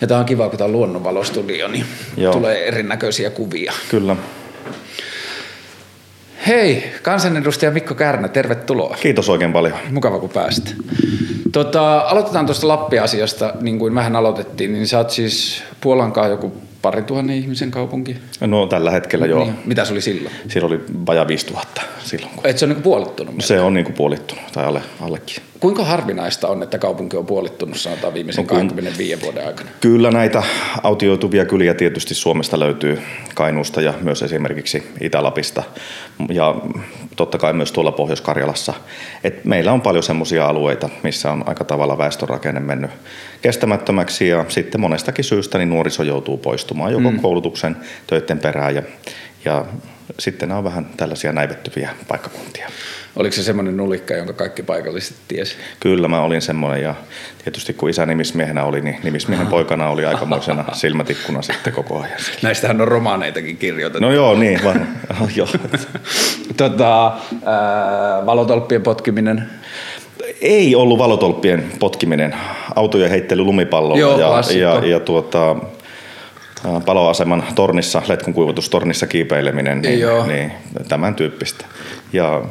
Ja tämä on kiva, kun tämä on luonnonvalostudio, niin Joo. tulee erinäköisiä kuvia. Kyllä. Hei, kansanedustaja Mikko Kärnä, tervetuloa. Kiitos oikein paljon. Mukava, kun pääsit. Tota, aloitetaan tuosta Lappi-asiasta, niin kuin vähän aloitettiin, niin sä oot siis Puolankaan joku pari tuhannen ihmisen kaupunki. No tällä hetkellä joo. Niin. Mitä se oli silloin? Siellä oli vaja 5000 silloin. Kun... Et se on niin puolittunut. Se on niin kuin puolittunut tai alle, allekin. Kuinka harvinaista on, että kaupunki on puolittunut sanotaan viimeisen No kun- 25 vuoden aikana? Kyllä näitä autioituvia kyliä tietysti Suomesta löytyy Kainuusta ja myös esimerkiksi Itä-Lapista ja totta kai myös tuolla Pohjois-Karjalassa. Et meillä on paljon semmoisia alueita, missä on aika tavalla väestörakenne mennyt kestämättömäksi ja sitten monestakin syystä niin nuoriso joutuu poistumaan joko mm. koulutuksen töiden perään ja, ja sitten nämä on vähän tällaisia näivettyviä paikkakuntia. Oliko se semmoinen nulikka, jonka kaikki paikalliset tiesi? Kyllä mä olin semmoinen ja tietysti kun isä nimismiehenä oli, niin nimismiehen poikana oli aikamoisena silmätikkuna sitten koko ajan. Näistähän on romaaneitakin kirjoitettu. No joo, niin vaan. joo. Tota, ää, valotolppien potkiminen. Ei ollut valotolppien potkiminen, autojen heittely lumipallolla Joo, ja, ja, ja tuota, paloaseman tornissa, letkun kuivatustornissa kiipeileminen, niin, Joo. niin tämän tyyppistä. Ja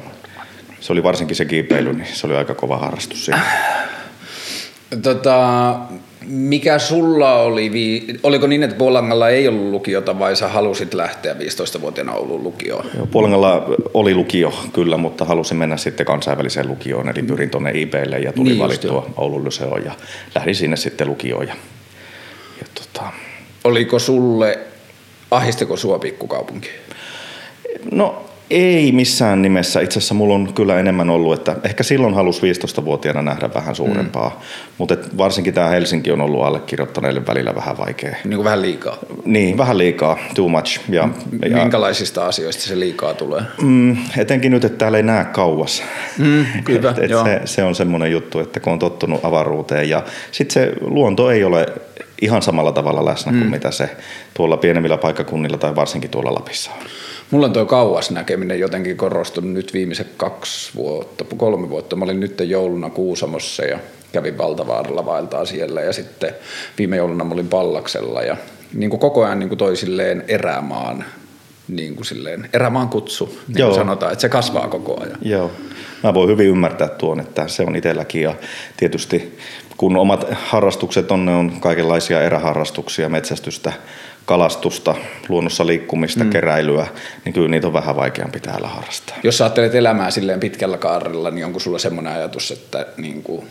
se oli varsinkin se kiipeily, niin se oli aika kova harrastus siinä. Tota, mikä sulla oli, vii- oliko niin, että Puolangalla ei ollut lukiota vai sä halusit lähteä 15-vuotiaana Oulun lukioon? Puolangalla oli lukio kyllä, mutta halusin mennä sitten kansainväliseen lukioon, eli pyrin tuonne IPlle ja tuli Niin valittua Oulun Lyseoon ja lähdin sinne sitten lukioon. Ja, ja tota, Oliko sulle, ahistiko sua pikkukaupunki? no ei missään nimessä. Itse asiassa mulla on kyllä enemmän ollut, että ehkä silloin halusi 15-vuotiaana nähdä vähän suurempaa, mm. mutta varsinkin tämä Helsinki on ollut allekirjoittaneille välillä vähän vaikea. Niin kuin vähän liikaa. Niin, vähän liikaa, too much. Ja, ja, Minkälaisista asioista se liikaa tulee? Mm, etenkin nyt, että täällä ei näe kauas. Mm, kyllä, et, et joo. se, se on semmoinen juttu, että kun on tottunut avaruuteen ja sitten se luonto ei ole ihan samalla tavalla läsnä mm. kuin mitä se tuolla pienemmillä paikkakunnilla tai varsinkin tuolla Lapissa on. Mulla on tuo kauas näkeminen jotenkin korostunut nyt viimeiset kaksi vuotta, kolme vuotta. Mä olin nyt jouluna Kuusamossa ja kävin Valtavaaralla vaeltaa siellä ja sitten viime jouluna mä olin Pallaksella ja niin kuin koko ajan niin kuin toi silleen erämaan, niin kuin silleen, erämaan kutsu, niin Joo. kuin sanotaan, että se kasvaa koko ajan. Joo, mä voin hyvin ymmärtää tuon, että se on itselläkin ja tietysti kun omat harrastukset on, ne on kaikenlaisia eräharrastuksia, metsästystä, kalastusta, luonnossa liikkumista, mm. keräilyä, niin kyllä niitä on vähän vaikeampi täällä harrastaa. Jos ajattelet elämää silleen pitkällä kaarella, niin onko sulla semmoinen ajatus, että niin kuin,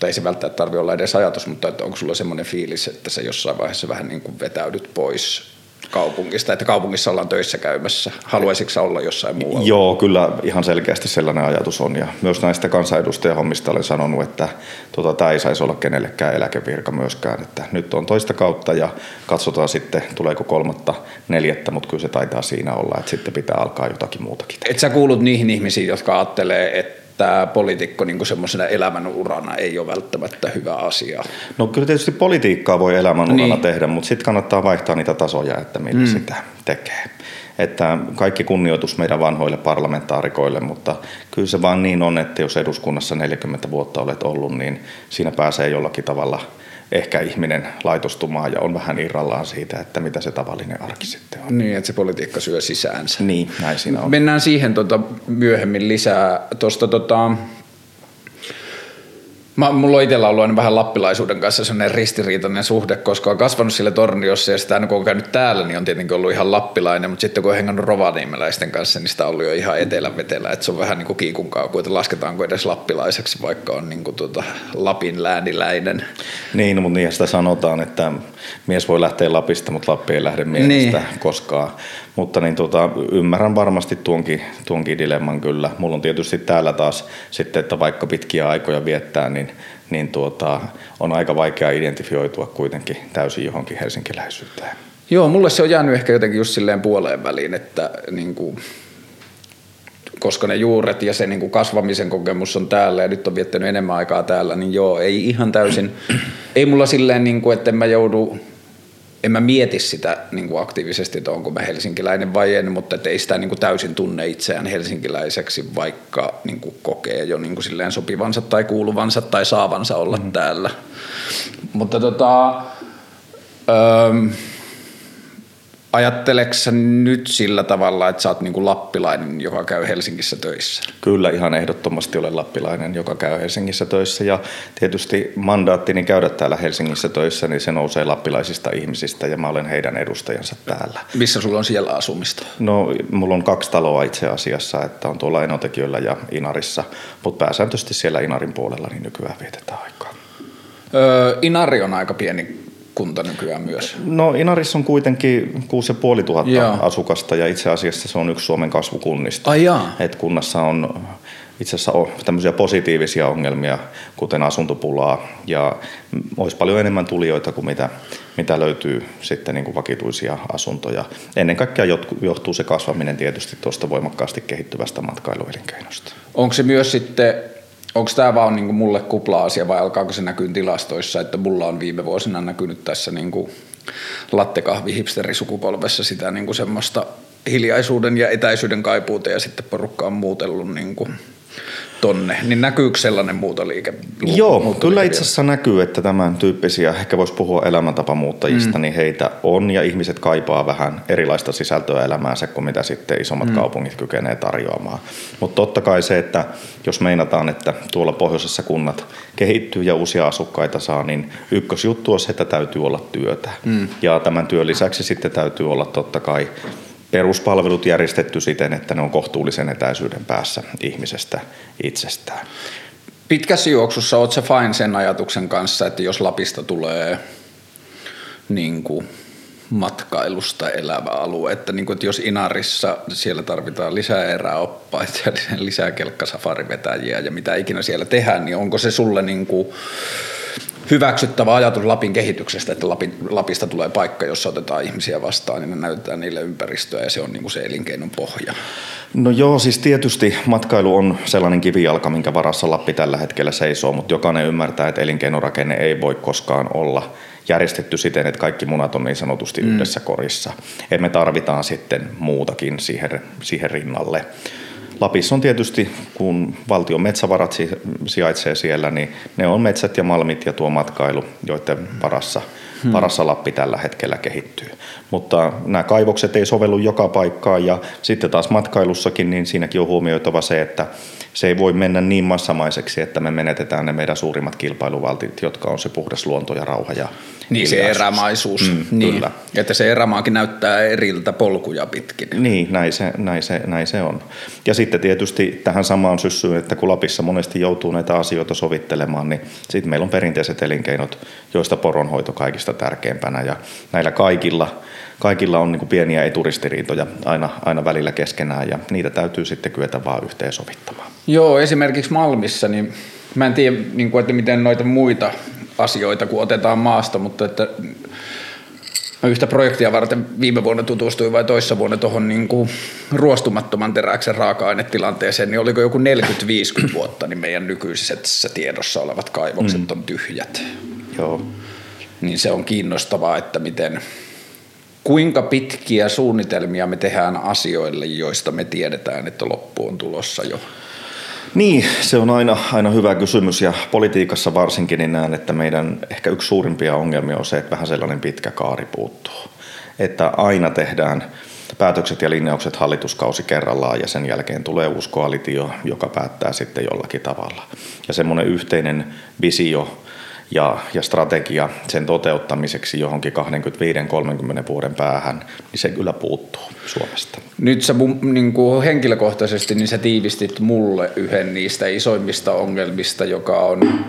tai ei se välttämättä tarvitse olla edes ajatus, mutta että onko sulla semmoinen fiilis, että sä jossain vaiheessa vähän niin kuin vetäydyt pois kaupungista, että kaupungissa ollaan töissä käymässä. Haluaisitko olla jossain muualla? Joo, kyllä ihan selkeästi sellainen ajatus on. Ja myös näistä kansanedustajahommista olen sanonut, että tota, tämä ei saisi olla kenellekään eläkevirka myöskään. Että nyt on toista kautta ja katsotaan sitten, tuleeko kolmatta, neljättä, mutta kyllä se taitaa siinä olla, että sitten pitää alkaa jotakin muutakin. Et sä kuulut niihin ihmisiin, jotka ajattelee, että poliitikko niin semmoisena elämän urana ei ole välttämättä hyvä asia. No kyllä tietysti politiikkaa voi elämän urana Niin. niin. tehdä, mutta sitten kannattaa vaihtaa niitä tasoja, että millä mm. sitä tekee. Että kaikki kunnioitus meidän vanhoille parlamentaarikoille, mutta kyllä se vaan niin on, että jos eduskunnassa 40 vuotta olet ollut, niin siinä pääsee jollakin tavalla ehkä ihminen laitostumaan ja on vähän irrallaan siitä, että mitä se tavallinen arki sitten on. Niin, että se politiikka syö sisäänsä. Niin, näin siinä on. Mennään siihen tota, myöhemmin lisää. Tuosta tota, Mä, mulla on itsellä ollut aina vähän lappilaisuuden kanssa sellainen ristiriitainen suhde, koska on kasvanut sillä torniossa ja sitä aina kun on käynyt täällä, niin on tietenkin ollut ihan lappilainen, mutta sitten kun on hengannut rovaniemeläisten kanssa, niin sitä on ollut jo ihan etelän vetelä, että se on vähän niin kuin kiikun kauku, että lasketaanko edes lappilaiseksi, vaikka on niin kuin tuota Lapin lääniläinen. Niin, no, mutta niin sitä sanotaan, että mies voi lähteä Lapista, mutta Lappi ei lähde miehestä niin. koskaan. Mutta niin tota, ymmärrän varmasti tuonkin, tuonkin dilemman kyllä. Mulla on tietysti täällä taas sitten, että vaikka pitkiä aikoja viettää, niin, niin tuota, on aika vaikea identifioitua kuitenkin täysin johonkin helsinkiläisyyteen. Joo, mulle se on jäänyt ehkä jotenkin just silleen puoleen väliin, että niin kuin, koska ne juuret ja se niin kuin kasvamisen kokemus on täällä ja nyt on viettänyt enemmän aikaa täällä, niin joo, ei ihan täysin, ei mulla silleen, niin kuin, että en mä joudu, en mä mieti sitä niin kuin aktiivisesti, että onko mä helsinkiläinen vai en, mutta ei sitä niin kuin täysin tunne itseään helsinkiläiseksi, vaikka niin kuin kokee jo niin kuin silleen sopivansa tai kuuluvansa tai saavansa olla mm. täällä. Mutta tota, Öö, Ajatteleksä nyt sillä tavalla, että sä oot niin kuin lappilainen, joka käy Helsingissä töissä? Kyllä ihan ehdottomasti olen lappilainen, joka käy Helsingissä töissä ja tietysti mandaattini käydä täällä Helsingissä töissä, niin se nousee lappilaisista ihmisistä ja mä olen heidän edustajansa täällä. Missä sulla on siellä asumista? No mulla on kaksi taloa itse asiassa, että on tuolla Enotekijöllä ja Inarissa, mutta pääsääntöisesti siellä Inarin puolella niin nykyään vietetään aikaa. Öö, Inari on aika pieni kunta nykyään myös? No Inarissa on kuitenkin 6500 asukasta ja itse asiassa se on yksi Suomen kasvukunnista. Ai jaa. Et kunnassa on itse asiassa on tämmöisiä positiivisia ongelmia, kuten asuntopulaa, ja olisi paljon enemmän tulijoita kuin mitä, mitä löytyy sitten niin kuin vakituisia asuntoja. Ennen kaikkea johtuu se kasvaminen tietysti tuosta voimakkaasti kehittyvästä matkailuelinkeinosta. Onko se myös sitten onko tämä vaan niin mulle kupla-asia vai alkaako se näkyä tilastoissa, että mulla on viime vuosina näkynyt tässä niin kuin lattekahvi hipsterisukupolvessa sitä niin kuin semmoista hiljaisuuden ja etäisyyden kaipuuta ja sitten porukka on muutellut niin kuin tonne, niin näkyykö sellainen muutoliike? Joo, kyllä itse asiassa näkyy, että tämän tyyppisiä, ehkä voisi puhua elämäntapamuuttajista, mm. niin heitä on ja ihmiset kaipaa vähän erilaista sisältöä elämäänsä kuin mitä sitten isommat mm. kaupungit kykenee tarjoamaan. Mutta totta kai se, että jos meinataan, että tuolla pohjoisessa kunnat kehittyy ja uusia asukkaita saa, niin ykkösjuttu on se, että täytyy olla työtä. Mm. Ja tämän työn lisäksi sitten täytyy olla totta kai peruspalvelut järjestetty siten, että ne on kohtuullisen etäisyyden päässä ihmisestä itsestään. Pitkässä juoksussa oletko fine sen ajatuksen kanssa, että jos Lapista tulee niin kuin matkailusta elävä alue, että, niin kuin, että jos Inarissa siellä tarvitaan lisää eräoppaita ja lisää kelkkasafarivetäjiä ja mitä ikinä siellä tehdään, niin onko se sulle niin kuin, hyväksyttävä ajatus Lapin kehityksestä, että Lapin, Lapista tulee paikka, jossa otetaan ihmisiä vastaan, niin me näytetään niille ympäristöä ja se on niin kuin se elinkeinon pohja. No joo, siis tietysti matkailu on sellainen kivijalka, minkä varassa Lappi tällä hetkellä seisoo, mutta jokainen ymmärtää, että elinkeinorakenne ei voi koskaan olla järjestetty siten, että kaikki munat on niin sanotusti mm. yhdessä korissa. Et me tarvitaan sitten muutakin siihen, siihen rinnalle. Lapissa on tietysti, kun valtion metsävarat sijaitsee siellä, niin ne on metsät ja malmit ja tuo matkailu, joiden varassa, hmm. varassa Lappi tällä hetkellä kehittyy. Mutta nämä kaivokset ei sovellu joka paikkaan ja sitten taas matkailussakin, niin siinäkin on huomioitava se, että se ei voi mennä niin massamaiseksi, että me menetetään ne meidän suurimmat kilpailuvaltit, jotka on se puhdas luonto ja rauha ja Niin se erämaisuus, mm, niin. Kyllä. että se erämaakin näyttää eriltä polkuja pitkin. Niin, näin se, näin, se, näin se on. Ja sitten tietysti tähän samaan syssyyn, että kun Lapissa monesti joutuu näitä asioita sovittelemaan, niin sitten meillä on perinteiset elinkeinot, joista poronhoito kaikista tärkeimpänä ja näillä kaikilla – kaikilla on niin kuin pieniä eturistiriitoja aina, aina välillä keskenään ja niitä täytyy sitten kyetä vaan yhteensovittamaan. Joo, esimerkiksi Malmissa, niin mä en tiedä, niin kuin, että miten noita muita asioita, kun otetaan maasta, mutta että Mä yhtä projektia varten viime vuonna tutustuin vai toissa vuonna tuohon niin kuin ruostumattoman teräksen raaka-ainetilanteeseen, niin oliko joku 40-50 vuotta, niin meidän nykyisessä tiedossa olevat kaivokset mm. on tyhjät. Joo. Niin se on kiinnostavaa, että miten, kuinka pitkiä suunnitelmia me tehdään asioille, joista me tiedetään, että loppu on tulossa jo? Niin, se on aina, aina hyvä kysymys ja politiikassa varsinkin niin näen, että meidän ehkä yksi suurimpia ongelmia on se, että vähän sellainen pitkä kaari puuttuu. Että aina tehdään päätökset ja linjaukset hallituskausi kerrallaan ja sen jälkeen tulee uusi koalitio, joka päättää sitten jollakin tavalla. Ja semmoinen yhteinen visio ja, ja strategia sen toteuttamiseksi johonkin 25-30 vuoden päähän, niin se kyllä puuttuu Suomesta. Nyt sä niin kuin henkilökohtaisesti niin sä tiivistit mulle yhden niistä isoimmista ongelmista, joka on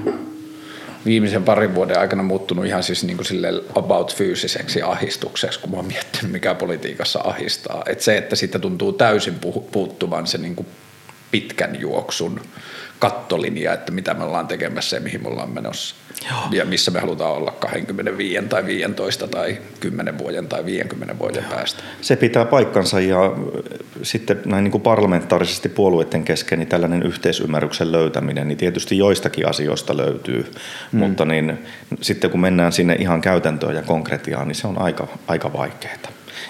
viimeisen parin vuoden aikana muuttunut ihan siis niin kuin sille about fyysiseksi ahistukseksi, kun mä oon miettinyt, mikä politiikassa ahistaa. Et se, että siitä tuntuu täysin puuttuvan se niin kuin pitkän juoksun kattolinja, että mitä me ollaan tekemässä ja mihin me ollaan menossa. Joo. Ja missä me halutaan olla 25 tai 15 tai 10 vuoden tai 50 vuoden Joo. päästä. Se pitää paikkansa ja sitten näin niin kuin parlamentaarisesti puolueiden kesken niin tällainen yhteisymmärryksen löytäminen, niin tietysti joistakin asioista löytyy, mm. mutta niin, sitten kun mennään sinne ihan käytäntöön ja konkretiaan, niin se on aika, aika vaikeaa.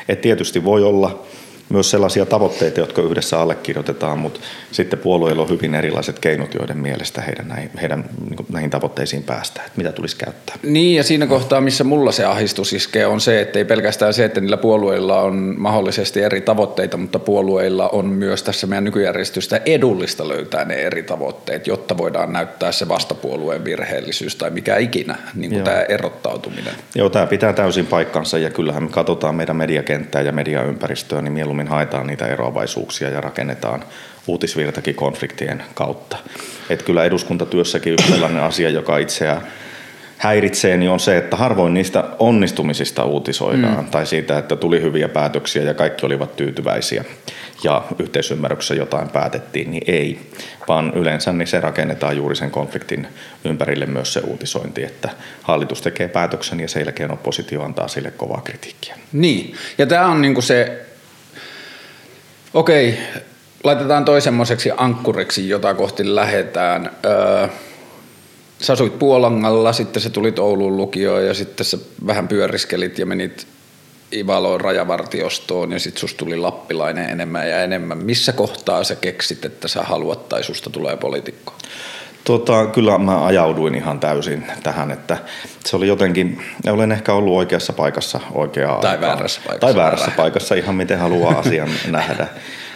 Et tietysti voi olla myös sellaisia tavoitteita, jotka yhdessä allekirjoitetaan, mutta sitten puolueilla on hyvin erilaiset keinot, joiden mielestä heidän, näihin, heidän niin näihin tavoitteisiin päästään, että mitä tulisi käyttää. Niin ja siinä kohtaa, missä mulla se ahdistus iskee, on se, että ei pelkästään se, että niillä puolueilla on mahdollisesti eri tavoitteita, mutta puolueilla on myös tässä meidän nykyjärjestystä edullista löytää ne eri tavoitteet, jotta voidaan näyttää se vastapuolueen virheellisyys tai mikä ikinä, niin kuin tämä erottautuminen. Joo, tämä pitää täysin paikkansa ja kyllähän me katsotaan meidän mediakenttää ja mediaympäristöä, niin mieluummin haetaan niitä eroavaisuuksia ja rakennetaan uutisvirtakin konfliktien kautta. Et kyllä eduskuntatyössäkin yksi sellainen asia, joka itseään häiritsee, niin on se, että harvoin niistä onnistumisista uutisoidaan mm. tai siitä, että tuli hyviä päätöksiä ja kaikki olivat tyytyväisiä ja yhteisymmärryksessä jotain päätettiin, niin ei, vaan yleensä niin se rakennetaan juuri sen konfliktin ympärille myös se uutisointi, että hallitus tekee päätöksen ja sen jälkeen oppositio antaa sille kovaa kritiikkiä. Niin, ja tämä on niinku se, okei, laitetaan toi semmoiseksi jota kohti lähetään. Öö, sä asuit Puolangalla, sitten se tulit Oulun lukioon ja sitten sä vähän pyöriskelit ja menit Ivaloon rajavartiostoon ja sitten susta tuli lappilainen enemmän ja enemmän. Missä kohtaa sä keksit, että sä haluat tai susta tulee poliitikko? Tota, kyllä mä ajauduin ihan täysin tähän, että se oli jotenkin, olen ehkä ollut oikeassa paikassa oikeaa Tai aikaa. väärässä paikassa. Tai väärässä paikassa, ihan miten haluaa asian nähdä.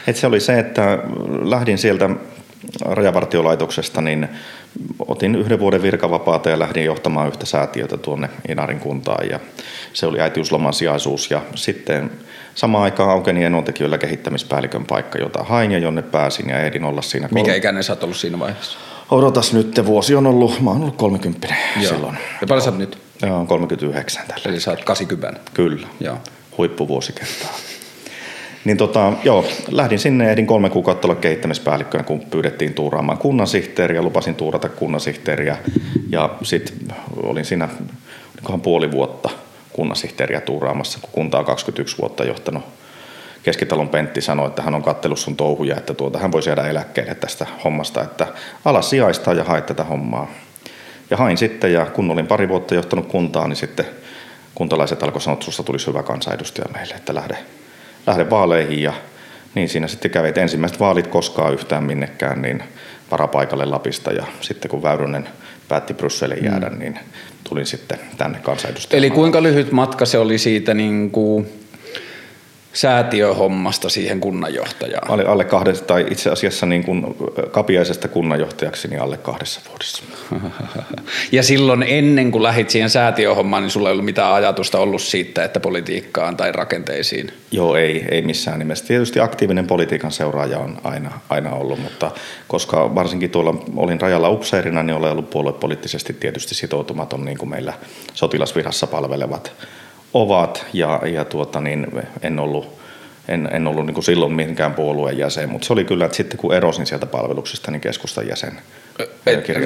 Et se oli se, että lähdin sieltä rajavartiolaitoksesta, niin otin yhden vuoden virkavapaata ja lähdin johtamaan yhtä säätiötä tuonne Inarin kuntaan ja se oli äitiysloman sijaisuus ja sitten samaan aikaan aukeni enontekijöillä kehittämispäällikön paikka, jota hain ja jonne pääsin ja ehdin olla siinä. Mikä ikäinen sä oot ollut siinä vaiheessa? Odotas nyt, vuosi on ollut, mä oon ollut 30 Joo. silloin. Ja paljon sä nyt? Joo, 39 tällä. Eli sä oot 80? Kyllä, Joo. huippuvuosikertaa. Niin tota, joo, lähdin sinne, ehdin kolme kuukautta olla kehittämispäällikkönä, kun pyydettiin tuuraamaan kunnansihteeriä, lupasin tuurata kunnansihteeriä ja sitten olin siinä puoli vuotta kunnansihteeriä tuuraamassa, kun kunta on 21 vuotta johtanut. Keskitalon Pentti sanoi, että hän on kattellut sun touhuja, että tuota, hän voisi jäädä eläkkeelle tästä hommasta, että ala sijaistaa ja hae tätä hommaa. Ja hain sitten, ja kun olin pari vuotta johtanut kuntaa, niin sitten kuntalaiset alkoi sanoa, että susta tulisi hyvä kansanedustaja meille, että lähde lähde vaaleihin ja niin siinä sitten kävi, että ensimmäiset vaalit koskaan yhtään minnekään, niin varapaikalle Lapista ja sitten kun Väyrynen päätti Brysseliin jäädä, mm. niin tulin sitten tänne kansanedustajamaan. Eli kuinka lyhyt matka se oli siitä niin kuin säätiöhommasta siihen kunnanjohtajaan? Alle, alle kahdessa, tai itse asiassa niin kuin kapiaisesta kunnanjohtajaksi niin alle kahdessa vuodessa. ja silloin ennen kuin lähit siihen säätiöhommaan, niin sulla ei ollut mitään ajatusta ollut siitä, että politiikkaan tai rakenteisiin? Joo, ei, ei missään nimessä. Tietysti aktiivinen politiikan seuraaja on aina, aina ollut, mutta koska varsinkin tuolla olin rajalla upseerina, niin olen ollut puoluepoliittisesti tietysti sitoutumaton, niin kuin meillä sotilasvirassa palvelevat ovat ja, ja tuota, niin en ollut, en, en ollut niin kuin silloin minkään puolueen jäsen, mutta se oli kyllä, että sitten kun erosin sieltä palveluksesta, niin keskustan jäsen.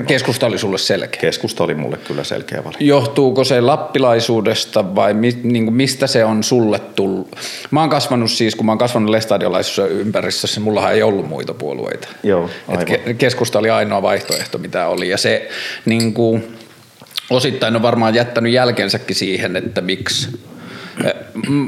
Keskusta oli sulle selkeä? Keskusta oli mulle kyllä selkeä valinta. Johtuuko se lappilaisuudesta vai mi, niin kuin mistä se on sulle tullut? Mä oon kasvanut siis, kun mä oon kasvanut lestadiolaisessa ympäristössä, mullahan ei ollut muita puolueita. Joo, aivan. Et keskusta oli ainoa vaihtoehto, mitä oli. Ja se niin kuin, osittain on varmaan jättänyt jälkensäkin siihen, että miksi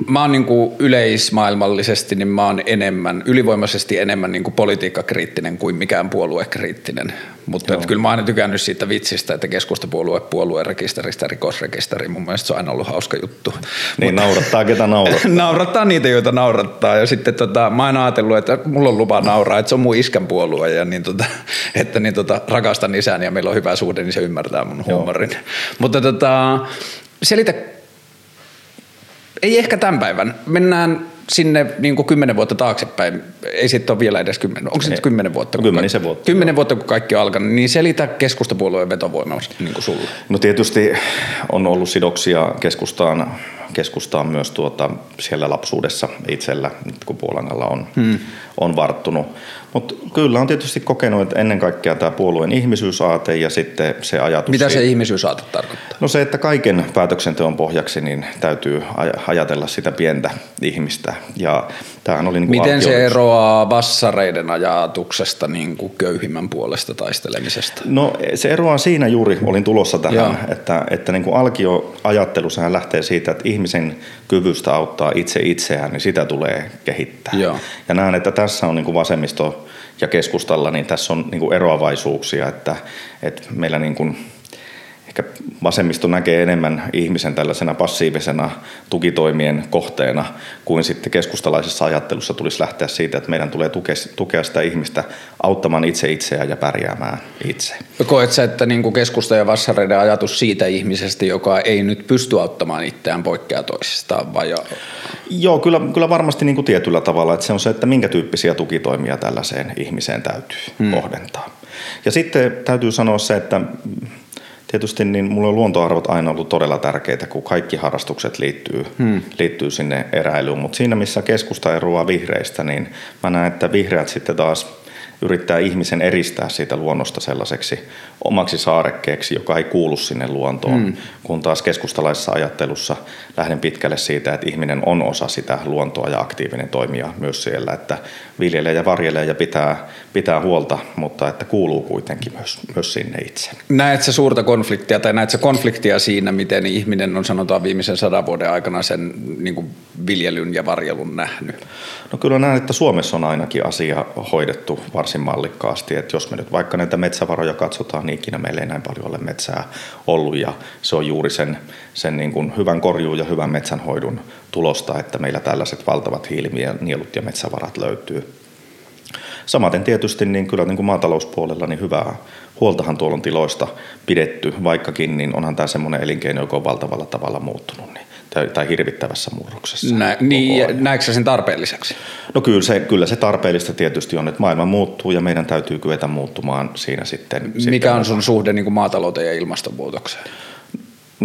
Mä oon niin kuin yleismaailmallisesti, niin mä oon enemmän, ylivoimaisesti enemmän niin kuin politiikkakriittinen kuin mikään puoluekriittinen. Mutta kyllä mä oon aina tykännyt siitä vitsistä, että keskustapuolue, puoluerekisteristä, rikosrekisteri, mun mielestä se on aina ollut hauska juttu. Niin Mut, naurattaa ketä naurattaa. naurattaa niitä, joita naurattaa. Ja sitten tota, mä oon ajatellut, että mulla on lupa nauraa, että se on mun iskän puolue ja niin tota, että niin tota, rakastan isän ja meillä on hyvä suhde, niin se ymmärtää mun huumorin. Mutta tota, selitä ei ehkä tämän päivän. Mennään sinne niin kuin kymmenen vuotta taaksepäin. Ei sitten ole vielä edes kymmenen. Onko se nyt kymmenen vuotta? Kymmenisen vuotta. Kymmenen vuotta, kun kaikki on alkanut. Niin selitä keskustapuolueen vetovoima niin kuin sulle. No tietysti on ollut sidoksia keskustaan, keskustaan myös tuota, siellä lapsuudessa itsellä, kun Puolangalla on, hmm. on varttunut. Mutta kyllä on tietysti kokenut, että ennen kaikkea tämä puolueen ihmisyysaate ja sitten se ajatus... Mitä se ihmisyysaate tarkoittaa? No se, että kaiken päätöksenteon pohjaksi niin täytyy ajatella sitä pientä ihmistä. Ja tämähän oli niin kuin Miten se eroaa vassareiden ajatuksesta niin kuin köyhimmän puolesta taistelemisesta? No se eroaa siinä juuri, olin tulossa tähän, Joo. että, että niin kuin alkioajattelu sehän lähtee siitä, että ihmisen kyvystä auttaa itse itseään, niin sitä tulee kehittää. Joo. Ja näen, että tässä on niin kuin vasemmisto ja keskustalla, niin tässä on niin kuin eroavaisuuksia, että, että meillä niin kuin, ehkä vasemmisto näkee enemmän ihmisen tällaisena passiivisena tukitoimien kohteena, kuin sitten keskustalaisessa ajattelussa tulisi lähteä siitä, että meidän tulee tukea, tukea sitä ihmistä auttamaan itse itseään ja pärjäämään itse. Koet sä, että niin kuin keskusta ja vassareiden ajatus siitä ihmisestä, joka ei nyt pysty auttamaan itseään poikkeaa toisistaan vai Joo, kyllä, kyllä varmasti niin kuin tietyllä tavalla, että se on se, että minkä tyyppisiä tukitoimia tällaiseen ihmiseen täytyy hmm. kohdentaa. Ja sitten täytyy sanoa se, että tietysti niin mulle on luontoarvot aina ollut todella tärkeitä, kun kaikki harrastukset liittyy, hmm. liittyy sinne eräilyyn, mutta siinä missä keskusta eroaa vihreistä, niin mä näen, että vihreät sitten taas yrittää ihmisen eristää siitä luonnosta sellaiseksi omaksi saarekkeeksi, joka ei kuulu sinne luontoon, mm. kun taas keskustalaisessa ajattelussa lähden pitkälle siitä, että ihminen on osa sitä luontoa ja aktiivinen toimija myös siellä, että viljelee ja varjelee ja pitää, pitää huolta, mutta että kuuluu kuitenkin myös, myös sinne itse. Näet sä suurta konfliktia tai näet sä konfliktia siinä, miten ihminen on sanotaan viimeisen sadan vuoden aikana sen niin viljelyn ja varjelun nähnyt? No kyllä näen, että Suomessa on ainakin asia hoidettu varsin mallikkaasti, että jos me nyt vaikka näitä metsävaroja katsotaan, niin ikinä meillä ei näin paljon ole metsää ollut ja se on juuri sen, sen niin kuin hyvän korjuun ja hyvän metsänhoidon tulosta, että meillä tällaiset valtavat hiilinielut ja metsävarat löytyy. Samaten tietysti niin kyllä niin kuin maatalouspuolella niin hyvää huoltahan tuolla on tiloista pidetty, vaikkakin niin onhan tämä semmoinen elinkeino, joka on valtavalla tavalla muuttunut tai, tai hirvittävässä murroksessa. Nä, niin, näetkö sen tarpeelliseksi? No kyllä se, kyllä se tarpeellista tietysti on, että maailma muuttuu ja meidän täytyy kyetä muuttumaan siinä sitten. Mikä sitten on sun suhde niin kuin maatalouteen ja ilmastonmuutokseen?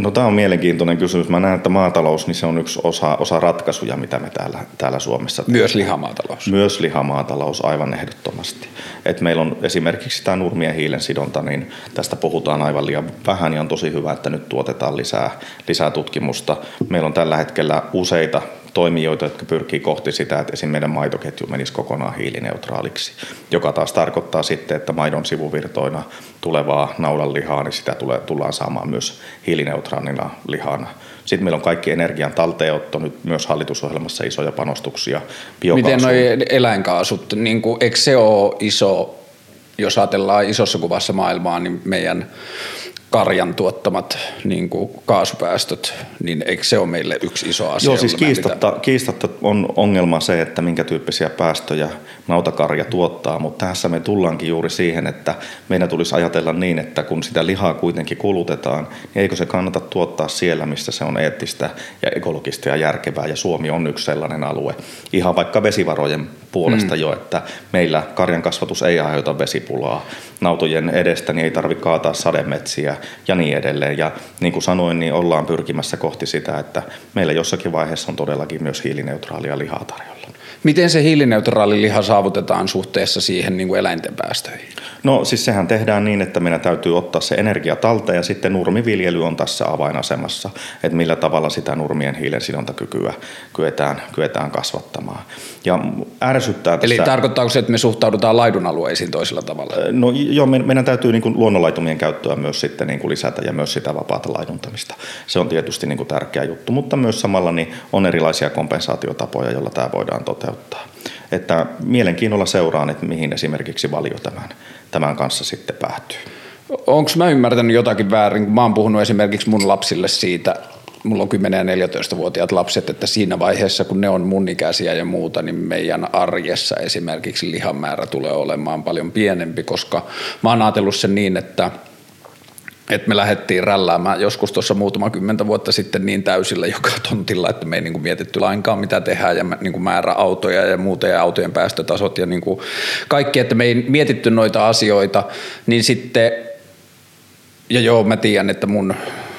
No tämä on mielenkiintoinen kysymys. Mä näen, että maatalous niin se on yksi osa, osa ratkaisuja, mitä me täällä, täällä Suomessa teemme. Myös lihamaatalous. Myös lihamaatalous aivan ehdottomasti. Et meillä on esimerkiksi tämä nurmien hiilen sidonta, niin tästä puhutaan aivan liian vähän ja on tosi hyvä, että nyt tuotetaan lisää, lisää tutkimusta. Meillä on tällä hetkellä useita toimijoita, jotka pyrkii kohti sitä, että esim. meidän maitoketju menisi kokonaan hiilineutraaliksi, joka taas tarkoittaa sitten, että maidon sivuvirtoina tulevaa naudanlihaa, niin sitä tulee, tullaan saamaan myös hiilineutraalina lihana. Sitten meillä on kaikki energian talteenotto, nyt myös hallitusohjelmassa isoja panostuksia biokaasuun. Miten nuo eläinkaasut, niin kuin, eikö se ole iso, jos ajatellaan isossa kuvassa maailmaa, niin meidän karjan tuottamat niin kuin kaasupäästöt, niin eikö se ole meille yksi iso asia? Joo, siis kiistatta, kiistatta on ongelma se, että minkä tyyppisiä päästöjä nautakarja tuottaa, mutta tässä me tullaankin juuri siihen, että meidän tulisi ajatella niin, että kun sitä lihaa kuitenkin kulutetaan, niin eikö se kannata tuottaa siellä, missä se on eettistä ja ekologista ja järkevää, ja Suomi on yksi sellainen alue. Ihan vaikka vesivarojen puolesta mm. jo, että meillä karjan kasvatus ei aiheuta vesipulaa, nautojen edestä niin ei tarvitse kaataa sademetsiä ja niin edelleen. Ja niin kuin sanoin, niin ollaan pyrkimässä kohti sitä, että meillä jossakin vaiheessa on todellakin myös hiilineutraalia lihaa tarjolla. Miten se hiilineutraali liha saavutetaan suhteessa siihen niin kuin eläinten päästöihin? No siis sehän tehdään niin, että meidän täytyy ottaa se energia talteen ja sitten nurmiviljely on tässä avainasemassa, että millä tavalla sitä nurmien hiilensidontakykyä kyetään, kyetään kasvattamaan. Ja ärsyttää tässä... Eli tarkoittaako se, että me suhtaudutaan laidunalueisiin toisella tavalla? No joo, meidän täytyy niin kuin luonnonlaitumien käyttöä myös sitten niin kuin lisätä ja myös sitä vapaata laiduntamista. Se on tietysti niin kuin tärkeä juttu, mutta myös samalla niin on erilaisia kompensaatiotapoja, joilla tämä voidaan toteuttaa. Että mielenkiinnolla seuraan, että mihin esimerkiksi valio tämän, tämän kanssa sitten päätyy. Onko mä ymmärtänyt jotakin väärin, kun mä oon puhunut esimerkiksi mun lapsille siitä, mulla on 10- ja 14-vuotiaat lapset, että siinä vaiheessa, kun ne on mun ikäisiä ja muuta, niin meidän arjessa esimerkiksi lihan määrä tulee olemaan paljon pienempi, koska mä oon ajatellut sen niin, että että me lähdettiin rälläämään joskus tuossa muutama kymmentä vuotta sitten niin täysillä joka tontilla, että me ei niin kuin mietitty lainkaan mitä tehdään ja niin kuin määrä autoja ja muuta ja autojen päästötasot ja niin kuin kaikki, että me ei mietitty noita asioita, niin sitten, ja joo mä tiedän, että mun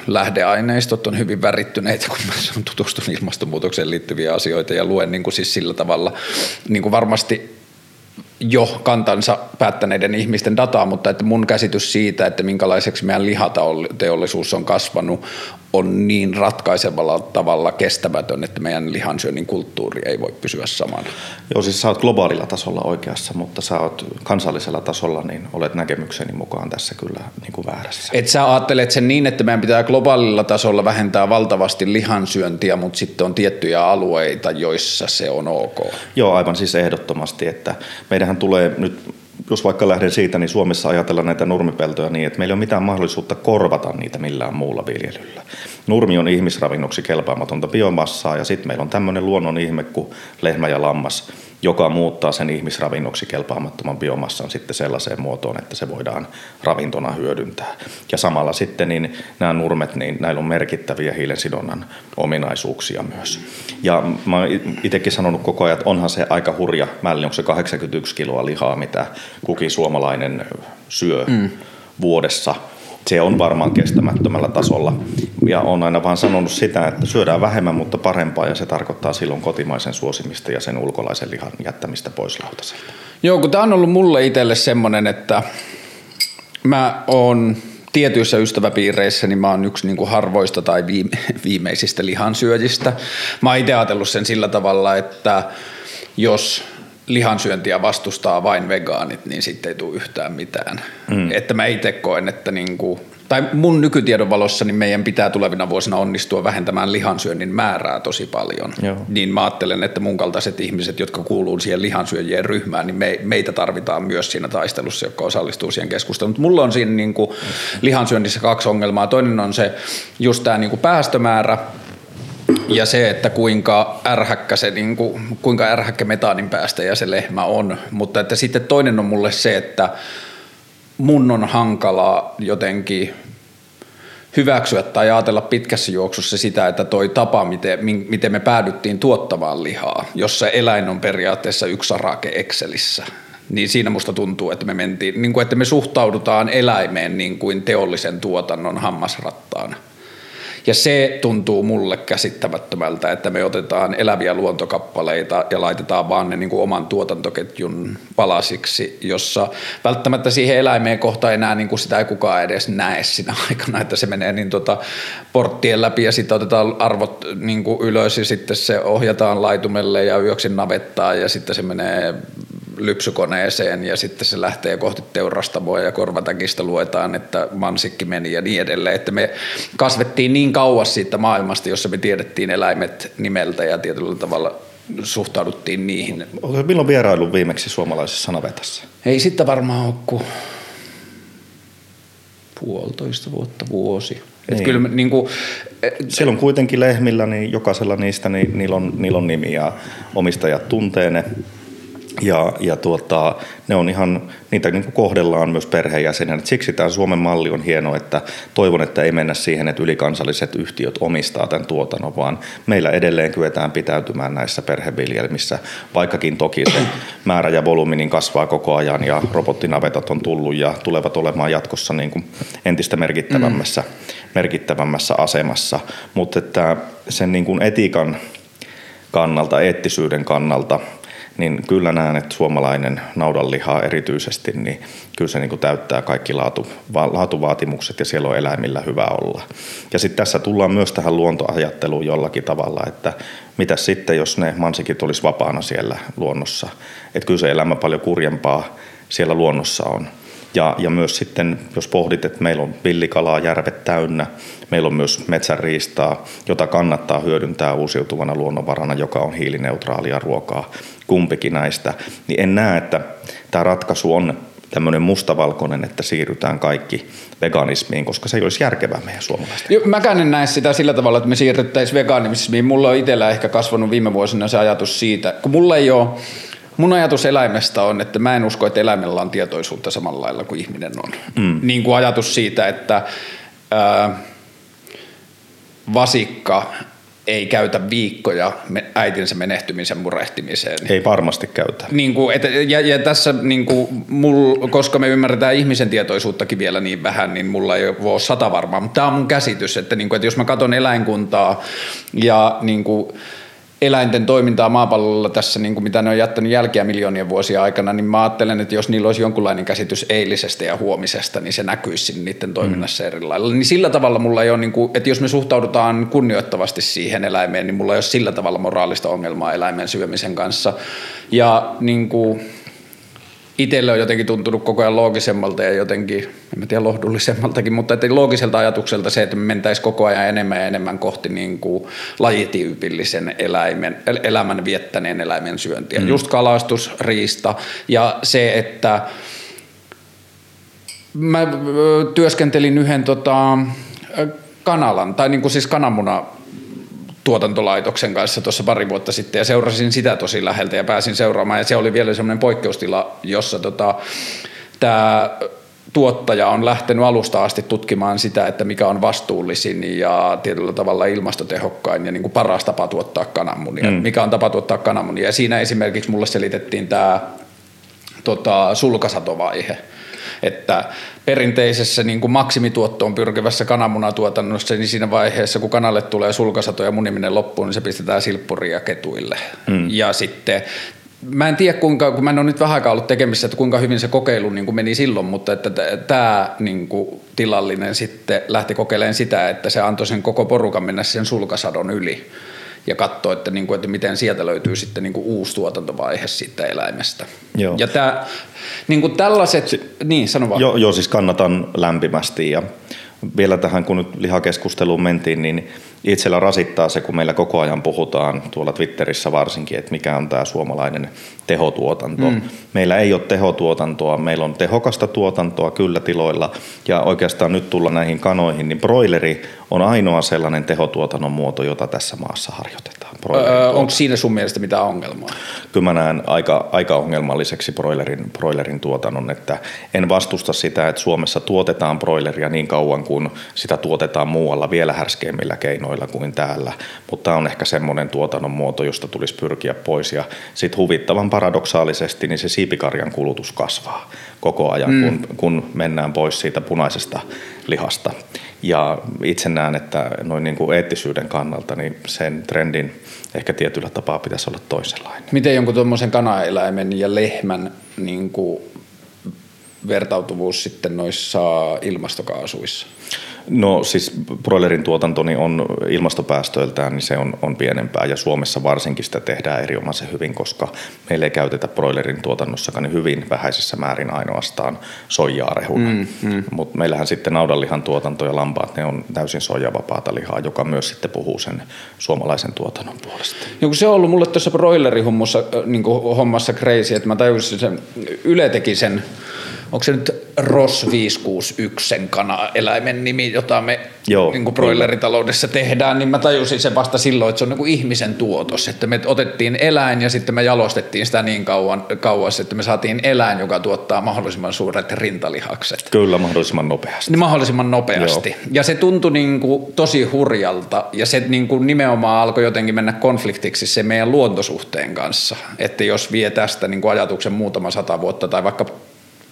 lähdeaineistot on hyvin värittyneitä, kun mä tutustun ilmastonmuutokseen liittyviä asioita ja luen niin kuin siis sillä tavalla niin varmasti jo kantansa päättäneiden ihmisten dataa, mutta että mun käsitys siitä, että minkälaiseksi meidän lihateollisuus on kasvanut, on niin ratkaisevalla tavalla kestämätön, että meidän lihansyönnin kulttuuri ei voi pysyä samana. Joo, siis sä oot globaalilla tasolla oikeassa, mutta sä oot kansallisella tasolla, niin olet näkemykseni mukaan tässä kyllä niin kuin väärässä. Et sä ajattelet sen niin, että meidän pitää globaalilla tasolla vähentää valtavasti lihansyöntiä, mutta sitten on tiettyjä alueita, joissa se on ok. Joo, aivan siis ehdottomasti, että meidähän tulee nyt jos vaikka lähden siitä, niin Suomessa ajatellaan näitä nurmipeltoja niin, että meillä ei ole mitään mahdollisuutta korvata niitä millään muulla viljelyllä. Nurmi on ihmisravinnoksi kelpaamatonta biomassaa ja sitten meillä on tämmöinen luonnon ihme kuin lehmä ja lammas, joka muuttaa sen ihmisravinnoksi kelpaamattoman biomassan sitten sellaiseen muotoon, että se voidaan ravintona hyödyntää. Ja samalla sitten niin nämä nurmet, niin näillä on merkittäviä hiilensidonnan ominaisuuksia myös. Ja mä oon itsekin sanonut koko ajan, että onhan se aika hurja mälli, onko se 81 kiloa lihaa, mitä kukin suomalainen syö mm. vuodessa – se on varmaan kestämättömällä tasolla. Ja on aina vaan sanonut sitä, että syödään vähemmän, mutta parempaa, ja se tarkoittaa silloin kotimaisen suosimista ja sen ulkolaisen lihan jättämistä pois lautaselta. Joo, kun tämä on ollut mulle itselle semmoinen, että mä oon tietyissä ystäväpiireissä niin mä oon yksi niin kuin harvoista tai viime, viimeisistä lihansyöjistä. Mä oon itse ajatellut sen sillä tavalla, että jos lihansyöntiä vastustaa vain vegaanit, niin sitten ei tule yhtään mitään. Mm. Että mä itse koen, että niin kuin, tai mun nykytiedon valossa niin meidän pitää tulevina vuosina onnistua vähentämään lihansyönnin määrää tosi paljon. Joo. Niin mä ajattelen, että mun kaltaiset ihmiset, jotka kuuluu siihen lihansyöjien ryhmään, niin me, meitä tarvitaan myös siinä taistelussa, joka osallistuu siihen keskusteluun. Mutta mulla on siinä niin kuin lihansyönnissä kaksi ongelmaa. Toinen on se just tämä niin kuin päästömäärä, ja se, että kuinka ärhäkkä, se, niin kuin, kuinka ärhäkkä metaanin ja se lehmä on. Mutta että sitten toinen on mulle se, että mun on hankalaa jotenkin hyväksyä tai ajatella pitkässä juoksussa sitä, että toi tapa, miten, miten me päädyttiin tuottamaan lihaa, jossa eläin on periaatteessa yksi sarake Excelissä, niin siinä musta tuntuu, että me mentiin, niin kuin, että me suhtaudutaan eläimeen niin kuin teollisen tuotannon hammasrattaana. Ja se tuntuu mulle käsittämättömältä, että me otetaan eläviä luontokappaleita ja laitetaan vaan ne niin kuin oman tuotantoketjun palasiksi, jossa välttämättä siihen eläimeen kohta enää niin kuin sitä ei kukaan edes näe siinä aikana, että se menee niin tota porttien läpi ja sitten otetaan arvot niin kuin ylös ja sitten se ohjataan laitumelle ja yöksi navettaa ja sitten se menee lypsykoneeseen ja sitten se lähtee kohti teurastamoa ja korvatäkistä luetaan, että mansikki meni ja niin edelleen. Että me kasvettiin niin kauas siitä maailmasta, jossa me tiedettiin eläimet nimeltä ja tietyllä tavalla suhtauduttiin niihin. Oletko milloin vierailu viimeksi suomalaisessa navetassa? Ei sitten varmaan ole kuin puolitoista vuotta, vuosi. Niin. kyllä, niin kuin, Siellä on kuitenkin lehmillä, niin jokaisella niistä niin niillä, on, niillä on nimi ja omistajat tuntee ne ja, ja tuota, ne on ihan, niitä niin kuin kohdellaan myös perheenjäsenenä. Siksi tämä Suomen malli on hieno, että toivon, että ei mennä siihen, että ylikansalliset yhtiöt omistaa tämän tuotannon, vaan meillä edelleen kyetään pitäytymään näissä perheviljelmissä, vaikkakin toki se määrä ja volyymi niin kasvaa koko ajan ja robottinavetat on tullut ja tulevat olemaan jatkossa niin kuin entistä merkittävämmässä, mm. merkittävämmässä asemassa. Mutta että sen niin kuin etiikan kannalta, eettisyyden kannalta – niin kyllä näen, että suomalainen naudanliha erityisesti, niin kyllä se niin kuin täyttää kaikki laatu, laatuvaatimukset ja siellä on eläimillä hyvä olla. Ja sitten tässä tullaan myös tähän luontoajatteluun jollakin tavalla, että mitä sitten, jos ne mansikit olisi vapaana siellä luonnossa. Että kyllä se elämä paljon kurjempaa siellä luonnossa on. Ja, ja myös sitten, jos pohdit, että meillä on villikalaa järvet täynnä, meillä on myös metsänriistaa, jota kannattaa hyödyntää uusiutuvana luonnonvarana, joka on hiilineutraalia ruokaa, kumpikin näistä, niin en näe, että tämä ratkaisu on tämmöinen mustavalkoinen, että siirrytään kaikki veganismiin, koska se ei olisi järkevää meidän suomalaisten. Joo, mäkään en näe sitä sillä tavalla, että me siirryttäisiin veganismiin. Mulla on itsellä ehkä kasvanut viime vuosina se ajatus siitä, kun mulla ei ole Mun ajatus eläimestä on, että mä en usko, että eläimellä on tietoisuutta samalla lailla kuin ihminen on. Mm. Niin kuin ajatus siitä, että ää, vasikka ei käytä viikkoja äitinsä menehtymisen murehtimiseen. Ei varmasti käytä. Niin kuin, et, ja, ja tässä, niin kuin, mul, koska me ymmärretään ihmisen tietoisuuttakin vielä niin vähän, niin mulla ei ole sata varmaa. Mutta tämä on mun käsitys, että, niin kuin, että jos mä katson eläinkuntaa ja niin kuin, eläinten toimintaa maapallolla tässä, niin kuin mitä ne on jättänyt jälkiä miljoonien vuosia aikana, niin mä ajattelen, että jos niillä olisi jonkunlainen käsitys eilisestä ja huomisesta, niin se näkyisi niiden toiminnassa mm. eri lailla. Niin sillä tavalla mulla ei ole, niin kuin, että jos me suhtaudutaan kunnioittavasti siihen eläimeen, niin mulla ei ole sillä tavalla moraalista ongelmaa eläimen syömisen kanssa. Ja niin kuin, itselle on jotenkin tuntunut koko ajan loogisemmalta ja jotenkin, en tiedä lohdullisemmaltakin, mutta että loogiselta ajatukselta se, että me mentäisiin koko ajan enemmän ja enemmän kohti niin kuin lajityypillisen eläimen, elämän viettäneen eläimen syöntiä. Mm. Just kalastus, riista ja se, että mä työskentelin yhden tota, kanalan, tai niin kuin siis kananmuna tuotantolaitoksen kanssa tuossa pari vuotta sitten ja seurasin sitä tosi läheltä ja pääsin seuraamaan ja se oli vielä semmoinen poikkeustila, jossa tota, tämä tuottaja on lähtenyt alusta asti tutkimaan sitä, että mikä on vastuullisin ja tietyllä tavalla ilmastotehokkain ja niin kuin paras tapa tuottaa kananmunia. Mm. Mikä on tapa tuottaa kananmunia. Ja siinä esimerkiksi mulle selitettiin tämä tota, sulkasatovaihe että perinteisessä niin kuin maksimituottoon pyrkivässä kananmunatuotannossa, niin siinä vaiheessa, kun kanalle tulee sulkasato ja muniminen loppuun, niin se pistetään silppuria ketuille. Mm. Ja sitten Mä en tiedä, kuinka, kun mä en ole nyt vähän aikaa ollut tekemissä, että kuinka hyvin se kokeilu niin kuin meni silloin, mutta että tämä niin kuin, tilallinen sitten lähti kokeilemaan sitä, että se antoi sen koko porukan mennä sen sulkasadon yli ja katsoa, että, niin kuin, että miten sieltä löytyy sitten niin kuin uusi tuotantovaihe siitä eläimestä. Joo. Ja tämä, niin kuin tällaiset, si- niin sano vaan. Joo, joo, siis kannatan lämpimästi ja vielä tähän, kun nyt lihakeskusteluun mentiin, niin itsellä rasittaa se, kun meillä koko ajan puhutaan tuolla Twitterissä varsinkin, että mikä on tämä suomalainen tehotuotanto. Mm. Meillä ei ole tehotuotantoa, meillä on tehokasta tuotantoa kyllä tiloilla ja oikeastaan nyt tulla näihin kanoihin, niin broileri on ainoa sellainen tehotuotannon muoto, jota tässä maassa harjoitetaan. Öö, onko siinä sun mielestä mitään ongelmaa? Kyllä mä näen aika, aika ongelmalliseksi broilerin, broilerin tuotannon, että en vastusta sitä, että Suomessa tuotetaan broileria niin kauan kuin sitä tuotetaan muualla vielä härskeimmillä keinoilla kuin täällä, mutta tämä on ehkä semmoinen tuotannon muoto, josta tulisi pyrkiä pois ja sitten huvittavan paradoksaalisesti niin se siipikarjan kulutus kasvaa koko ajan, mm. kun, kun mennään pois siitä punaisesta lihasta. Ja itse näen, että noin niin kuin eettisyyden kannalta niin sen trendin ehkä tietyllä tapaa pitäisi olla toisenlainen. Miten jonkun tuommoisen kanaeläimen ja lehmän niin kuin vertautuvuus sitten noissa ilmastokaasuissa? No siis broilerin tuotanto niin on ilmastopäästöiltään niin se on, on pienempää ja Suomessa varsinkin sitä tehdään erinomaisen hyvin, koska meillä ei käytetä broilerin tuotannossakaan niin hyvin vähäisessä määrin ainoastaan soijaa rehuna. Mm, mm. Mutta meillähän sitten naudanlihan tuotanto ja lampaat, ne on täysin soijavapaata lihaa, joka myös sitten puhuu sen suomalaisen tuotannon puolesta. No, se on ollut mulle tuossa broilerihommossa niin hommassa crazy, että mä tajusin sen, Yle teki sen onko se nyt ROS 561 sen kana-eläimen nimi, jota me Joo, niin kuin broileritaloudessa tehdään, niin mä tajusin sen vasta silloin, että se on niin kuin ihmisen tuotos, että me otettiin eläin ja sitten me jalostettiin sitä niin kauan, kauas, että me saatiin eläin, joka tuottaa mahdollisimman suuret rintalihakset. Kyllä, mahdollisimman nopeasti. Niin mahdollisimman nopeasti. Joo. Ja se tuntui niin kuin tosi hurjalta ja se niin kuin nimenomaan alkoi jotenkin mennä konfliktiksi se meidän luontosuhteen kanssa, että jos vie tästä niin kuin ajatuksen muutama sata vuotta tai vaikka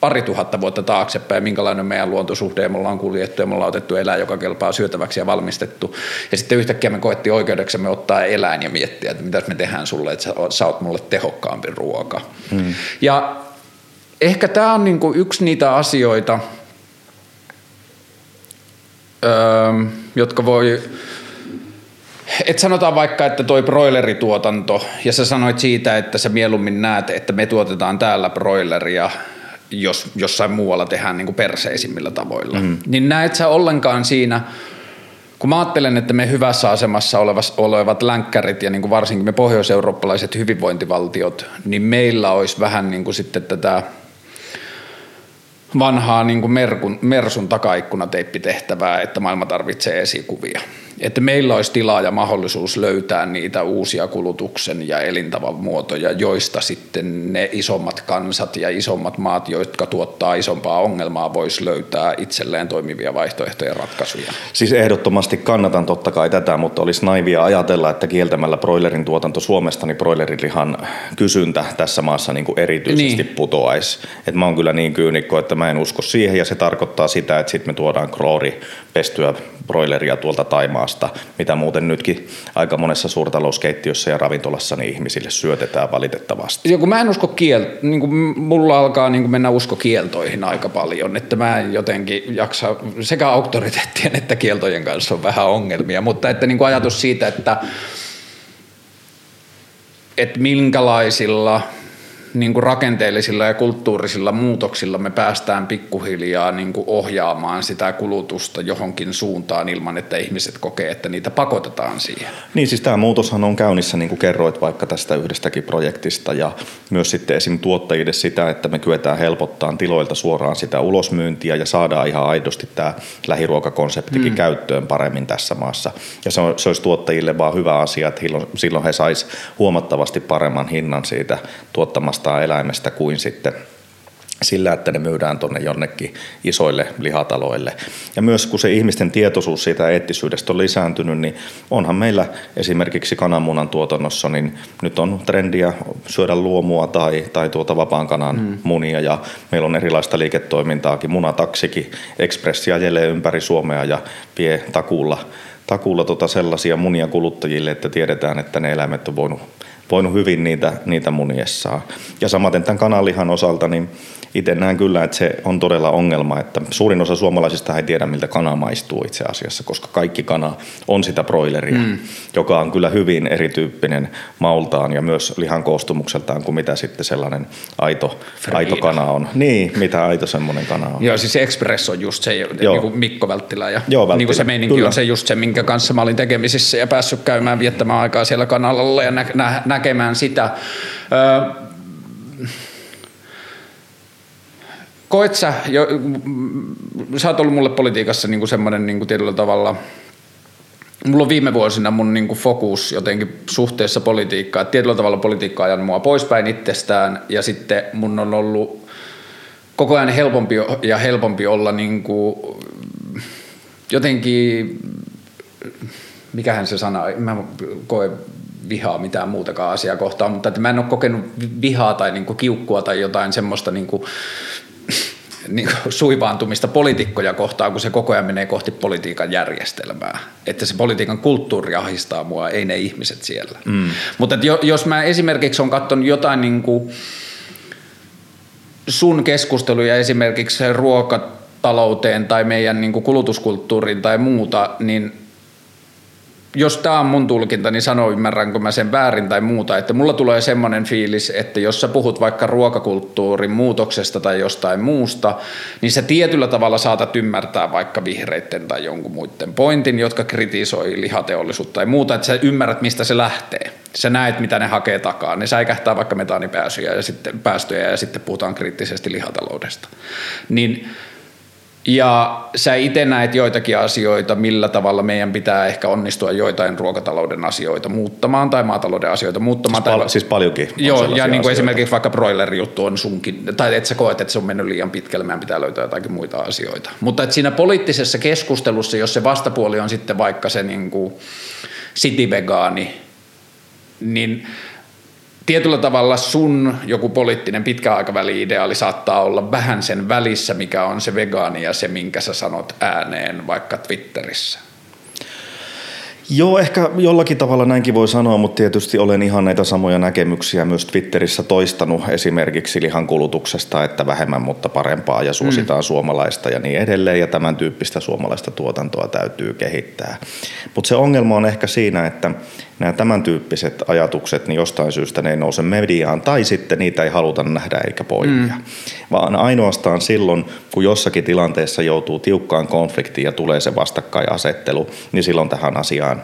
pari tuhatta vuotta taaksepäin, minkälainen meidän luontosuhde ja me ollaan kuljettu ja me ollaan otettu eläin, joka kelpaa syötäväksi ja valmistettu. Ja sitten yhtäkkiä me koettiin oikeudeksemme ottaa eläin ja miettiä, että mitä me tehdään sulle, että sä, sä oot mulle tehokkaampi ruoka. Hmm. Ja ehkä tämä on niinku yksi niitä asioita, öö, jotka voi et sanotaan vaikka, että toi broilerituotanto, ja sä sanoit siitä, että sä mieluummin näet, että me tuotetaan täällä broileria jos jossain muualla tehdään niin kuin perseisimmillä tavoilla. Mm. Niin näet sä ollenkaan siinä, kun mä ajattelen, että me hyvässä asemassa olevas, olevat länkkärit ja niin kuin varsinkin me pohjoiseurooppalaiset hyvinvointivaltiot, niin meillä olisi vähän niin kuin sitten tätä vanhaa niin kuin Merkun, Mersun takaikkunateippitehtävää, että maailma tarvitsee esikuvia että meillä olisi tilaa ja mahdollisuus löytää niitä uusia kulutuksen ja elintavan muotoja, joista sitten ne isommat kansat ja isommat maat, jotka tuottaa isompaa ongelmaa, voisi löytää itselleen toimivia vaihtoehtoja ja ratkaisuja. Siis ehdottomasti kannatan totta kai tätä, mutta olisi naivia ajatella, että kieltämällä broilerin tuotanto Suomesta, niin broilerilihan kysyntä tässä maassa niin kuin erityisesti niin. putoaisi. Et mä oon kyllä niin kyynikko, että mä en usko siihen ja se tarkoittaa sitä, että sitten me tuodaan kroori pestyä broileria tuolta Taimaa valitettavasta, mitä muuten nytkin aika monessa suurtalouskeittiössä ja ravintolassa niin ihmisille syötetään valitettavasti. Joo, kun mä en usko kiel... niin kuin mulla alkaa niin kuin mennä usko kieltoihin aika paljon, että mä en jotenkin jaksa, sekä auktoriteettien että kieltojen kanssa on vähän ongelmia, mutta että niin kuin ajatus siitä, että että minkälaisilla – niin kuin rakenteellisilla ja kulttuurisilla muutoksilla me päästään pikkuhiljaa niin kuin ohjaamaan sitä kulutusta johonkin suuntaan ilman, että ihmiset kokee, että niitä pakotetaan siihen. Niin siis tämä muutoshan on käynnissä, niin kuin kerroit vaikka tästä yhdestäkin projektista ja myös sitten esim. tuottajille sitä, että me kyetään helpottaa tiloilta suoraan sitä ulosmyyntiä ja saadaan ihan aidosti tämä lähiruokakonseptikin mm. käyttöön paremmin tässä maassa. Ja se, on, se olisi tuottajille vaan hyvä asia, että silloin he sais huomattavasti paremman hinnan siitä tuottamasta tuottamasta eläimestä kuin sitten sillä, että ne myydään tuonne jonnekin isoille lihataloille. Ja myös kun se ihmisten tietoisuus siitä eettisyydestä on lisääntynyt, niin onhan meillä esimerkiksi kananmunan tuotannossa, niin nyt on trendiä syödä luomua tai, tai tuota vapaan kanan mm. munia ja meillä on erilaista liiketoimintaakin. Munataksikin ekspressi ajelee ympäri Suomea ja vie takuulla, takuulla tota sellaisia munia kuluttajille, että tiedetään, että ne eläimet on voinut voinut hyvin niitä, niitä muniessaan. Ja samaten tämän kananlihan osalta, niin itse näen kyllä, että se on todella ongelma, että suurin osa suomalaisista ei tiedä, miltä kana maistuu itse asiassa, koska kaikki kana on sitä broileria, mm. joka on kyllä hyvin erityyppinen maultaan ja myös lihan koostumukseltaan kuin mitä sitten sellainen aito, aito kana on. Niin, mitä aito semmoinen kana on. Joo, siis Express on just se, Joo. niin kuin Mikko Välttilä ja Joo, Välttilä. Niin kuin se meininki kyllä. on se just se, minkä kanssa mä olin tekemisissä ja päässyt käymään viettämään aikaa siellä kanalalla ja nä- nä- näkemään sitä. Öö, koet sä, jo, sä oot ollut mulle politiikassa niin kuin semmoinen niin kuin tietyllä tavalla, mulla on viime vuosina mun niin kuin fokus jotenkin suhteessa politiikkaan, että tietyllä tavalla politiikka on ajanut mua poispäin itsestään ja sitten mun on ollut koko ajan helpompi ja helpompi olla niin kuin jotenkin, mikähän se sana, mä koe vihaa mitään muutakaan asiaa kohtaan, mutta että mä en ole kokenut vihaa tai niin kuin kiukkua tai jotain semmoista niin kuin niin suivaantumista poliitikkoja kohtaan, kun se koko ajan menee kohti politiikan järjestelmää. Että se politiikan kulttuuri ahistaa mua, ei ne ihmiset siellä. Mm. Mutta jos mä esimerkiksi on katsonut jotain niin kuin sun keskusteluja esimerkiksi ruokatalouteen tai meidän niin kuin kulutuskulttuuriin tai muuta, niin – jos tämä on mun tulkinta, niin sano ymmärränkö mä sen väärin tai muuta, että mulla tulee semmoinen fiilis, että jos sä puhut vaikka ruokakulttuurin muutoksesta tai jostain muusta, niin sä tietyllä tavalla saatat ymmärtää vaikka vihreitten tai jonkun muiden pointin, jotka kritisoi lihateollisuutta tai muuta, että sä ymmärrät, mistä se lähtee. Sä näet, mitä ne hakee takaa. Ne säikähtää vaikka metaanipäästöjä ja sitten, päästöjä ja sitten puhutaan kriittisesti lihataloudesta. Niin ja sä itse näet joitakin asioita, millä tavalla meidän pitää ehkä onnistua joitain ruokatalouden asioita muuttamaan tai maatalouden asioita muuttamaan. Siis, pal- siis paljonkin. Joo, ja niin kuin esimerkiksi vaikka broiler-juttu on sunkin, tai et sä koet, että se on mennyt liian pitkälle, meidän pitää löytää jotakin muita asioita. Mutta että siinä poliittisessa keskustelussa, jos se vastapuoli on sitten vaikka se niin kuin city-vegaani, niin tietyllä tavalla sun joku poliittinen pitkäaikaväli-ideaali saattaa olla vähän sen välissä, mikä on se vegaani ja se, minkä sä sanot ääneen vaikka Twitterissä. Joo, ehkä jollakin tavalla näinkin voi sanoa, mutta tietysti olen ihan näitä samoja näkemyksiä myös Twitterissä toistanut esimerkiksi lihan kulutuksesta, että vähemmän, mutta parempaa ja suositaan mm. suomalaista ja niin edelleen ja tämän tyyppistä suomalaista tuotantoa täytyy kehittää. Mutta se ongelma on ehkä siinä, että nämä tämän tyyppiset ajatukset, niin jostain syystä ne ei nouse mediaan tai sitten niitä ei haluta nähdä eikä poimia. Mm. Vaan ainoastaan silloin, kun jossakin tilanteessa joutuu tiukkaan konfliktiin ja tulee se vastakkainasettelu, niin silloin tähän asiaan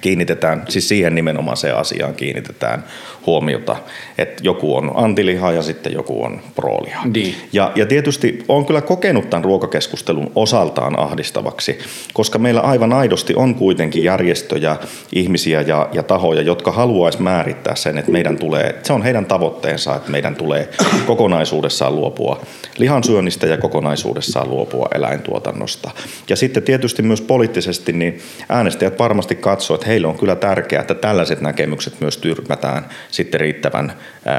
kiinnitetään, siis siihen nimenomaiseen asiaan kiinnitetään huomiota, että joku on antiliha ja sitten joku on prooliha. Niin. Ja, ja tietysti on kyllä kokenut tämän ruokakeskustelun osaltaan ahdistavaksi, koska meillä aivan aidosti on kuitenkin järjestöjä, ihmisiä ja, ja tahoja, jotka haluaisi määrittää sen, että meidän tulee, se on heidän tavoitteensa, että meidän tulee kokonaisuudessaan luopua lihansyönnistä ja kokonaisuudessaan luopua eläintuotannosta. Ja sitten tietysti myös poliittisesti niin äänestäjät varmasti katsoo, että heille on kyllä tärkeää, että tällaiset näkemykset myös tyrmätään sitten riittävän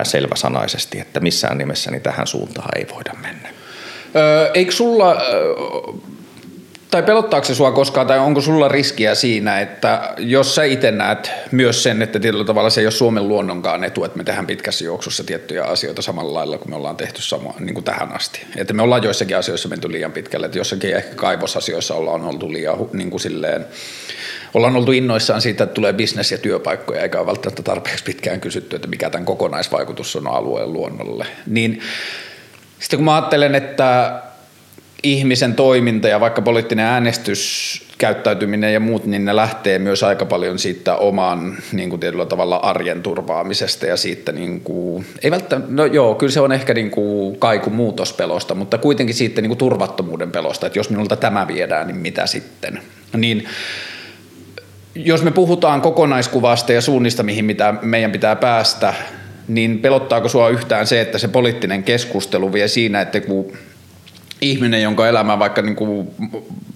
selväsanaisesti, että missään nimessä niin tähän suuntaan ei voida mennä. Eikö sulla tai pelottaako se sua koskaan, tai onko sulla riskiä siinä, että jos sä itse näet myös sen, että tietyllä tavalla se ei ole Suomen luonnonkaan etu, että me tehdään pitkässä juoksussa tiettyjä asioita samalla lailla kuin me ollaan tehty samaa niin kuin tähän asti. Että me ollaan joissakin asioissa menty liian pitkälle, että jossakin ehkä kaivosasioissa ollaan oltu liian niin kuin silleen, ollaan oltu innoissaan siitä, että tulee bisnes ja työpaikkoja, eikä ole välttämättä tarpeeksi pitkään kysytty, että mikä tämän kokonaisvaikutus on alueen luonnolle. Niin sitten kun mä ajattelen, että ihmisen toiminta ja vaikka poliittinen äänestyskäyttäytyminen ja muut, niin ne lähtee myös aika paljon siitä oman niin kuin tietyllä tavalla arjen turvaamisesta ja siitä, niin kuin, ei välttämättä, no joo, kyllä se on ehkä niin kuin kaiku muutospelosta, mutta kuitenkin siitä niin kuin turvattomuuden pelosta, että jos minulta tämä viedään, niin mitä sitten? Niin jos me puhutaan kokonaiskuvasta ja suunnista, mihin mitä meidän pitää päästä, niin pelottaako sua yhtään se, että se poliittinen keskustelu vie siinä, että kun ihminen, jonka elämä vaikka niin kuin,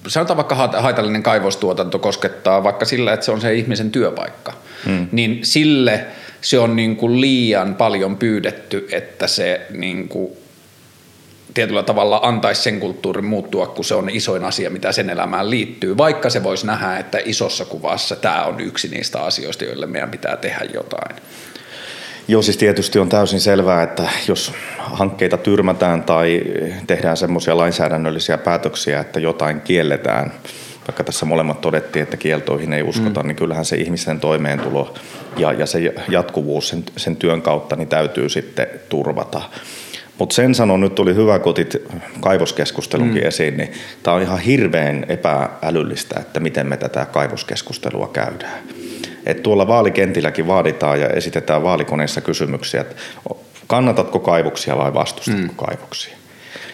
sanotaan vaikka haitallinen kaivostuotanto koskettaa vaikka sillä, että se on se ihmisen työpaikka, hmm. niin sille se on niin kuin liian paljon pyydetty, että se niin kuin tietyllä tavalla antaisi sen kulttuurin muuttua, kun se on isoin asia, mitä sen elämään liittyy, vaikka se voisi nähdä, että isossa kuvassa tämä on yksi niistä asioista, joille meidän pitää tehdä jotain. Joo, siis tietysti on täysin selvää, että jos hankkeita tyrmätään tai tehdään semmoisia lainsäädännöllisiä päätöksiä, että jotain kielletään, vaikka tässä molemmat todettiin, että kieltoihin ei uskota, mm. niin kyllähän se ihmisten toimeentulo ja, ja se jatkuvuus sen, sen työn kautta niin täytyy sitten turvata. Mutta sen sanon, nyt tuli hyvä, kun otit kaivoskeskustelunkin mm. esiin, niin tämä on ihan hirveän epäälyllistä, että miten me tätä kaivoskeskustelua käydään. Et tuolla vaalikentilläkin vaaditaan ja esitetään vaalikoneissa kysymyksiä, että kannatatko kaivoksia vai vastustatko mm. kaivoksia.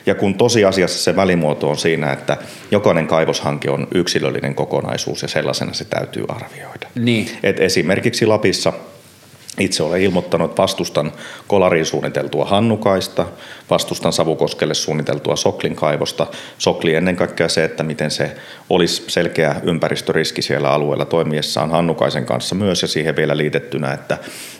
Ja kun tosiasiassa se välimuoto on siinä, että jokainen kaivoshanke on yksilöllinen kokonaisuus ja sellaisena se täytyy arvioida. Niin. Et esimerkiksi Lapissa – itse olen ilmoittanut, että vastustan kolariin suunniteltua hannukaista, vastustan Savukoskelle suunniteltua Soklin kaivosta. Sokli ennen kaikkea se, että miten se olisi selkeä ympäristöriski siellä alueella toimiessaan hannukaisen kanssa myös ja siihen vielä liitettynä, että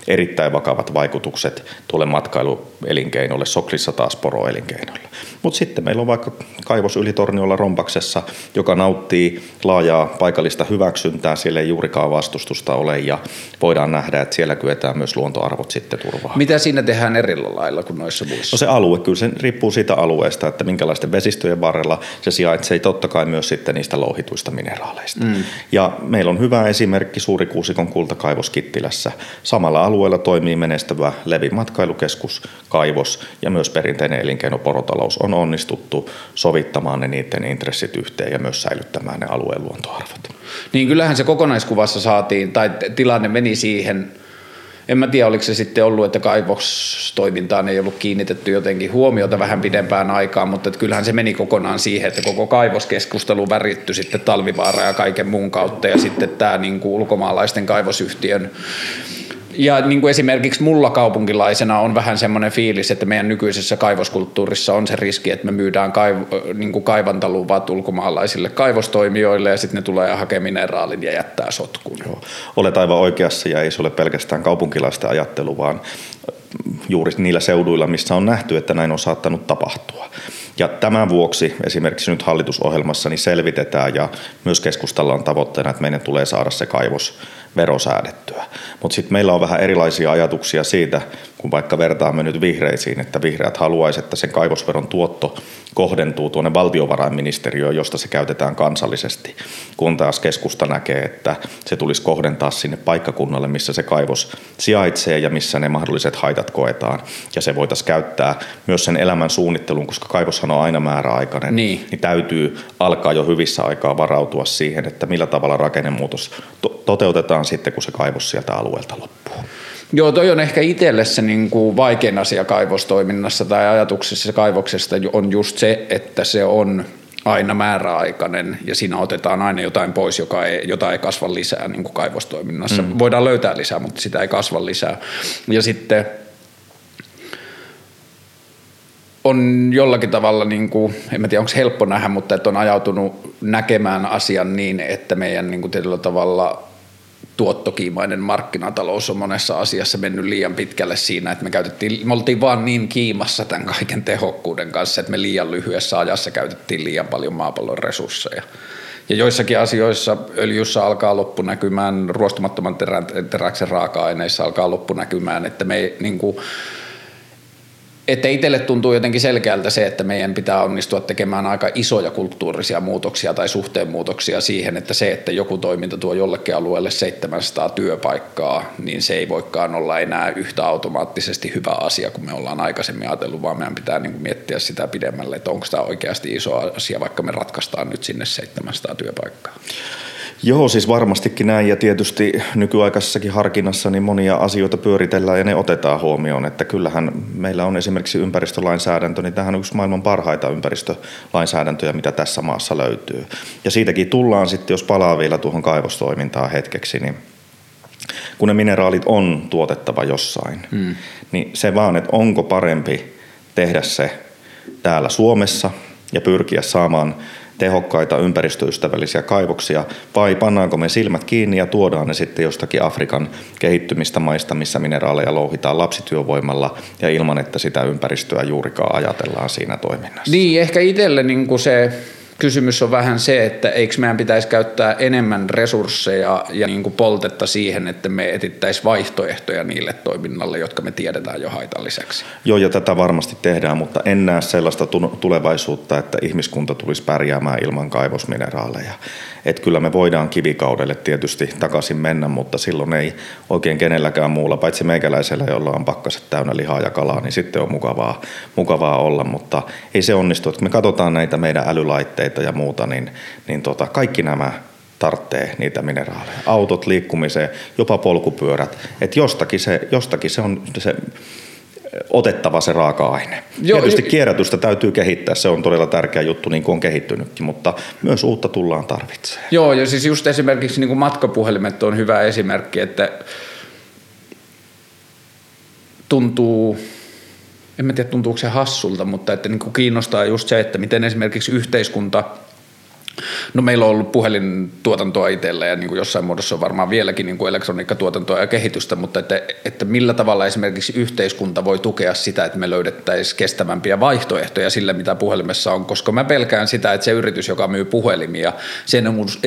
erittäin vakavat vaikutukset tuolle matkailuelinkeinolle, Soklissa taas poroelinkeinolle. Mutta sitten meillä on vaikka kaivos Ylitorniolla Rompaksessa, joka nauttii laajaa paikallista hyväksyntää, siellä ei juurikaan vastustusta ole ja voidaan nähdä, että siellä kyetään myös luontoarvot sitten turvaa. Mitä siinä tehdään eri lailla kuin noissa muissa? No se alue, kyllä se riippuu siitä alueesta, että minkälaisten vesistöjen varrella se sijaitsee, totta kai myös sitten niistä louhituista mineraaleista. Mm. Ja meillä on hyvä esimerkki Suurikuusikon kultakaivos Kittilässä. Samalla alueella toimii menestävä Levin matkailukeskus, kaivos ja myös perinteinen elinkeino porotalous on onnistuttu sovittamaan ne niiden intressit yhteen ja myös säilyttämään ne alueen luontoarvot. Niin kyllähän se kokonaiskuvassa saatiin, tai tilanne meni siihen, en mä tiedä oliko se sitten ollut, että kaivostoimintaan ei ollut kiinnitetty jotenkin huomiota vähän pidempään aikaan, mutta että kyllähän se meni kokonaan siihen, että koko kaivoskeskustelu väritty sitten talvivaara ja kaiken muun kautta ja sitten tämä niin kuin ulkomaalaisten kaivosyhtiön ja niin kuin esimerkiksi mulla kaupunkilaisena on vähän semmoinen fiilis, että meidän nykyisessä kaivoskulttuurissa on se riski, että me myydään kaiv- niin kuin kaivantaluvat ulkomaalaisille kaivostoimijoille ja sitten ne tulee ja hakee mineraalin ja jättää sotkun. Joo. Olet aivan oikeassa ja ei se ole pelkästään kaupunkilaisten ajattelu, vaan juuri niillä seuduilla, missä on nähty, että näin on saattanut tapahtua. Ja tämän vuoksi esimerkiksi nyt hallitusohjelmassa niin selvitetään ja myös keskustalla on tavoitteena, että meidän tulee saada se kaivos verosäädettyä. Mutta sitten meillä on vähän erilaisia ajatuksia siitä, kun vaikka vertaamme nyt vihreisiin, että vihreät haluaisivat, että sen kaivosveron tuotto kohdentuu tuonne valtiovarainministeriöön, josta se käytetään kansallisesti, kun taas keskusta näkee, että se tulisi kohdentaa sinne paikkakunnalle, missä se kaivos sijaitsee ja missä ne mahdolliset haitat koetaan. Ja se voitaisiin käyttää myös sen elämän suunnitteluun, koska kaivoshan on aina määräaikainen, niin, niin täytyy alkaa jo hyvissä aikaa varautua siihen, että millä tavalla rakennemuutos to- toteutetaan sitten, kun se kaivos sieltä alueelta loppuu. Joo, toi on ehkä itselle se niin kuin vaikein asia kaivostoiminnassa tai ajatuksessa kaivoksesta on just se, että se on aina määräaikainen ja siinä otetaan aina jotain pois, joka ei, jota ei kasva lisää niin kuin kaivostoiminnassa. Mm. Voidaan löytää lisää, mutta sitä ei kasva lisää. Ja sitten on jollakin tavalla, niin kuin, en tiedä onko helppo nähdä, mutta että on ajautunut näkemään asian niin, että meidän niin kuin tietyllä tavalla tuottokiimainen markkinatalous on monessa asiassa mennyt liian pitkälle siinä, että me, käytettiin, me oltiin vaan niin kiimassa tämän kaiken tehokkuuden kanssa, että me liian lyhyessä ajassa käytettiin liian paljon maapallon resursseja. Ja joissakin asioissa öljyssä alkaa loppunäkymään, ruostumattoman terän, teräksen raaka-aineissa alkaa loppunäkymään, että me niin kuin, että itselle tuntuu jotenkin selkeältä se, että meidän pitää onnistua tekemään aika isoja kulttuurisia muutoksia tai suhteen muutoksia siihen, että se, että joku toiminta tuo jollekin alueelle 700 työpaikkaa, niin se ei voikaan olla enää yhtä automaattisesti hyvä asia kuin me ollaan aikaisemmin ajatellut, vaan meidän pitää niin miettiä sitä pidemmälle, että onko tämä oikeasti iso asia, vaikka me ratkaistaan nyt sinne 700 työpaikkaa. Joo, siis varmastikin näin ja tietysti nykyaikaisessakin harkinnassa niin monia asioita pyöritellään ja ne otetaan huomioon, että kyllähän meillä on esimerkiksi ympäristölainsäädäntö, niin tähän on yksi maailman parhaita ympäristölainsäädäntöjä, mitä tässä maassa löytyy. Ja siitäkin tullaan sitten, jos palaa vielä tuohon kaivostoimintaan hetkeksi, niin kun ne mineraalit on tuotettava jossain, mm. niin se vaan, että onko parempi tehdä se täällä Suomessa ja pyrkiä saamaan tehokkaita ympäristöystävällisiä kaivoksia vai pannaanko me silmät kiinni ja tuodaan ne sitten jostakin Afrikan kehittymistä maista, missä mineraaleja louhitaan lapsityövoimalla ja ilman, että sitä ympäristöä juurikaan ajatellaan siinä toiminnassa. Niin, ehkä itselle niin se kysymys on vähän se, että eikö meidän pitäisi käyttää enemmän resursseja ja niin kuin poltetta siihen, että me etittäisiin vaihtoehtoja niille toiminnalle, jotka me tiedetään jo haitalliseksi. Joo, ja tätä varmasti tehdään, mutta en näe sellaista tulevaisuutta, että ihmiskunta tulisi pärjäämään ilman kaivosmineraaleja. Että kyllä me voidaan kivikaudelle tietysti takaisin mennä, mutta silloin ei oikein kenelläkään muulla, paitsi meikäläisellä, jolla on pakkaset täynnä lihaa ja kalaa, niin sitten on mukavaa, mukavaa olla, mutta ei se onnistu. Että me katsotaan näitä meidän älylaitteita ja muuta, niin, niin tota, kaikki nämä tarvitsee niitä mineraaleja. Autot liikkumiseen, jopa polkupyörät. Että jostakin se, jostakin se on se otettava se raaka-aine. Joo, Tietysti jo, kierrätystä täytyy kehittää, se on todella tärkeä juttu, niin kuin on kehittynytkin, mutta myös uutta tullaan tarvitsemaan. Joo, ja siis just esimerkiksi niin kuin matkapuhelimet on hyvä esimerkki, että tuntuu, en mä tiedä tuntuuko se hassulta, mutta että niin kuin kiinnostaa just se, että miten esimerkiksi yhteiskunta – No meillä on ollut puhelintuotantoa itsellä ja niin kuin jossain muodossa on varmaan vieläkin niin kuin elektroniikkatuotantoa ja kehitystä, mutta että, että millä tavalla esimerkiksi yhteiskunta voi tukea sitä, että me löydettäisiin kestävämpiä vaihtoehtoja sille, mitä puhelimessa on, koska mä pelkään sitä, että se yritys, joka myy puhelimia, sen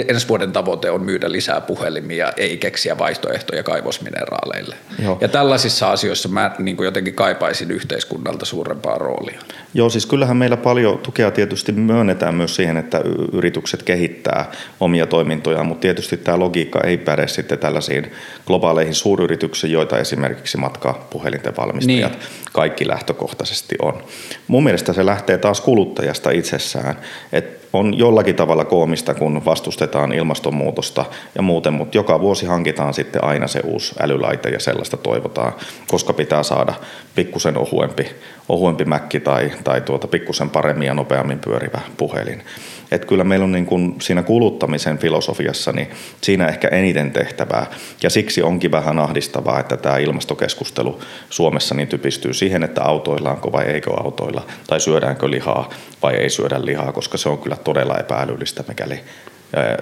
ensi vuoden tavoite on myydä lisää puhelimia, ei keksiä vaihtoehtoja kaivosmineraaleille. Joo. Ja tällaisissa asioissa mä niin kuin jotenkin kaipaisin yhteiskunnalta suurempaa roolia. Joo, siis kyllähän meillä paljon tukea tietysti myönnetään myös siihen, että yritykset kehittää omia toimintojaan, mutta tietysti tämä logiikka ei päde sitten tällaisiin globaaleihin suuryrityksiin, joita esimerkiksi matkapuhelinten valmistajat niin. kaikki lähtökohtaisesti on. Mun mielestä se lähtee taas kuluttajasta itsessään, että on jollakin tavalla koomista, kun vastustetaan ilmastonmuutosta ja muuten, mutta joka vuosi hankitaan sitten aina se uusi älylaite ja sellaista toivotaan, koska pitää saada pikkusen ohuempi, ohuempi mäkki tai, tai tuota pikkusen paremmin ja nopeammin pyörivä puhelin. Että kyllä meillä on niin kuin siinä kuluttamisen filosofiassa, niin siinä ehkä eniten tehtävää. Ja siksi onkin vähän ahdistavaa, että tämä ilmastokeskustelu Suomessa niin typistyy siihen, että autoillaanko vai eikö autoilla, tai syödäänkö lihaa vai ei syödä lihaa, koska se on kyllä todella epäälyllistä, mikäli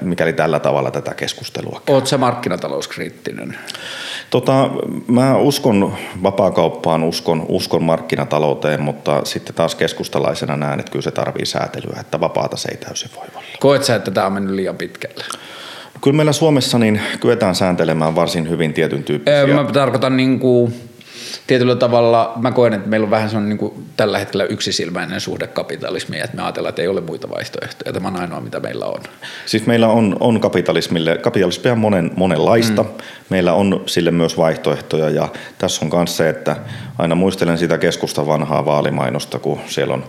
mikäli tällä tavalla tätä keskustelua käy. Oletko markkinatalouskriittinen? Tota, mä uskon vapaakauppaan, uskon, uskon markkinatalouteen, mutta sitten taas keskustalaisena näen, että kyllä se tarvii säätelyä, että vapaata se ei täysin voi olla. Koet sä, että tämä on mennyt liian pitkälle? Kyllä meillä Suomessa niin kyetään sääntelemään varsin hyvin tietyn tyyppisiä. Mä tarkoitan niin kuin tietyllä tavalla mä koen, että meillä on vähän sellainen niin kuin tällä hetkellä yksisilmäinen suhde kapitalismiin, että me ajatellaan, että ei ole muita vaihtoehtoja. Tämä on ainoa, mitä meillä on. Siis meillä on, on kapitalismille, kapitalismia on monen, monenlaista. Mm. Meillä on sille myös vaihtoehtoja ja tässä on myös se, että aina muistelen sitä keskusta vanhaa vaalimainosta, kun siellä on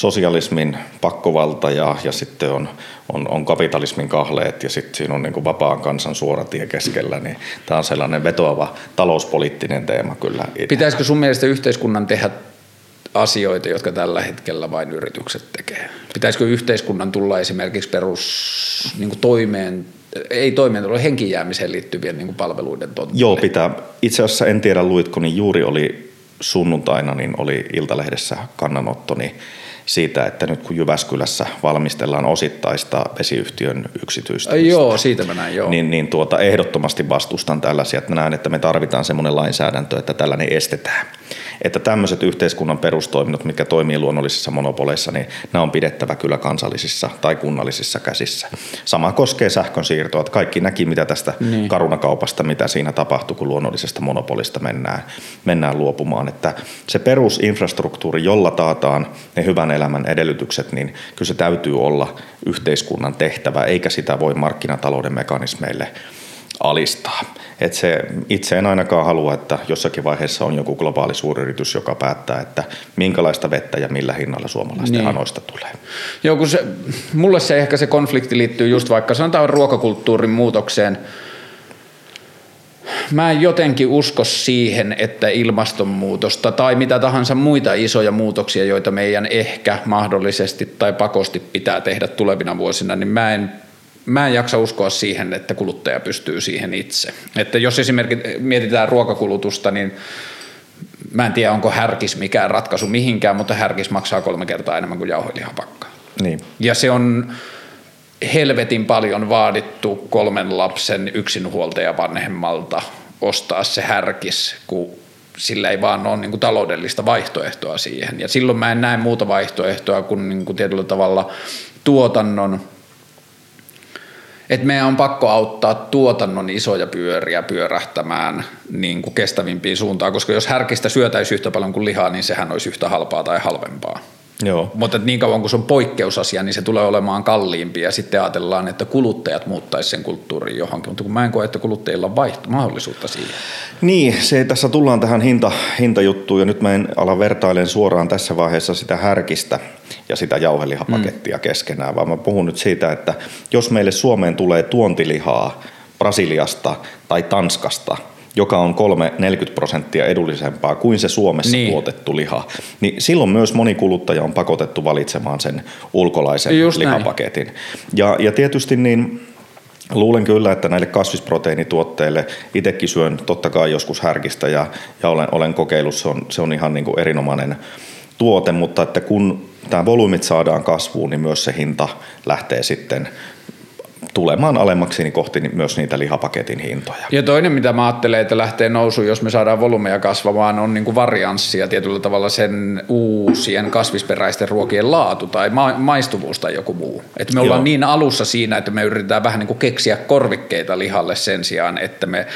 sosialismin pakkovalta ja, ja sitten on, on, on kapitalismin kahleet ja sitten siinä on niin kuin vapaan kansan suora tie keskellä, niin tämä on sellainen vetoava talouspoliittinen teema kyllä. Pitäisikö sun mielestä yhteiskunnan tehdä asioita, jotka tällä hetkellä vain yritykset tekee? Pitäisikö yhteiskunnan tulla esimerkiksi perus niin kuin toimeen ei toimeentulo, henkijäämiseen liittyvien niin kuin palveluiden tontille? Joo, pitää. Itse asiassa en tiedä luitko, niin juuri oli sunnuntaina niin oli Iltalehdessä kannanotto, niin siitä, että nyt kun Jyväskylässä valmistellaan osittaista vesiyhtiön yksityistämistä. Joo, siitä mä näin, joo. Niin, niin tuota, ehdottomasti vastustan tällaisia, että näen, että me tarvitaan semmoinen lainsäädäntö, että tällainen estetään. Että tämmöiset yhteiskunnan perustoiminnot, mikä toimii luonnollisissa monopoleissa, niin nämä on pidettävä kyllä kansallisissa tai kunnallisissa käsissä. Sama koskee sähkön siirtoa, että kaikki näki, mitä tästä niin. karunakaupasta, mitä siinä tapahtui, kun luonnollisesta monopolista mennään, mennään luopumaan. Että se perusinfrastruktuuri, jolla taataan ne hyvän elämän edellytykset, niin kyllä se täytyy olla yhteiskunnan tehtävä, eikä sitä voi markkinatalouden mekanismeille alistaa. Et se, itse en ainakaan halua, että jossakin vaiheessa on joku globaali suuryritys, joka päättää, että minkälaista vettä ja millä hinnalla suomalaisten niin. hanoista tulee. Joo, kun se, mulle se ehkä se konflikti liittyy just vaikka sanotaan ruokakulttuurin muutokseen. Mä en jotenkin usko siihen, että ilmastonmuutosta tai mitä tahansa muita isoja muutoksia, joita meidän ehkä mahdollisesti tai pakosti pitää tehdä tulevina vuosina, niin mä en mä en jaksa uskoa siihen, että kuluttaja pystyy siihen itse. Että jos esimerkiksi mietitään ruokakulutusta, niin mä en tiedä, onko härkis mikään ratkaisu mihinkään, mutta härkis maksaa kolme kertaa enemmän kuin jauhelihapakka. Niin. Ja se on helvetin paljon vaadittu kolmen lapsen yksinhuoltaja vanhemmalta ostaa se härkis, kun sillä ei vaan ole niin kuin taloudellista vaihtoehtoa siihen. Ja silloin mä en näe muuta vaihtoehtoa kuin, niin kuin tietyllä tavalla tuotannon – että meidän on pakko auttaa tuotannon isoja pyöriä pyörähtämään niin kuin kestävimpiin suuntaan, koska jos härkistä syötäisi yhtä paljon kuin lihaa, niin sehän olisi yhtä halpaa tai halvempaa. Joo. Mutta niin kauan kuin se on poikkeusasia, niin se tulee olemaan kalliimpi ja sitten ajatellaan, että kuluttajat muuttaisi sen kulttuurin johonkin, mutta kun mä en koe, että kuluttajilla on vaihto- mahdollisuutta siihen. Niin, se, tässä tullaan tähän hinta, hintajuttuun ja nyt mä en ala vertailen suoraan tässä vaiheessa sitä härkistä ja sitä jauhelihapakettia mm. keskenään, vaan mä puhun nyt siitä, että jos meille Suomeen tulee tuontilihaa Brasiliasta tai Tanskasta – joka on 3-40 prosenttia edullisempaa kuin se Suomessa niin. tuotettu liha, niin silloin myös moni kuluttaja on pakotettu valitsemaan sen ulkolaisen Just lihapaketin. Ja, ja tietysti niin Luulen kyllä, että näille kasvisproteiinituotteille itsekin syön totta kai joskus härkistä ja, ja olen, olen kokeillut, se on, se on ihan niin kuin erinomainen tuote, mutta että kun tämä volyymit saadaan kasvuun, niin myös se hinta lähtee sitten tulemaan alemmaksi niin kohti myös niitä lihapaketin hintoja. Ja toinen, mitä mä ajattelen, että lähtee nousu, jos me saadaan volyymeja kasvamaan, on niin kuin varianssia tietyllä tavalla sen uusien kasvisperäisten ruokien laatu tai ma- maistuvuus tai joku muu. Että me ollaan Joo. niin alussa siinä, että me yritetään vähän niin kuin keksiä korvikkeita lihalle sen sijaan, että me,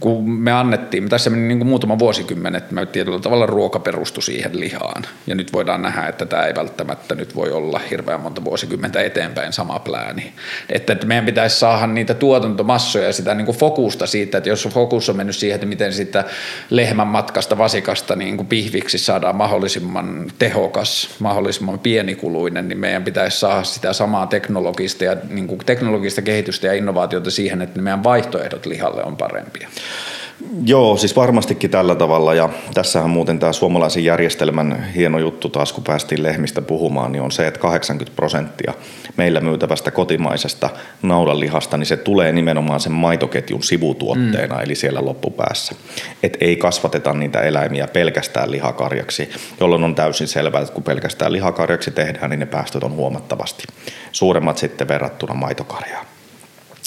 kun me annettiin, tässä meni niin kuin muutama vuosikymmen, että me tietyllä tavalla ruoka perustui siihen lihaan. Ja nyt voidaan nähdä, että tämä ei välttämättä nyt voi olla hirveän monta vuosikymmentä eteenpäin sama plääni. Että meidän pitäisi saada niitä tuotantomassoja ja sitä niin kuin fokusta siitä, että jos fokus on mennyt siihen, että miten sitä lehmän matkasta vasikasta niin kuin pihviksi saadaan mahdollisimman tehokas, mahdollisimman pienikuluinen, niin meidän pitäisi saada sitä samaa teknologista, ja, niin kuin teknologista kehitystä ja innovaatiota siihen, että meidän vaihtoehdot lihalle on parempia. Joo, siis varmastikin tällä tavalla ja tässähän muuten tämä suomalaisen järjestelmän hieno juttu taas, kun päästiin lehmistä puhumaan, niin on se, että 80 prosenttia meillä myytävästä kotimaisesta naudanlihasta, niin se tulee nimenomaan sen maitoketjun sivutuotteena, mm. eli siellä loppupäässä. Et ei kasvateta niitä eläimiä pelkästään lihakarjaksi, jolloin on täysin selvää, että kun pelkästään lihakarjaksi tehdään, niin ne päästöt on huomattavasti suuremmat sitten verrattuna maitokarjaan.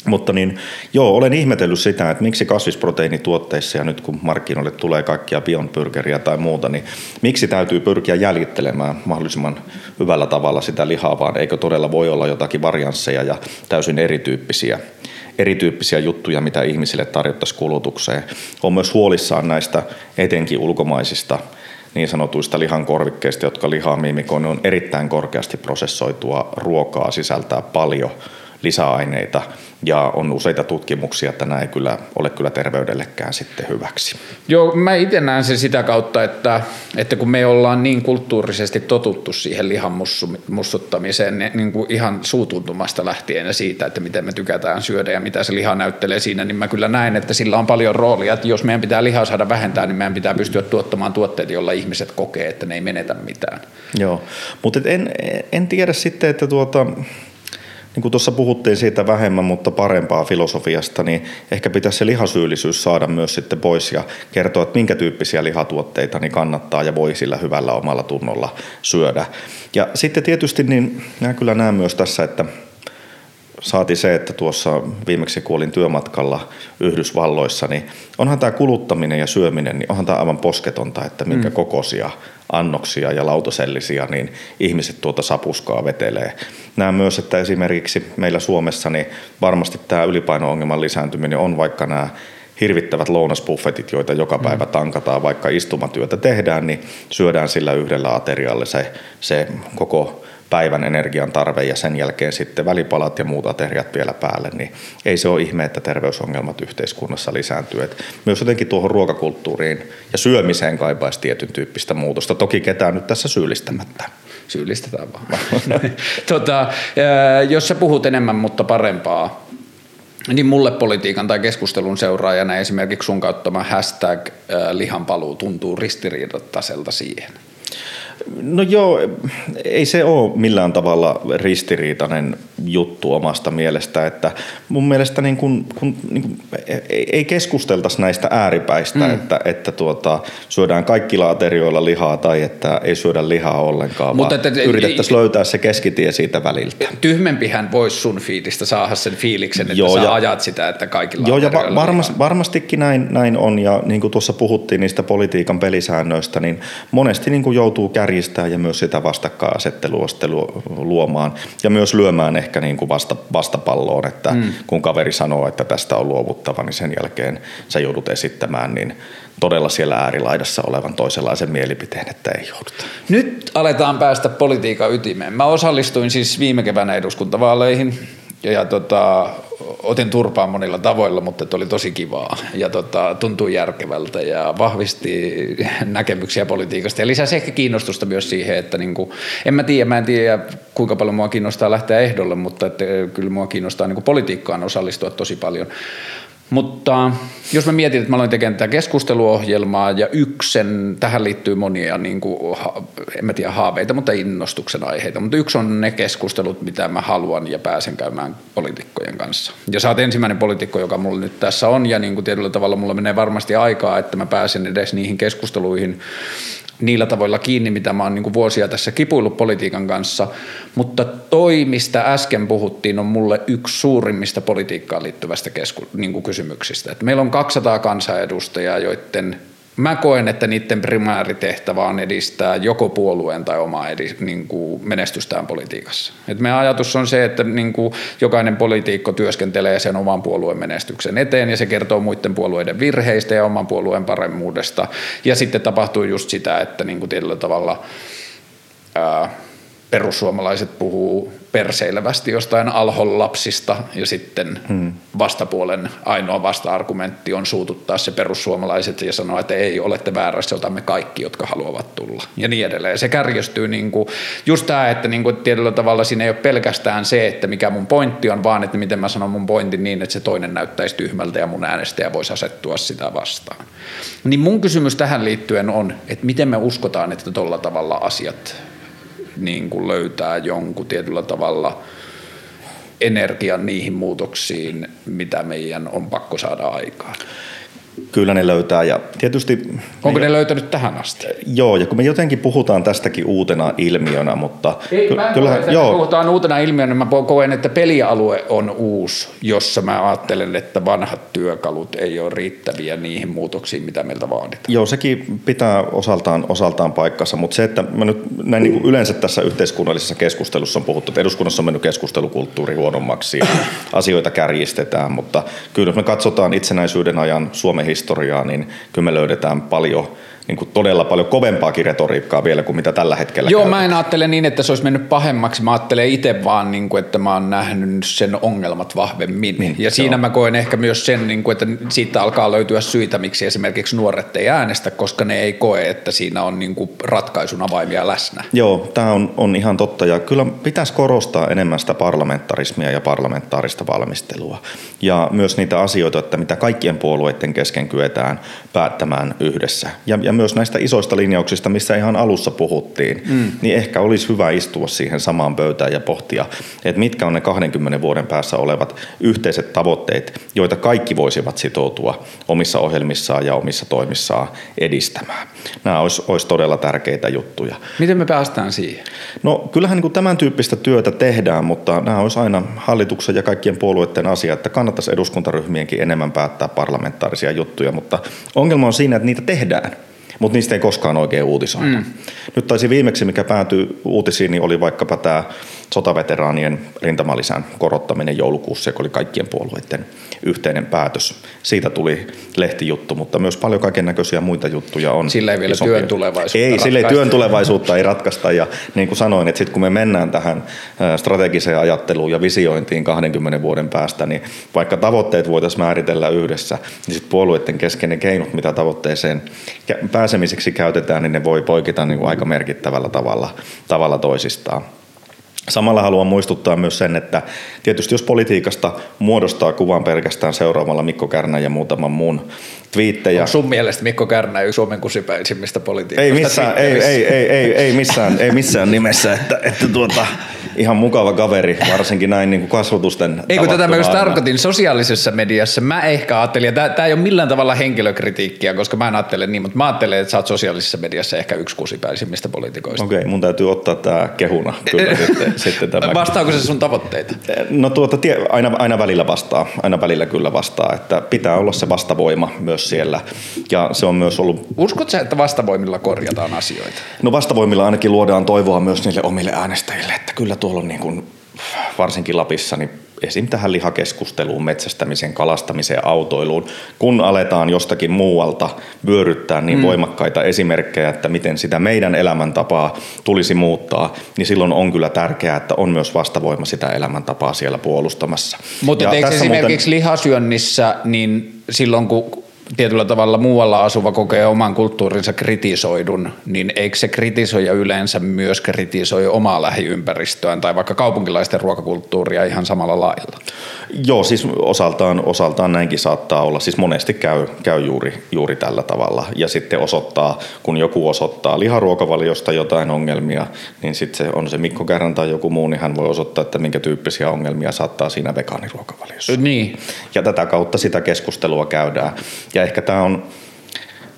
Mutta niin, joo, olen ihmetellyt sitä, että miksi kasvisproteiinituotteissa ja nyt kun markkinoille tulee kaikkia Beyond Burgeria tai muuta, niin miksi täytyy pyrkiä jäljittelemään mahdollisimman hyvällä tavalla sitä lihaa, vaan eikö todella voi olla jotakin variansseja ja täysin erityyppisiä erityyppisiä juttuja, mitä ihmisille tarjottaisiin kulutukseen. On myös huolissaan näistä etenkin ulkomaisista niin sanotuista lihan korvikkeista, jotka lihaa mimikoin on erittäin korkeasti prosessoitua ruokaa, sisältää paljon lisäaineita – ja on useita tutkimuksia, että nämä ei kyllä ole kyllä terveydellekään sitten hyväksi. Joo, mä itse näen sen sitä kautta, että, että kun me ollaan niin kulttuurisesti totuttu siihen lihan mussuttamiseen niin, niin kuin ihan suutuntumasta lähtien ja siitä, että miten me tykätään syödä ja mitä se liha näyttelee siinä, niin mä kyllä näen, että sillä on paljon roolia, että jos meidän pitää lihaa saada vähentää, niin meidän pitää pystyä tuottamaan tuotteita, joilla ihmiset kokee, että ne ei menetä mitään. Joo, mutta en, en tiedä sitten, että tuota, niin kuin tuossa puhuttiin siitä vähemmän, mutta parempaa filosofiasta, niin ehkä pitäisi se lihasyyllisyys saada myös sitten pois ja kertoa, että minkä tyyppisiä lihatuotteita niin kannattaa ja voi sillä hyvällä omalla tunnolla syödä. Ja sitten tietysti niin minä kyllä näen myös tässä, että saati se, että tuossa viimeksi kuolin työmatkalla Yhdysvalloissa, niin onhan tämä kuluttaminen ja syöminen, niin onhan tämä aivan posketonta, että minkä mm. kokoisia annoksia ja lautasellisia, niin ihmiset tuota sapuskaa vetelee. Näen myös, että esimerkiksi meillä Suomessa niin varmasti tämä ylipaino-ongelman lisääntyminen on vaikka nämä hirvittävät lounasbuffetit, joita joka mm. päivä tankataan, vaikka istumatyötä tehdään, niin syödään sillä yhdellä aterialla se, se koko päivän energian tarve ja sen jälkeen sitten välipalat ja muut ateriat vielä päälle, niin ei se ole ihme, että terveysongelmat yhteiskunnassa lisääntyy. Et myös jotenkin tuohon ruokakulttuuriin ja syömiseen kaipaisi tietyn tyyppistä muutosta. Toki ketään nyt tässä syyllistämättä. Syyllistetään vaan. tota, jos sä puhut enemmän, mutta parempaa, niin mulle politiikan tai keskustelun seuraajana esimerkiksi sun kauttama hashtag lihanpaluu tuntuu ristiriidattaiselta siihen. No joo, ei se ole millään tavalla ristiriitainen juttu omasta mielestä, että mun mielestä niin kun, kun, niin kun, ei keskusteltaisi näistä ääripäistä, mm. että, että tuota, syödään kaikki laaterioilla lihaa tai että ei syödä lihaa ollenkaan, Mutta vaan että, yritettäisiin löytää se keskitie siitä väliltä. Tyhmempihän voisi sun fiilistä saada sen fiiliksen, että joo, sä ja, ajat sitä, että kaikilla Joo, ja va- varmast, varmastikin näin, näin on, ja niin kuin tuossa puhuttiin niistä politiikan pelisäännöistä, niin monesti niin kuin joutuu kärjistämään ja myös sitä vastakkainasettelua luomaan, ja myös lyömään ehkä ehkä niin kuin vasta, vastapalloon, että mm. kun kaveri sanoo, että tästä on luovuttava, niin sen jälkeen sä joudut esittämään, niin todella siellä äärilaidassa olevan toisenlaisen mielipiteen, että ei jouduta. Nyt aletaan päästä politiikan ytimeen. Mä osallistuin siis viime keväänä eduskuntavaaleihin ja, ja tota, otin turpaan monilla tavoilla, mutta oli tosi kivaa ja tota, tuntui järkevältä ja vahvisti näkemyksiä politiikasta ja lisäsi ehkä kiinnostusta myös siihen, että niinku, en mä tiedä, mä en tiedä kuinka paljon mua kiinnostaa lähteä ehdolle, mutta että kyllä mua kiinnostaa niinku politiikkaan osallistua tosi paljon. Mutta jos mä mietin, että mä aloin tekemään tätä keskusteluohjelmaa ja yksen, tähän liittyy monia, niin kuin, en mä tiedä haaveita, mutta innostuksen aiheita, mutta yksi on ne keskustelut, mitä mä haluan ja pääsen käymään poliitikkojen kanssa. Ja sä oot ensimmäinen poliitikko, joka mulla nyt tässä on ja niin kuin tietyllä tavalla mulla menee varmasti aikaa, että mä pääsen edes niihin keskusteluihin niillä tavoilla kiinni, mitä mä oon niin vuosia tässä kipuillut politiikan kanssa, mutta toi, mistä äsken puhuttiin, on mulle yksi suurimmista politiikkaan liittyvästä kesku- niin kysymyksistä. Et meillä on 200 kansanedustajaa, joiden Mä koen, että niiden primääritehtävä on edistää joko puolueen tai omaa edi, niin kuin menestystään politiikassa. Et meidän ajatus on se, että niin kuin jokainen poliitikko työskentelee sen oman puolueen menestyksen eteen ja se kertoo muiden puolueiden virheistä ja oman puolueen paremmuudesta. Ja sitten tapahtuu just sitä, että niin kuin tietyllä tavalla ää, perussuomalaiset puhuu perseilevästi jostain alhon lapsista ja sitten hmm. vastapuolen ainoa vasta-argumentti on suututtaa se perussuomalaiset ja sanoa, että ei olette väärässä, otamme kaikki, jotka haluavat tulla ja niin edelleen. Se kärjestyy niin kuin, just tämä, että niin kuin tietyllä tavalla siinä ei ole pelkästään se, että mikä mun pointti on, vaan että miten mä sanon mun pointin niin, että se toinen näyttäisi tyhmältä ja mun äänestäjä voisi asettua sitä vastaan. Niin mun kysymys tähän liittyen on, että miten me uskotaan, että tuolla tavalla asiat niin kuin löytää jonkun tietyllä tavalla energian niihin muutoksiin, mitä meidän on pakko saada aikaan. Kyllä ne löytää ja tietysti... Onko me, ne löytänyt tähän asti? Joo, ja kun me jotenkin puhutaan tästäkin uutena ilmiönä, mutta... Ei, mä kyllä, koe, joo. puhutaan uutena ilmiönä, mä koen, että pelialue on uusi, jossa mä ajattelen, että vanhat työkalut ei ole riittäviä niihin muutoksiin, mitä meiltä vaaditaan. Joo, sekin pitää osaltaan, osaltaan paikkansa, mutta se, että mä nyt näin niin kuin yleensä tässä yhteiskunnallisessa keskustelussa on puhuttu, että eduskunnassa on mennyt keskustelukulttuuri huonommaksi ja asioita kärjistetään, mutta kyllä jos me katsotaan itsenäisyyden ajan Suomen historiaa, niin kyllä me löydetään paljon niin kuin todella paljon kovempaakin retoriikkaa vielä kuin mitä tällä hetkellä Joo, käytetään. mä en ajattele niin, että se olisi mennyt pahemmaksi. Mä ajattelen itse vaan, niin kuin, että mä oon nähnyt sen ongelmat vahvemmin. Niin, ja siinä on. mä koen ehkä myös sen, niin kuin, että siitä alkaa löytyä syitä, miksi esimerkiksi nuoret ei äänestä, koska ne ei koe, että siinä on niin kuin ratkaisun avaimia läsnä. Joo, tämä on, on ihan totta. Ja kyllä pitäisi korostaa enemmän sitä parlamentarismia ja parlamentaarista valmistelua. Ja myös niitä asioita, että mitä kaikkien puolueiden kesken kyetään päättämään yhdessä. Ja, ja ja myös näistä isoista linjauksista, missä ihan alussa puhuttiin, mm. niin ehkä olisi hyvä istua siihen samaan pöytään ja pohtia, että mitkä on ne 20 vuoden päässä olevat yhteiset tavoitteet, joita kaikki voisivat sitoutua omissa ohjelmissaan ja omissa toimissaan edistämään. Nämä olisi, olisi todella tärkeitä juttuja. Miten me päästään siihen? No kyllähän niin kuin tämän tyyppistä työtä tehdään, mutta nämä olisi aina hallituksen ja kaikkien puolueiden asia, että kannattaisi eduskuntaryhmienkin enemmän päättää parlamentaarisia juttuja, mutta ongelma on siinä, että niitä tehdään mutta niistä ei koskaan oikein uutisoida. Mm. Nyt taisi viimeksi, mikä päätyi uutisiin, niin oli vaikkapa tämä sotaveteraanien rintamalisän korottaminen joulukuussa, joka oli kaikkien puolueiden yhteinen päätös. Siitä tuli lehtijuttu, mutta myös paljon kaiken näköisiä muita juttuja on. Sillä ei vielä isompia. työn tulevaisuutta Ei, sillä ei työn tulevaisuutta ei ratkaista. Ja niin kuin sanoin, että sitten kun me mennään tähän strategiseen ajatteluun ja visiointiin 20 vuoden päästä, niin vaikka tavoitteet voitaisiin määritellä yhdessä, niin sitten puolueiden keskeinen keinot, mitä tavoitteeseen pääsemiseksi käytetään, niin ne voi poikita niin kuin aika merkittävällä tavalla, tavalla toisistaan. Samalla haluan muistuttaa myös sen, että tietysti jos politiikasta muodostaa kuvan pelkästään seuraamalla Mikko Kärnän ja muutaman muun twiittejä. Onko sun mielestä Mikko Kärnä yksi Suomen kusipäisimmistä politiikoista? Ei missään, ei, ei, ei, ei, ei, missään, ei missään nimessä, että, että tuota, ihan mukava kaveri, varsinkin näin niin kuin kasvatusten Ei kun tätä mä just tarkoitin sosiaalisessa mediassa. Mä ehkä ajattelin, ja tämä ei ole millään tavalla henkilökritiikkiä, koska mä en ajattele niin, mutta mä ajattelen, että sä oot sosiaalisessa mediassa ehkä yksi kusipäisimmistä poliitikoista. Okei, okay, mun täytyy ottaa tämä kehuna kyllä sitten, sitten tämä. Vastaako se sun tavoitteita? No tuota, aina, aina välillä vastaa, aina välillä kyllä vastaa, että pitää olla se vastavoima myös siellä. Ja se on myös ollut... Uskotko että vastavoimilla korjataan asioita? No vastavoimilla ainakin luodaan toivoa myös niille omille äänestäjille, että kyllä tuolla on niin kuin, varsinkin Lapissa, niin esim. tähän lihakeskusteluun, metsästämiseen, kalastamiseen, autoiluun, kun aletaan jostakin muualta vyöryttää niin mm. voimakkaita esimerkkejä, että miten sitä meidän elämäntapaa tulisi muuttaa, niin silloin on kyllä tärkeää, että on myös vastavoima sitä elämäntapaa siellä puolustamassa. Mutta eikö esimerkiksi muuten... lihasyönnissä, niin silloin kun tietyllä tavalla muualla asuva kokee oman kulttuurinsa kritisoidun, niin eikö se kritisoija yleensä myös kritisoi omaa lähiympäristöään tai vaikka kaupunkilaisten ruokakulttuuria ihan samalla lailla? Joo, siis osaltaan, osaltaan näinkin saattaa olla. Siis monesti käy, käy juuri, juuri tällä tavalla. Ja sitten osoittaa, kun joku osoittaa liharuokavaliosta jotain ongelmia, niin sitten se on se Mikko Kärän tai joku muu, niin hän voi osoittaa, että minkä tyyppisiä ongelmia saattaa siinä vegaaniruokavaliossa. Niin. Ja tätä kautta sitä keskustelua käydään. Ja ehkä tämä on,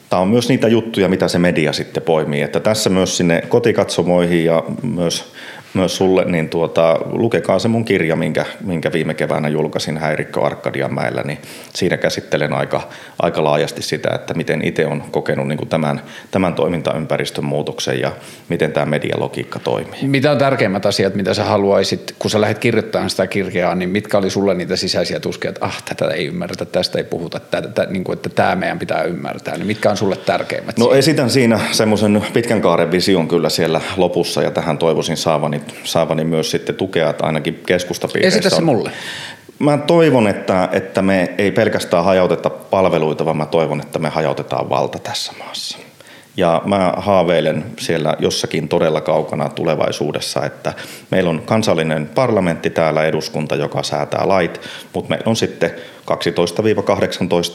tämä on myös niitä juttuja, mitä se media sitten poimii. Että tässä myös sinne kotikatsomoihin ja myös myös sulle, niin tuota, lukekaa se mun kirja, minkä, minkä viime keväänä julkaisin Häirikkö Arkadianmäellä, niin siinä käsittelen aika, aika laajasti sitä, että miten itse on kokenut niin kuin tämän, tämän toimintaympäristön muutoksen ja miten tämä medialogiikka toimii. Mitä on tärkeimmät asiat, mitä sä haluaisit, kun sä lähdet kirjoittamaan sitä kirjaa, niin mitkä oli sulle niitä sisäisiä tuskia, että ah, tätä ei ymmärretä, tästä ei puhuta, tätä, tätä, niin kuin, että tämä meidän pitää ymmärtää, niin mitkä on sulle tärkeimmät? No siinä? esitän siinä semmoisen pitkän kaaren vision kyllä siellä lopussa ja tähän toivoisin saavani saavani myös sitten tukea, että ainakin keskustapiireissä Esitä se mulle. Mä toivon, että, että me ei pelkästään hajauteta palveluita, vaan mä toivon, että me hajautetaan valta tässä maassa. Ja mä haaveilen siellä jossakin todella kaukana tulevaisuudessa, että meillä on kansallinen parlamentti täällä, eduskunta, joka säätää lait, mutta meillä on sitten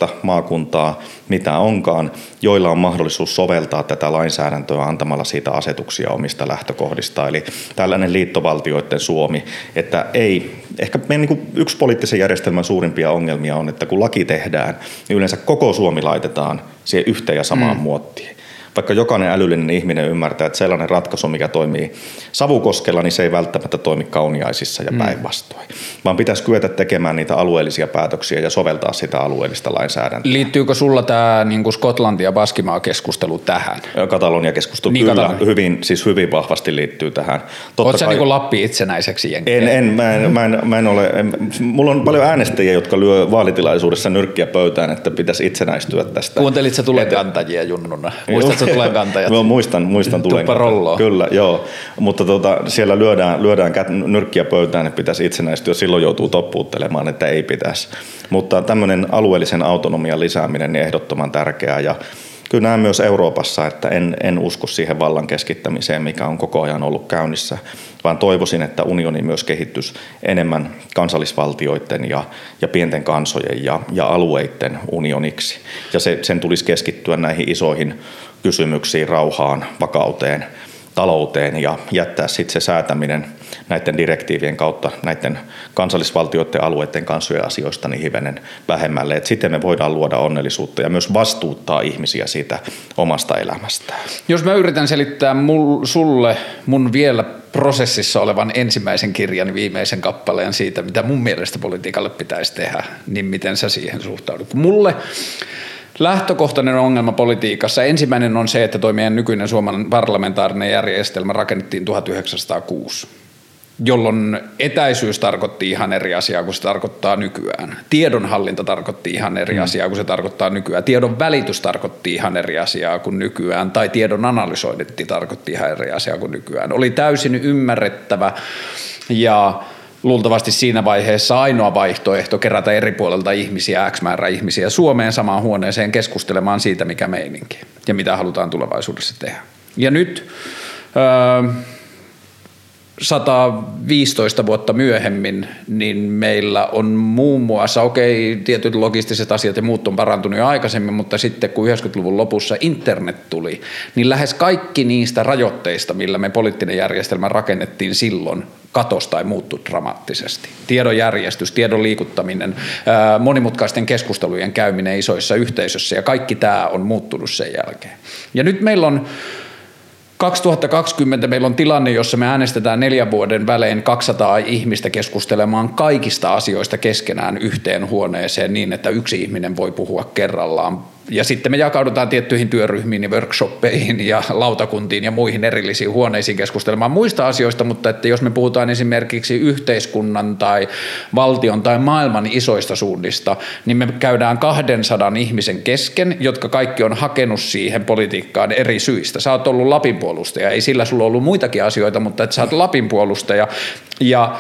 12-18 maakuntaa, mitä onkaan, joilla on mahdollisuus soveltaa tätä lainsäädäntöä antamalla siitä asetuksia omista lähtökohdista. Eli tällainen liittovaltioiden Suomi, että ei, ehkä meidän niin yksi poliittisen järjestelmän suurimpia ongelmia on, että kun laki tehdään, niin yleensä koko Suomi laitetaan siihen yhteen ja samaan mm. muottiin vaikka jokainen älyllinen ihminen ymmärtää, että sellainen ratkaisu, mikä toimii savukoskella, niin se ei välttämättä toimi kauniaisissa ja mm. päinvastoin. Vaan pitäisi kyetä tekemään niitä alueellisia päätöksiä ja soveltaa sitä alueellista lainsäädäntöä. Liittyykö sulla tämä niin Skotlanti ja Baskimaa-keskustelu tähän? Katalonia-keskustelu niin, kyllä Katalonia. hyvin, siis hyvin vahvasti liittyy tähän. Oletko kai... niin Lappi itsenäiseksi jenkiä? En, en, mä en, mä en, mä en ole. En, mulla on paljon äänestäjiä, jotka lyö vaalitilaisuudessa nyrkkiä pöytään, että pitäisi itsenäistyä tästä. Kuuntelit tulen kantajia junnuna? Muistatko tulenkantajat. Joo, muistan, muistan tulenkantajat. Kyllä, joo. Mutta tota, siellä lyödään, lyödään kät, nyrkkiä pöytään, että pitäisi itsenäistyä. Silloin joutuu toppuuttelemaan, että ei pitäisi. Mutta tämmöinen alueellisen autonomian lisääminen niin ehdottoman tärkeää. Ja kyllä näen myös Euroopassa, että en, en usko siihen vallan keskittämiseen, mikä on koko ajan ollut käynnissä, vaan toivoisin, että unioni myös kehittyisi enemmän kansallisvaltioiden ja, ja pienten kansojen ja, ja alueiden unioniksi. Ja se, sen tulisi keskittyä näihin isoihin kysymyksiin, rauhaan, vakauteen, talouteen ja jättää sitten se säätäminen näiden direktiivien kautta näiden kansallisvaltioiden alueiden kanssa asioista niin hivenen vähemmälle. Et sitten me voidaan luoda onnellisuutta ja myös vastuuttaa ihmisiä siitä omasta elämästään. Jos mä yritän selittää mul, sulle mun vielä prosessissa olevan ensimmäisen kirjan viimeisen kappaleen siitä, mitä mun mielestä politiikalle pitäisi tehdä, niin miten sä siihen suhtaudut? Mulle lähtökohtainen ongelma politiikassa. Ensimmäinen on se, että tuo meidän nykyinen Suomen parlamentaarinen järjestelmä rakennettiin 1906 jolloin etäisyys tarkoitti ihan eri asiaa kuin se tarkoittaa nykyään. Tiedonhallinta tarkoitti ihan eri mm. asiaa kuin se tarkoittaa nykyään. Tiedon välitys tarkoitti ihan eri asiaa kuin nykyään. Tai tiedon analysointi tarkoitti ihan eri asiaa kuin nykyään. Oli täysin ymmärrettävä ja luultavasti siinä vaiheessa ainoa vaihtoehto kerätä eri puolelta ihmisiä, X määrä ihmisiä Suomeen samaan huoneeseen keskustelemaan siitä, mikä meininki ja mitä halutaan tulevaisuudessa tehdä. Ja nyt... Öö, 115 vuotta myöhemmin, niin meillä on muun muassa, okei, okay, tietyt logistiset asiat ja muut on parantunut jo aikaisemmin, mutta sitten kun 90-luvun lopussa internet tuli, niin lähes kaikki niistä rajoitteista, millä me poliittinen järjestelmä rakennettiin silloin, katos tai muuttui dramaattisesti. Tiedon järjestys, tiedon liikuttaminen, monimutkaisten keskustelujen käyminen isoissa yhteisöissä ja kaikki tämä on muuttunut sen jälkeen. Ja nyt meillä on 2020 meillä on tilanne, jossa me äänestetään neljän vuoden välein 200 ihmistä keskustelemaan kaikista asioista keskenään yhteen huoneeseen niin, että yksi ihminen voi puhua kerrallaan ja sitten me jakaudutaan tiettyihin työryhmiin ja workshoppeihin ja lautakuntiin ja muihin erillisiin huoneisiin keskustelemaan muista asioista, mutta että jos me puhutaan esimerkiksi yhteiskunnan tai valtion tai maailman isoista suunnista, niin me käydään 200 ihmisen kesken, jotka kaikki on hakenut siihen politiikkaan eri syistä. Sä oot ollut Lapin puolustaja, ei sillä sulla ollut muitakin asioita, mutta että sä oot Lapin puolustaja ja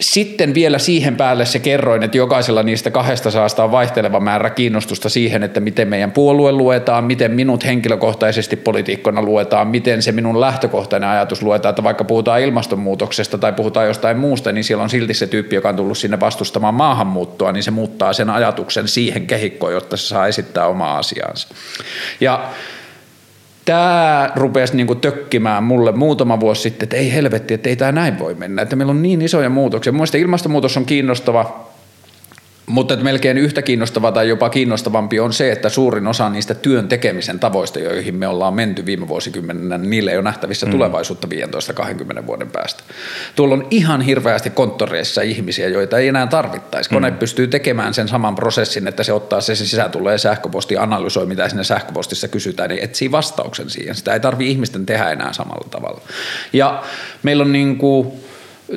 sitten vielä siihen päälle se kerroin, että jokaisella niistä kahdesta saasta on vaihteleva määrä kiinnostusta siihen, että miten meidän puolue luetaan, miten minut henkilökohtaisesti politiikkona luetaan, miten se minun lähtökohtainen ajatus luetaan, että vaikka puhutaan ilmastonmuutoksesta tai puhutaan jostain muusta, niin siellä on silti se tyyppi, joka on tullut sinne vastustamaan maahanmuuttoa, niin se muuttaa sen ajatuksen siihen kehikkoon, jotta se saa esittää omaa asiaansa. Ja tämä rupesi niinku tökkimään mulle muutama vuosi sitten, että ei helvetti, että ei tämä näin voi mennä, että meillä on niin isoja muutoksia. Mielestäni ilmastonmuutos on kiinnostava mutta että melkein yhtä kiinnostavaa tai jopa kiinnostavampi on se, että suurin osa niistä työn tekemisen tavoista, joihin me ollaan menty viime vuosikymmenenä, niin niille ei ole nähtävissä mm. tulevaisuutta 15-20 vuoden päästä. Tuolla on ihan hirveästi konttoreissa ihmisiä, joita ei enää tarvittaisi. Kone mm. pystyy tekemään sen saman prosessin, että se ottaa se, se sisään tulee sähköposti, analysoi mitä sinne sähköpostissa kysytään, niin etsii vastauksen siihen. Sitä ei tarvitse ihmisten tehdä enää samalla tavalla. Ja meillä on niin kuin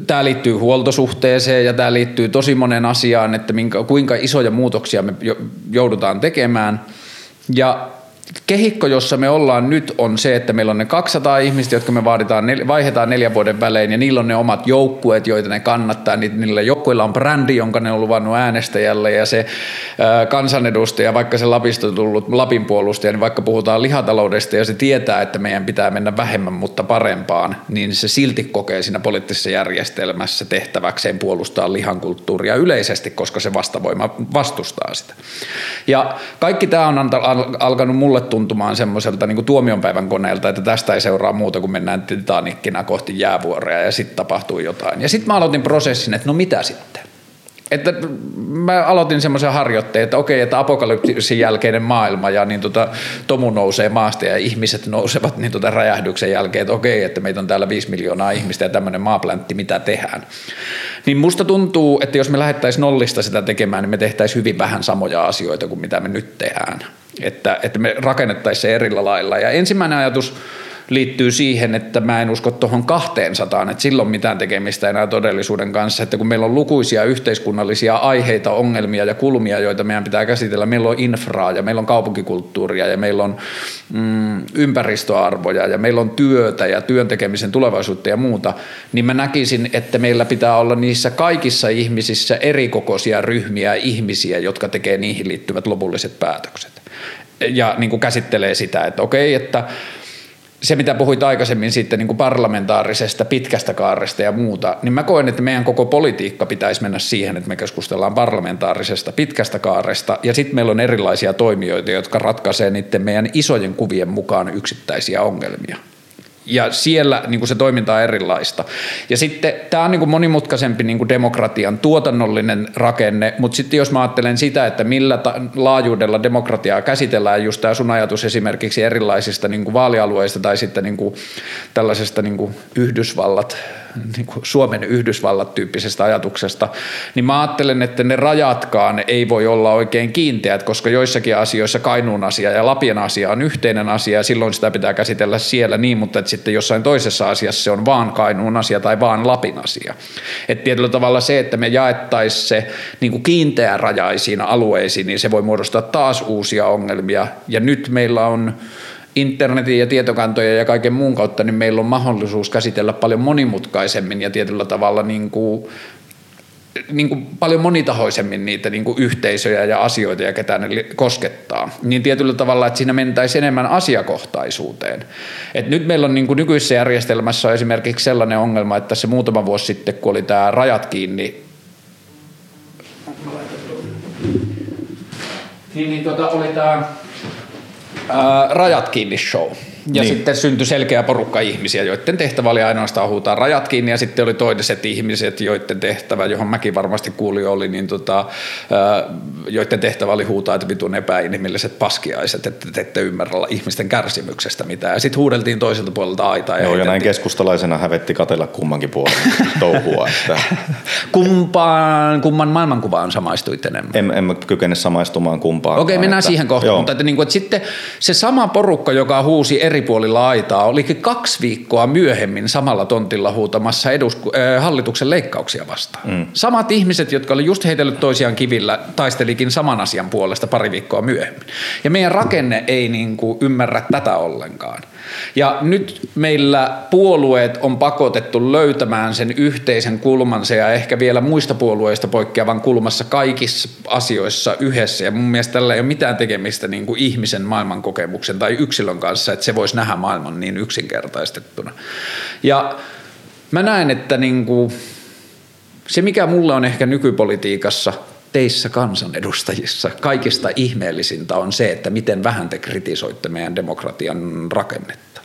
Tämä liittyy huoltosuhteeseen ja tämä liittyy tosi monen asiaan, että minkä, kuinka isoja muutoksia me joudutaan tekemään. Ja kehikko, jossa me ollaan nyt, on se, että meillä on ne 200 ihmistä, jotka me vaaditaan, vaihdetaan neljän vuoden välein, ja niillä on ne omat joukkueet, joita ne kannattaa. Niillä joukkueilla on brändi, jonka ne on luvannut äänestäjälle, ja se kansanedustaja, vaikka se Lapista tullut Lapin puolustaja, niin vaikka puhutaan lihataloudesta, ja se tietää, että meidän pitää mennä vähemmän, mutta parempaan, niin se silti kokee siinä poliittisessa järjestelmässä tehtäväkseen puolustaa lihankulttuuria yleisesti, koska se vastavoima vastustaa sitä. Ja kaikki tämä on alkanut mulle mulle tuntumaan semmoiselta niin tuomionpäivän koneelta, että tästä ei seuraa muuta kuin mennään Titanikkina kohti jäävuorea ja sitten tapahtuu jotain. Ja sitten mä aloitin prosessin, että no mitä sitten? Että mä aloitin semmoisen harjoitteen, että okei, että apokalypsin jälkeinen maailma ja niin tota, Tomu nousee maasta ja ihmiset nousevat niin tota räjähdyksen jälkeen, että okei, että meitä on täällä viisi miljoonaa ihmistä ja tämmöinen maapläntti, mitä tehdään. Niin musta tuntuu, että jos me lähettäisiin nollista sitä tekemään, niin me tehtäisiin hyvin vähän samoja asioita kuin mitä me nyt tehdään että, että me rakennettaisiin se erillä lailla. Ja ensimmäinen ajatus liittyy siihen, että mä en usko tuohon 200, että silloin mitään tekemistä enää todellisuuden kanssa, että kun meillä on lukuisia yhteiskunnallisia aiheita, ongelmia ja kulmia, joita meidän pitää käsitellä, meillä on infraa ja meillä on kaupunkikulttuuria ja meillä on mm, ympäristöarvoja ja meillä on työtä ja työn tekemisen tulevaisuutta ja muuta, niin mä näkisin, että meillä pitää olla niissä kaikissa ihmisissä erikokoisia ryhmiä ihmisiä, jotka tekee niihin liittyvät lopulliset päätökset ja niin kuin käsittelee sitä, että okei, että se, mitä puhuit aikaisemmin sitten niin kuin parlamentaarisesta pitkästä kaaresta ja muuta, niin mä koen, että meidän koko politiikka pitäisi mennä siihen, että me keskustellaan parlamentaarisesta pitkästä kaaresta. Ja sitten meillä on erilaisia toimijoita, jotka ratkaisee niiden meidän isojen kuvien mukaan yksittäisiä ongelmia ja siellä niin kuin se toiminta on erilaista. Ja sitten tämä on niin kuin monimutkaisempi niin kuin demokratian tuotannollinen rakenne, mutta sitten jos mä ajattelen sitä, että millä ta- laajuudella demokratiaa käsitellään, just tämä sun ajatus esimerkiksi erilaisista niin kuin vaalialueista tai sitten niin kuin tällaisesta niin kuin Yhdysvallat niin kuin Suomen Yhdysvallat tyyppisestä ajatuksesta, niin mä ajattelen, että ne rajatkaan ei voi olla oikein kiinteät, koska joissakin asioissa Kainuun asia ja Lapien asia on yhteinen asia ja silloin sitä pitää käsitellä siellä niin, mutta että sitten jossain toisessa asiassa se on vaan Kainuun asia tai vaan Lapin asia. Että tietyllä tavalla se, että me jaettaisiin se niin kuin kiinteärajaisiin alueisiin, niin se voi muodostaa taas uusia ongelmia ja nyt meillä on internetin ja tietokantojen ja kaiken muun kautta, niin meillä on mahdollisuus käsitellä paljon monimutkaisemmin ja tietyllä tavalla niin kuin, niin kuin paljon monitahoisemmin niitä niin kuin yhteisöjä ja asioita ja ketä ne koskettaa. Niin tietyllä tavalla, että siinä mentäisiin enemmän asiakohtaisuuteen. Et nyt meillä on niin kuin nykyisessä järjestelmässä on esimerkiksi sellainen ongelma, että se muutama vuosi sitten, kun oli tämä rajat kiinni, niin, niin tota, oli tämä rajat kiinni show. Ja niin. sitten syntyi selkeä porukka ihmisiä, joiden tehtävä oli ainoastaan huutaa rajat kiinni, ja sitten oli toiset ihmiset, joiden tehtävä, johon mäkin varmasti kuulin, oli, niin tota, joiden tehtävä oli huutaa, että vitun epäinhimilliset paskiaiset, että te ette ymmärrä ihmisten kärsimyksestä mitään. Ja sitten huudeltiin toiselta puolelta aitaa. Ja Joo, ja näin keskustalaisena hävetti katella kummankin puolen touhua. Että... Kumpaan, kumman maailmankuvaan samaistuit enemmän? En, en kykene samaistumaan kumpaan. Okei, mennään että, siihen kohtaan, mutta että, niin kuin, että sitten se sama porukka, joka huusi eri puolilla aitaa olikin kaksi viikkoa myöhemmin samalla tontilla huutamassa edusku- äh, hallituksen leikkauksia vastaan. Mm. Samat ihmiset, jotka oli just heitellyt toisiaan kivillä, taistelikin saman asian puolesta pari viikkoa myöhemmin. Ja meidän rakenne ei niin kuin ymmärrä tätä ollenkaan. Ja nyt meillä puolueet on pakotettu löytämään sen yhteisen kulmansa ja ehkä vielä muista puolueista poikkeavan kulmassa kaikissa asioissa yhdessä. Ja mun mielestä tällä ei ole mitään tekemistä niin kuin ihmisen maailmankokemuksen tai yksilön kanssa, että se voisi nähdä maailman niin yksinkertaistettuna. Ja mä näen, että niin kuin se mikä mulle on ehkä nykypolitiikassa – teissä kansanedustajissa kaikista ihmeellisintä on se, että miten vähän te kritisoitte meidän demokratian rakennetta.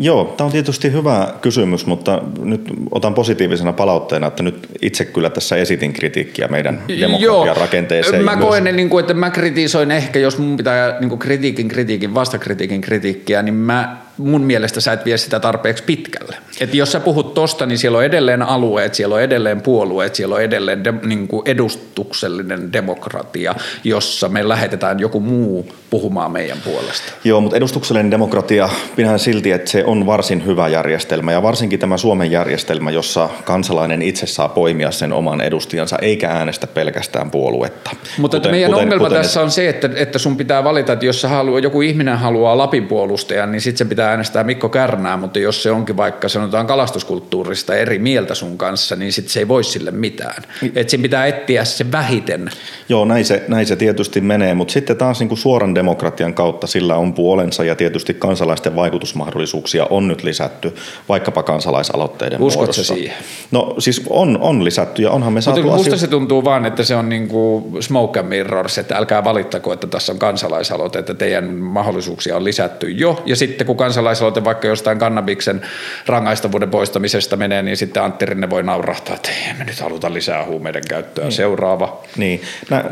Joo, tämä on tietysti hyvä kysymys, mutta nyt otan positiivisena palautteena, että nyt itse kyllä tässä esitin kritiikkiä meidän demokratian Joo, rakenteeseen. Mä koen, myös... niin kuin, että mä kritisoin ehkä, jos mun pitää niin kuin kritiikin kritiikin, vastakritiikin kritiikkiä, niin mä mun mielestä sä et vie sitä tarpeeksi pitkälle. Et jos sä puhut tosta, niin siellä on edelleen alueet, siellä on edelleen puolueet, siellä on edelleen de, niin kuin edustuksellinen demokratia, jossa me lähetetään joku muu puhumaan meidän puolesta. Joo, mutta edustuksellinen demokratia, pidän silti, että se on varsin hyvä järjestelmä ja varsinkin tämä Suomen järjestelmä, jossa kansalainen itse saa poimia sen oman edustajansa eikä äänestä pelkästään puoluetta. Mutta kuten, meidän kuten, ongelma kuten, tässä on se, että, että sun pitää valita, että jos haluaa, joku ihminen haluaa Lapin puolustajan, niin sitten se pitää äänestää Mikko Kärnää, mutta jos se onkin vaikka sanotaan kalastuskulttuurista eri mieltä sun kanssa, niin sitten se ei voi sille mitään. Että siinä pitää etsiä se vähiten. Joo, näin se, näin se tietysti menee, mutta sitten taas niin kuin suoran demokratian kautta sillä on puolensa ja tietysti kansalaisten vaikutusmahdollisuuksia on nyt lisätty, vaikkapa kansalaisaloitteiden Uskotko muodossa. siihen? No siis on, on lisätty ja onhan me saatu Mutta musta asio- se tuntuu vaan, että se on niin kuin smoke and mirrors, että älkää valittako, että tässä on kansalaisaloite, että teidän mahdollisuuksia on lisätty jo. Ja sitten kun kansalaisaloite vaikka jostain kannabiksen rangaistavuuden poistamisesta menee, niin sitten Antti Rinne voi naurahtaa, että ei me nyt haluta lisää huumeiden käyttöä. Niin. Seuraava. Niin. Nä,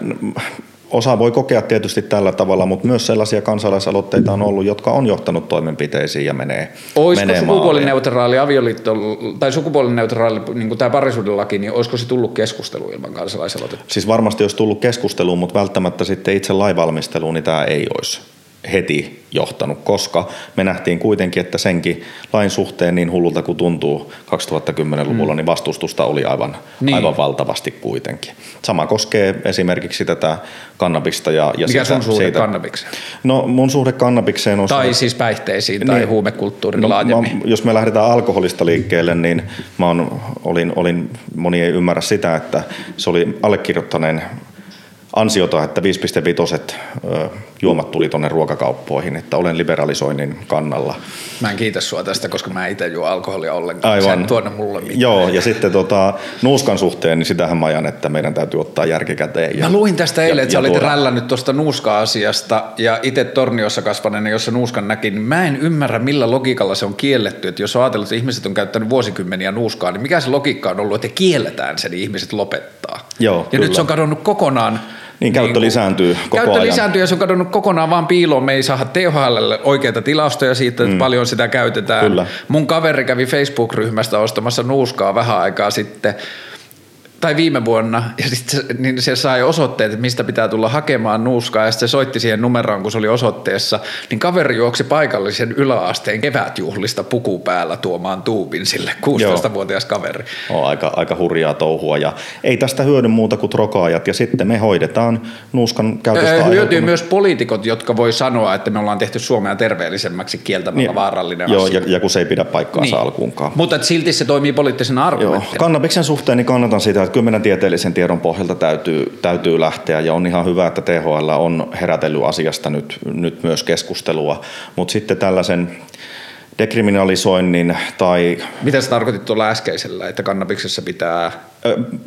Osa voi kokea tietysti tällä tavalla, mutta myös sellaisia kansalaisaloitteita on ollut, jotka on johtanut toimenpiteisiin ja menee Olisiko menee sukupuolineutraali avioliitto, tai sukupuolineutraali, niin kuin tämä parisuudelaki, niin olisiko se tullut keskusteluun ilman kansalaisaloitetta? Siis varmasti olisi tullut keskusteluun, mutta välttämättä sitten itse lainvalmisteluun niin tämä ei olisi heti johtanut, koska me nähtiin kuitenkin, että senkin lain suhteen niin hullulta kuin tuntuu 2010-luvulla, mm. niin vastustusta oli aivan, niin. aivan valtavasti kuitenkin. Sama koskee esimerkiksi tätä kannabista. Ja, ja Mikä sitä, sun suhde siitä, kannabikseen? No mun suhde kannabikseen on... Tai siis päihteisiin niin, tai huumekulttuurin no, laajemmin. Mä, jos me lähdetään alkoholista liikkeelle, niin mä on, olin, olin, moni ei ymmärrä sitä, että se oli allekirjoittaneen ansiota, että 5.5 juomat tuli tuonne ruokakauppoihin, että olen liberalisoinnin kannalla. Mä en kiitä sua tästä, koska mä itse juo alkoholia ollenkaan. Aivan. tuonne mulle mitään. Joo, ja sitten tota, nuuskan suhteen, niin sitähän mä ajan, että meidän täytyy ottaa järki käteen. Ja, mä luin tästä eilen, että sä olit tuoda... rällännyt tuosta nuuska-asiasta, ja itse Torniossa kasvaneena, jossa nuuskan näki, niin mä en ymmärrä, millä logiikalla se on kielletty. Että jos on ajatellut, että ihmiset on käyttänyt vuosikymmeniä nuuskaa, niin mikä se logiikka on ollut, että kielletään sen, niin ihmiset lopettaa. Joo, ja kyllä. nyt se on kadonnut kokonaan niin, käyttö niin, lisääntyy koko käyttö ajan. lisääntyy ja se on kadonnut kokonaan vaan piiloon. Me ei saada THL oikeita tilastoja siitä, että mm. paljon sitä käytetään. Kyllä. Mun kaveri kävi Facebook-ryhmästä ostamassa nuuskaa vähän aikaa sitten tai viime vuonna, ja sitten niin se sai osoitteet, että mistä pitää tulla hakemaan nuuskaa, ja sitten se soitti siihen numeroon, kun se oli osoitteessa, niin kaveri juoksi paikallisen yläasteen kevätjuhlista puku päällä tuomaan tuubin sille 16-vuotias kaveri. On aika, aika hurjaa touhua, ja ei tästä hyödy muuta kuin trokaajat, ja sitten me hoidetaan nuuskan käytöstä öö, Hyötyy myös poliitikot, jotka voi sanoa, että me ollaan tehty Suomea terveellisemmäksi kieltämällä niin, vaarallinen joo, asia. Ja, ja kun se ei pidä paikkaansa niin. alkuunkaan. Mutta silti se toimii poliittisena argumenttina. Kannabiksen suhteen niin kannatan sitä, että kyllä meidän tieteellisen tiedon pohjalta täytyy, täytyy lähteä ja on ihan hyvä, että THL on herätellyt asiasta nyt, nyt myös keskustelua, mutta sitten tällaisen dekriminalisoinnin tai... Mitä sä tarkoitit tuolla äskeisellä, että kannabiksessa pitää...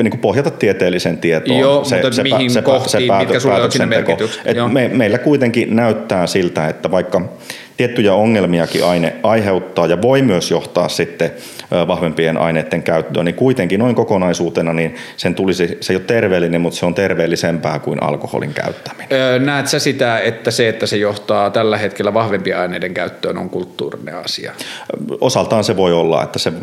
Niin kuin pohjata tieteelliseen tietoon. Joo, se, mutta se, mihin se, kohtiin, se päätö, mitkä sulle on sinne me, meillä kuitenkin näyttää siltä, että vaikka tiettyjä ongelmiakin aine aiheuttaa ja voi myös johtaa sitten vahvempien aineiden käyttöön, niin kuitenkin noin kokonaisuutena niin sen tulisi, se ei ole terveellinen, mutta se on terveellisempää kuin alkoholin käyttäminen. Näet sä sitä, että se, että se johtaa tällä hetkellä vahvempien aineiden käyttöön on kulttuurinen asia? Osaltaan se voi olla, että se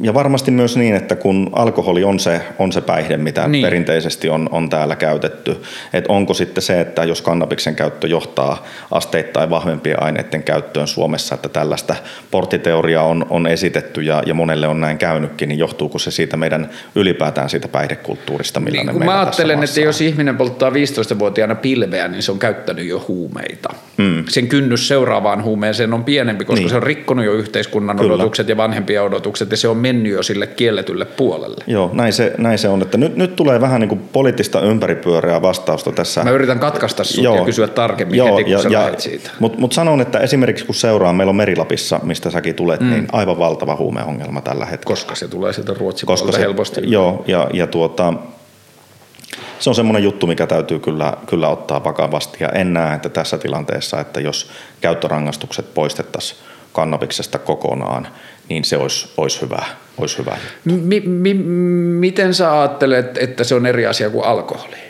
ja varmasti myös niin, että kun alkoholi on se, on se päihde, mitä niin. perinteisesti on, on täällä käytetty, että onko sitten se, että jos kannabiksen käyttö johtaa asteittain vahvempien aineiden käyttöön Suomessa, että tällaista porttiteoriaa on, on esitetty ja, ja monelle on näin käynytkin, niin johtuuko se siitä meidän ylipäätään siitä päihdekulttuurista, millainen niin, Mä ajattelen, että jos ihminen polttaa 15-vuotiaana pilveä, niin se on käyttänyt jo huumeita. Mm. Sen kynnys seuraavaan huumeeseen on pienempi, koska niin. se on rikkonut jo yhteiskunnan Kyllä. odotukset ja vanhempien odotukset ja se on mennyt jo sille kielletylle puolelle. Joo, näin se, näin se on. Että nyt, nyt tulee vähän niin kuin poliittista ympäripyöreää vastausta tässä. Mä yritän katkaista sut joo, ja kysyä tarkemmin joo, heti, kun ja, sä ja, siitä. Mutta mut sanon, että esimerkiksi kun seuraa, meillä on Merilapissa, mistä säkin tulet, mm. niin aivan valtava huumeongelma tällä hetkellä. Koska se tulee sieltä Ruotsin Koska se, helposti. Joo, ja, ja tuota, se on semmoinen juttu, mikä täytyy kyllä, kyllä ottaa vakavasti. Ja en näe, että tässä tilanteessa, että jos käyttörangaistukset poistettaisiin kannabiksesta kokonaan, niin se olisi, olisi hyvä. Olisi hyvä. Mi, mi, miten sä ajattelet, että se on eri asia kuin alkoholi?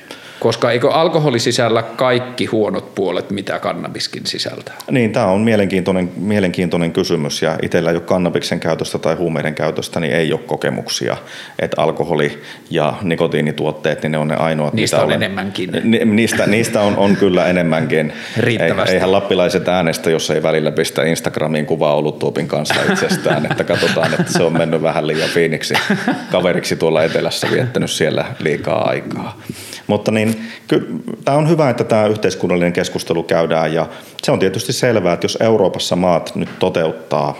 Koska eikö alkoholi sisällä kaikki huonot puolet, mitä kannabiskin sisältää? Niin, tämä on mielenkiintoinen, mielenkiintoinen kysymys ja itsellä ei ole kannabiksen käytöstä tai huumeiden käytöstä, niin ei ole kokemuksia, että alkoholi ja nikotiinituotteet, niin ne on ne ainoat. Niistä on olen, enemmänkin. Ni, niistä, niistä on, on kyllä enemmänkin. Riittävästi. Eihän lappilaiset äänestä, jos ei välillä pistä Instagramiin kuvaa oluttuopin kanssa itsestään, että katsotaan, että se on mennyt vähän liian fiiniksi kaveriksi tuolla etelässä, viettänyt siellä liikaa aikaa. Mutta niin, tämä on hyvä, että tämä yhteiskunnallinen keskustelu käydään ja se on tietysti selvää, että jos Euroopassa maat nyt toteuttaa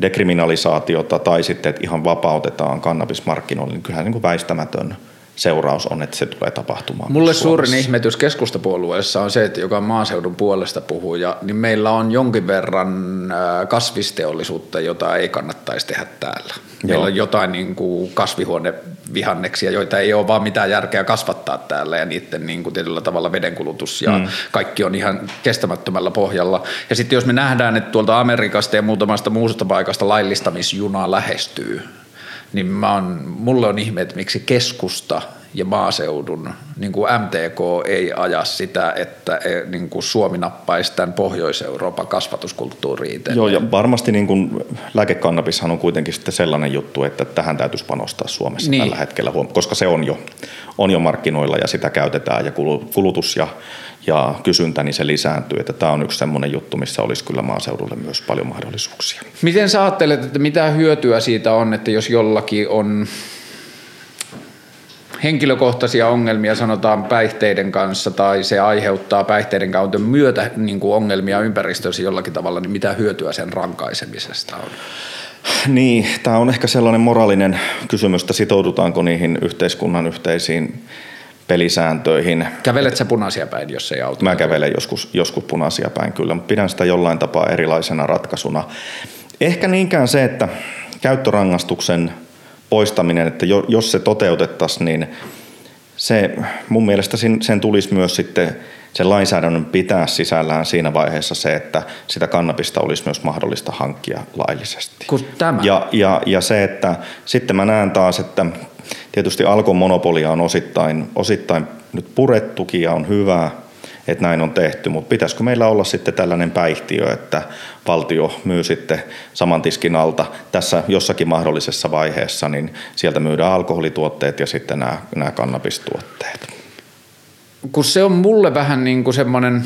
dekriminalisaatiota tai sitten, että ihan vapautetaan kannabismarkkinoille, niin kyllähän niin kuin väistämätön seuraus on, että se tulee tapahtumaan. Mulle suurin ihmetys keskustapuolueessa on se, että joka maaseudun puolesta puhuu, ja, niin meillä on jonkin verran kasvisteollisuutta, jota ei kannattaisi tehdä täällä. Meillä Joo. on jotain niin kuin kasvihuonevihanneksia, joita ei ole vaan mitään järkeä kasvattaa täällä, ja niiden niin kuin tietyllä tavalla vedenkulutus ja mm. kaikki on ihan kestämättömällä pohjalla. Ja sitten jos me nähdään, että tuolta Amerikasta ja muutamasta muusta paikasta laillistamisjuna lähestyy, niin mä on, mulle on ihme, että miksi keskusta ja maaseudun niin kuin MTK ei aja sitä, että e, niin kuin Suomi nappaisi tämän Pohjois-Euroopan kasvatuskulttuuriin. Joo, ja varmasti niin kuin lääkekannabishan on kuitenkin sitten sellainen juttu, että tähän täytyisi panostaa Suomessa niin. tällä hetkellä, koska se on jo, on jo markkinoilla ja sitä käytetään ja kulutus ja ja kysyntä, niin se lisääntyy. Että tämä on yksi sellainen juttu, missä olisi kyllä maaseudulle myös paljon mahdollisuuksia. Miten sä ajattelet, että mitä hyötyä siitä on, että jos jollakin on henkilökohtaisia ongelmia sanotaan päihteiden kanssa tai se aiheuttaa päihteiden kautta myötä niin kuin ongelmia ympäristössä jollakin tavalla, niin mitä hyötyä sen rankaisemisesta on? Niin, tämä on ehkä sellainen moraalinen kysymys, että sitoudutaanko niihin yhteiskunnan yhteisiin pelisääntöihin. Kävelet sä punaisia päin, jos ei auto? Mä kävelen joskus, joskus punaisia päin kyllä, mutta pidän sitä jollain tapaa erilaisena ratkaisuna. Ehkä niinkään se, että käyttörangastuksen poistaminen, että jos se toteutettaisiin, niin se mun mielestä sen tulisi myös sitten sen lainsäädännön pitää sisällään siinä vaiheessa se, että sitä kannabista olisi myös mahdollista hankkia laillisesti. Kun tämä. Ja, ja, ja se, että sitten mä näen taas, että tietysti Alkon monopolia on osittain, osittain nyt purettukin ja on hyvä, että näin on tehty, mutta pitäisikö meillä olla sitten tällainen päihtiö, että valtio myy sitten saman tiskin alta tässä jossakin mahdollisessa vaiheessa, niin sieltä myydään alkoholituotteet ja sitten nämä, nämä kannabistuotteet? Kun se on mulle vähän niin kuin semmoinen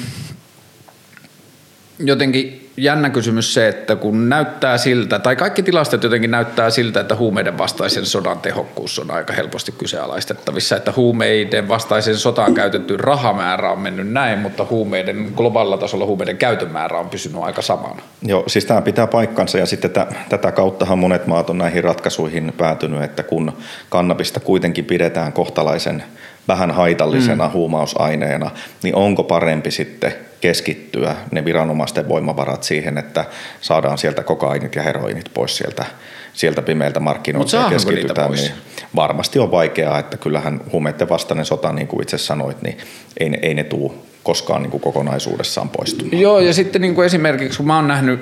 jotenkin jännä kysymys se, että kun näyttää siltä, tai kaikki tilastot jotenkin näyttää siltä, että huumeiden vastaisen sodan tehokkuus on aika helposti kyseenalaistettavissa, että huumeiden vastaisen sotaan käytetty rahamäärä on mennyt näin, mutta huumeiden globaalilla tasolla huumeiden käytön määrä on pysynyt aika samana. Joo, siis tämä pitää paikkansa ja sitten tätä, tätä kauttahan monet maat on näihin ratkaisuihin päätynyt, että kun kannabista kuitenkin pidetään kohtalaisen – vähän haitallisena mm. huumausaineena, niin onko parempi sitten keskittyä ne viranomaisten voimavarat siihen, että saadaan sieltä kokainit ja heroinit pois sieltä, sieltä pimeiltä markkinoilta ja keskitytään. Niin varmasti on vaikeaa, että kyllähän huumeiden vastainen sota, niin kuin itse sanoit, niin ei, ei ne tule koskaan niin kuin kokonaisuudessaan poistumaan. Joo, ja sitten niin kuin esimerkiksi kun mä oon nähnyt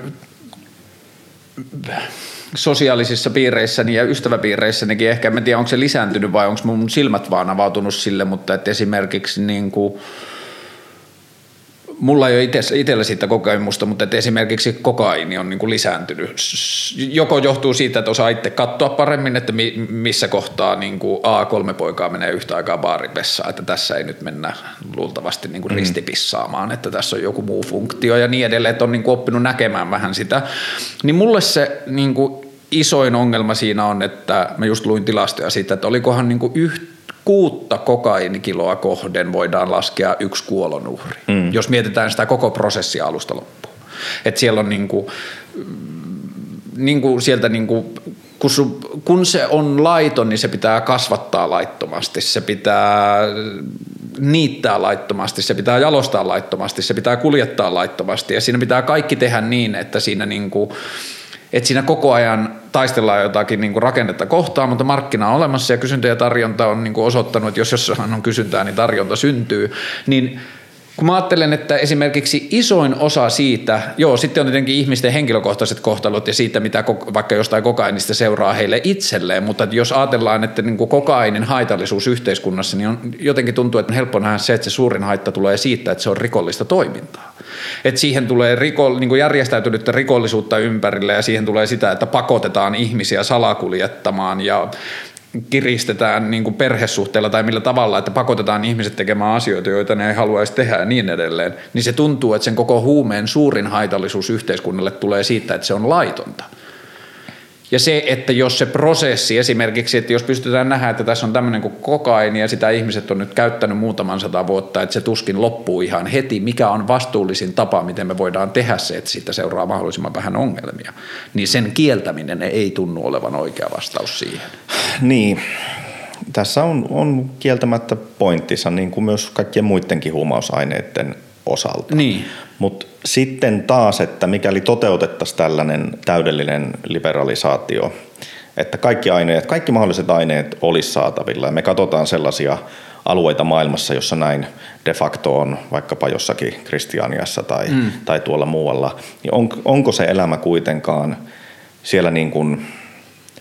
sosiaalisissa piireissäni ja ystäväpiireissänikin ehkä, en tiedä onko se lisääntynyt vai onko mun silmät vaan avautunut sille, mutta että esimerkiksi niin kuin, mulla ei ole itsellä siitä kokemusta, mutta että esimerkiksi kokaini on niin kuin lisääntynyt. Joko johtuu siitä, että osaa itse katsoa paremmin, että missä kohtaa niin kuin A3 poikaa menee yhtä aikaa baaripessaan, että tässä ei nyt mennä luultavasti niin kuin mm. ristipissaamaan, että tässä on joku muu funktio ja niin edelleen, että on niin kuin oppinut näkemään vähän sitä. Niin mulle se niin kuin isoin ongelma siinä on, että mä just luin tilastoja siitä, että olikohan niin kuin yhtä kuutta kokainikiloa kohden voidaan laskea yksi kuolonuhri, mm. jos mietitään sitä koko prosessia alusta loppuun. Et siellä on niinku, niinku sieltä niinku, kun, su, kun se on laiton, niin se pitää kasvattaa laittomasti, se pitää niittää laittomasti, se pitää jalostaa laittomasti, se pitää kuljettaa laittomasti ja siinä pitää kaikki tehdä niin, että siinä niinku, että siinä koko ajan taistellaan jotakin niin kuin rakennetta kohtaan, mutta markkina on olemassa ja kysyntä ja tarjonta on niin kuin osoittanut, että jos jossain on kysyntää, niin tarjonta syntyy, niin kun mä ajattelen, että esimerkiksi isoin osa siitä, joo, sitten on tietenkin ihmisten henkilökohtaiset kohtalot ja siitä, mitä vaikka jostain kokainista seuraa heille itselleen, mutta jos ajatellaan, että niin kuin kokainin haitallisuus yhteiskunnassa, niin on, jotenkin tuntuu, että on helppo nähdä se, että se suurin haitta tulee siitä, että se on rikollista toimintaa. Että siihen tulee riko, niin kuin järjestäytynyttä rikollisuutta ympärille ja siihen tulee sitä, että pakotetaan ihmisiä salakuljettamaan ja kiristetään niin kuin perhesuhteella tai millä tavalla, että pakotetaan ihmiset tekemään asioita, joita ne ei haluaisi tehdä ja niin edelleen, niin se tuntuu, että sen koko huumeen suurin haitallisuus yhteiskunnalle tulee siitä, että se on laitonta. Ja se, että jos se prosessi esimerkiksi, että jos pystytään nähdä, että tässä on tämmöinen kuin kokaini ja sitä ihmiset on nyt käyttänyt muutaman sata vuotta, että se tuskin loppuu ihan heti, mikä on vastuullisin tapa, miten me voidaan tehdä se, että siitä seuraa mahdollisimman vähän ongelmia, niin sen kieltäminen ei tunnu olevan oikea vastaus siihen. Niin, tässä on, on kieltämättä pointtinsa, niin kuin myös kaikkien muidenkin huumausaineiden osalta. Niin. Mutta sitten taas, että mikäli toteutettaisiin tällainen täydellinen liberalisaatio, että kaikki aineet, kaikki mahdolliset aineet olisi saatavilla ja me katsotaan sellaisia alueita maailmassa, jossa näin de facto on vaikkapa jossakin Kristianiassa tai, mm. tai tuolla muualla, niin on, onko se elämä kuitenkaan siellä niin kuin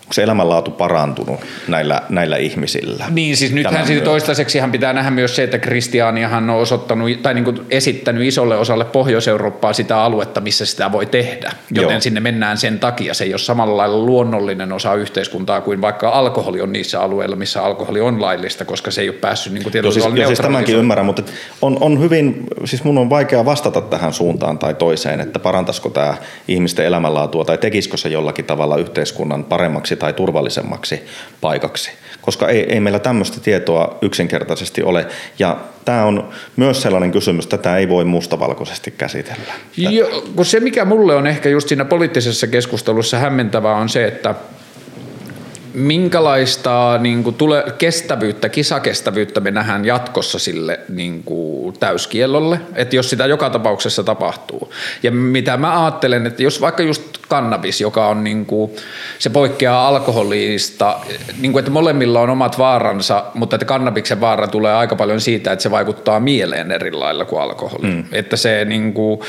onko se elämänlaatu parantunut näillä, näillä ihmisillä? Niin, siis nythän siis toistaiseksi hän pitää nähdä myös se, että Kristianiahan on osoittanut tai niin kuin esittänyt isolle osalle Pohjois-Eurooppaa sitä aluetta, missä sitä voi tehdä, joten Joo. sinne mennään sen takia. Se ei ole samalla lailla luonnollinen osa yhteiskuntaa kuin vaikka alkoholi on niissä alueilla, missä alkoholi on laillista, koska se ei ole päässyt niin kuin tietyllä siis, siis tämänkin ymmärrän, mutta on, on hyvin, siis mun on vaikea vastata tähän suuntaan tai toiseen, että parantaisiko tämä ihmisten elämänlaatua tai tekisikö se jollakin tavalla yhteiskunnan paremmaksi tai turvallisemmaksi paikaksi, koska ei, ei meillä tämmöistä tietoa yksinkertaisesti ole. Ja tämä on myös sellainen kysymys, että tätä ei voi mustavalkoisesti käsitellä. Jo, kun se, mikä mulle on ehkä just siinä poliittisessa keskustelussa hämmentävää, on se, että minkälaista niin kuin, tule, kestävyyttä, kisakestävyyttä me nähdään jatkossa sille niin kuin, täyskiellolle, että jos sitä joka tapauksessa tapahtuu. Ja mitä mä ajattelen, että jos vaikka just kannabis, joka on niin kuin, se poikkeaa alkoholista, niin kuin, että molemmilla on omat vaaransa, mutta että kannabiksen vaara tulee aika paljon siitä, että se vaikuttaa mieleen eri lailla kuin alkoholi. Mm. Että se niin kuin,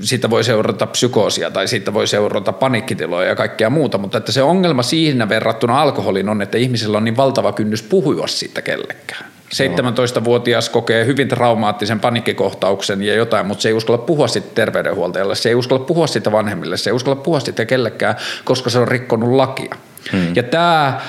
siitä voi seurata psykoosia tai siitä voi seurata panikkitiloja ja kaikkea muuta, mutta että se ongelma siinä verrattuna alkoholiin on, että ihmisellä on niin valtava kynnys puhua siitä kellekään. 17-vuotias kokee hyvin traumaattisen panikkikohtauksen ja jotain, mutta se ei uskalla puhua siitä terveydenhuoltajalle, se ei uskalla puhua siitä vanhemmille, se ei uskalla puhua siitä kellekään, koska se on rikkonut lakia. Hmm. Ja tämä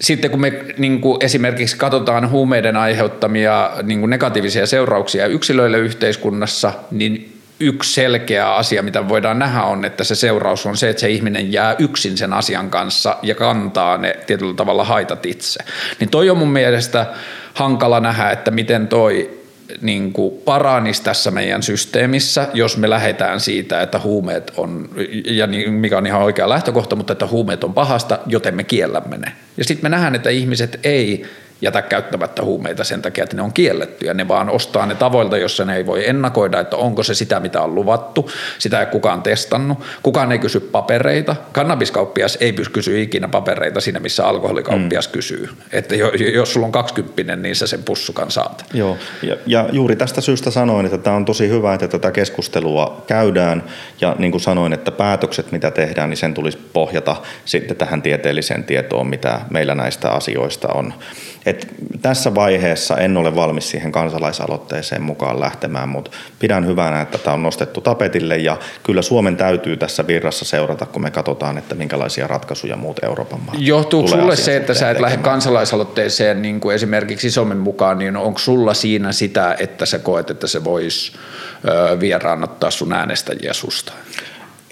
sitten kun me niin kuin esimerkiksi katsotaan huumeiden aiheuttamia niin kuin negatiivisia seurauksia yksilöille yhteiskunnassa, niin yksi selkeä asia, mitä voidaan nähdä on, että se seuraus on se, että se ihminen jää yksin sen asian kanssa ja kantaa ne tietyllä tavalla haitat itse. Niin toi on mun mielestä hankala nähdä, että miten toi niin kuin paranisi tässä meidän systeemissä, jos me lähdetään siitä, että huumeet on, ja niin, mikä on ihan oikea lähtökohta, mutta että huumeet on pahasta, joten me kiellämme ne. Ja sitten me nähdään, että ihmiset ei jätä käyttämättä huumeita sen takia, että ne on kielletty ja ne vaan ostaa ne tavoilta, jossa ne ei voi ennakoida, että onko se sitä, mitä on luvattu. Sitä ei kukaan testannut. Kukaan ei kysy papereita. Kannabiskauppias ei kysy ikinä papereita siinä, missä alkoholikauppias mm. kysyy. Että jos sulla on 20, niin sä sen pussukan saat. Joo, ja, ja juuri tästä syystä sanoin, että tämä on tosi hyvä, että tätä keskustelua käydään. Ja niin kuin sanoin, että päätökset, mitä tehdään, niin sen tulisi pohjata sitten tähän tieteelliseen tietoon, mitä meillä näistä asioista on. Et tässä vaiheessa en ole valmis siihen kansalaisaloitteeseen mukaan lähtemään, mutta pidän hyvänä, että tämä on nostettu tapetille ja kyllä Suomen täytyy tässä virrassa seurata, kun me katsotaan, että minkälaisia ratkaisuja muut Euroopan maat Johtuuko sulle se, että sä et lähde kansalaisaloitteeseen niin kuin esimerkiksi isommin mukaan, niin onko sulla siinä sitä, että sä koet, että se voisi vieraannuttaa sun äänestäjiä susta?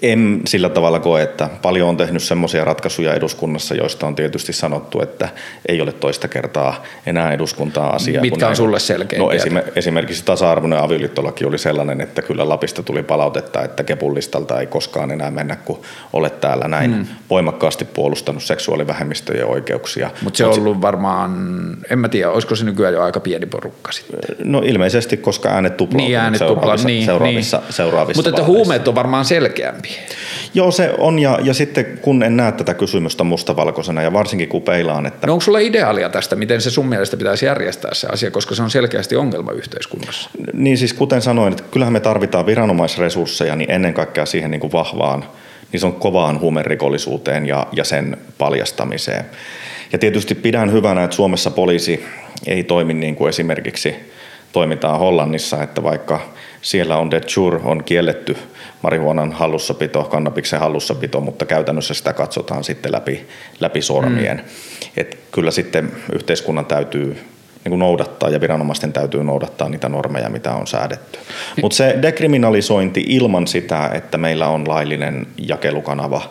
En sillä tavalla koe, että paljon on tehnyt semmoisia ratkaisuja eduskunnassa, joista on tietysti sanottu, että ei ole toista kertaa enää eduskuntaa asiaa. Mitkä on sulle selkeä? No esimerkiksi tasa-arvoinen avioliittolaki oli sellainen, että kyllä Lapista tuli palautetta, että kepullistalta ei koskaan enää mennä, kun olet täällä näin hmm. voimakkaasti puolustanut seksuaalivähemmistöjen oikeuksia. Mutta se on ollut varmaan, en mä tiedä, olisiko se nykyään jo aika pieni porukka sitten? No ilmeisesti, koska äänet tuplautuvat niin, äänet seuraavissa, niin, seuraavissa, niin. seuraavissa Mutta että huumeet on varmaan selkeämpi. Joo, se on ja, ja sitten kun en näe tätä kysymystä mustavalkoisena ja varsinkin kun peilaan, että... No onko sulla ideaalia tästä, miten se sun mielestä pitäisi järjestää se asia, koska se on selkeästi ongelma yhteiskunnassa? Niin siis kuten sanoin, että kyllähän me tarvitaan viranomaisresursseja niin ennen kaikkea siihen niin kuin vahvaan, niin se on kovaan huumerikollisuuteen ja, ja sen paljastamiseen. Ja tietysti pidän hyvänä, että Suomessa poliisi ei toimi niin kuin esimerkiksi toimitaan Hollannissa, että vaikka siellä on de jure, on kielletty marihuonan hallussapito, kannabiksen hallussapito, mutta käytännössä sitä katsotaan sitten läpi, läpi sormien. Mm. Et kyllä sitten yhteiskunnan täytyy niin kuin noudattaa ja viranomaisten täytyy noudattaa niitä normeja, mitä on säädetty. Mutta se dekriminalisointi ilman sitä, että meillä on laillinen jakelukanava,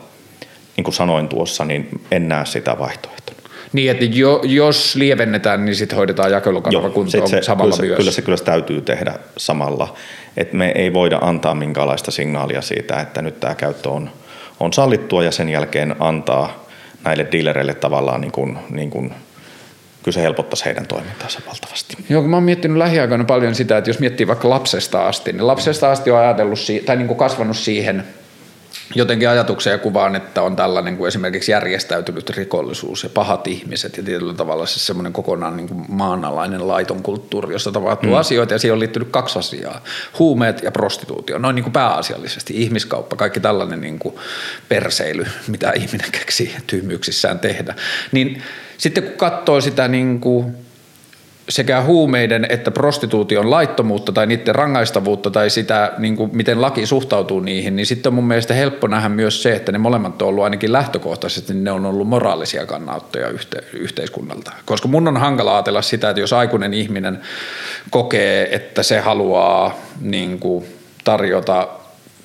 niin kuin sanoin tuossa, niin en näe sitä vaihtoehtoa. Niin, että jo, jos lievennetään, niin sitten hoidetaan jakelukanava kuntoon se, samalla kyllä myös. Kyllä se kyllä se täytyy tehdä samalla. että me ei voida antaa minkäänlaista signaalia siitä, että nyt tämä käyttö on, on sallittua ja sen jälkeen antaa näille dealereille tavallaan niin kuin, niin kuin kyllä se helpottaisi heidän toimintaansa valtavasti. Joo, kun mä oon miettinyt lähiaikoina paljon sitä, että jos miettii vaikka lapsesta asti, niin lapsesta asti on ajatellut, tai niin kuin kasvanut siihen – jotenkin ajatuksia ja kuvaan, että on tällainen kuin esimerkiksi järjestäytynyt rikollisuus ja pahat ihmiset ja tietyllä tavalla se semmoinen kokonaan niin kuin maanalainen laiton kulttuuri, jossa tapahtuu mm. asioita ja siihen on liittynyt kaksi asiaa, huumeet ja prostituutio, noin niin kuin pääasiallisesti, ihmiskauppa, kaikki tällainen niin kuin perseily, mitä ihminen keksii tyhmyyksissään tehdä. Niin sitten kun katsoo sitä niin kuin sekä huumeiden että prostituution laittomuutta tai niiden rangaistavuutta tai sitä, niin kuin miten laki suhtautuu niihin, niin sitten on mun mielestä helppo nähdä myös se, että ne molemmat on ollut ainakin lähtökohtaisesti, niin ne on ollut moraalisia kannanottoja yhte, yhteiskunnalta. Koska mun on hankala ajatella sitä, että jos aikuinen ihminen kokee, että se haluaa niin kuin tarjota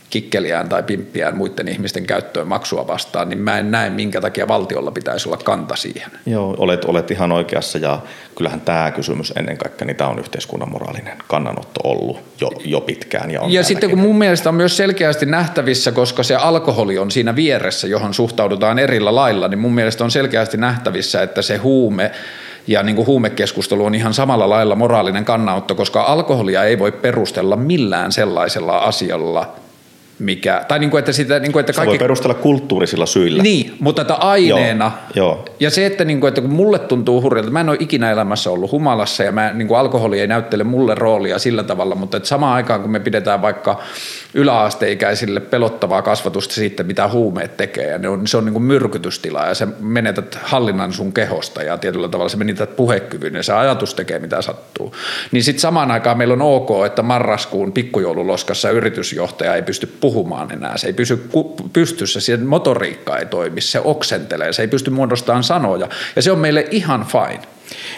kikkeliään tai pimppiään muiden ihmisten käyttöön maksua vastaan, niin mä en näe, minkä takia valtiolla pitäisi olla kanta siihen. Joo, olet, olet ihan oikeassa ja kyllähän tämä kysymys ennen kaikkea, niin tämä on yhteiskunnan moraalinen kannanotto ollut jo, jo pitkään. Ja, on ja sitten kun mun mielestä on myös selkeästi nähtävissä, koska se alkoholi on siinä vieressä, johon suhtaudutaan erillä lailla, niin mun mielestä on selkeästi nähtävissä, että se huume ja niin kuin huumekeskustelu on ihan samalla lailla moraalinen kannanotto, koska alkoholia ei voi perustella millään sellaisella asialla – mikä, tai niin kuin, että sitä, niin kuin, että kaikki... Se voi perustella kulttuurisilla syillä. Niin, mutta että aineena. Joo, joo. Ja se, että, niin kuin, että kun mulle tuntuu hurjalta, mä en ole ikinä elämässä ollut humalassa ja mä, niin kuin alkoholi ei näyttele mulle roolia sillä tavalla, mutta että samaan aikaan kun me pidetään vaikka yläasteikäisille pelottavaa kasvatusta siitä, mitä huumeet tekee ja ne on, se on niin kuin myrkytystila ja sä menetät hallinnan sun kehosta ja tietyllä tavalla sä menetät puhekyvyn ja se ajatus tekee mitä sattuu. Niin sitten samaan aikaan meillä on ok, että marraskuun pikkujoululoskassa yritysjohtaja ei pysty puhumaan enää. Se ei pysy pystyssä, siihen motoriikka ei toimi, se oksentelee, se ei pysty muodostamaan sanoja. Ja se on meille ihan fine.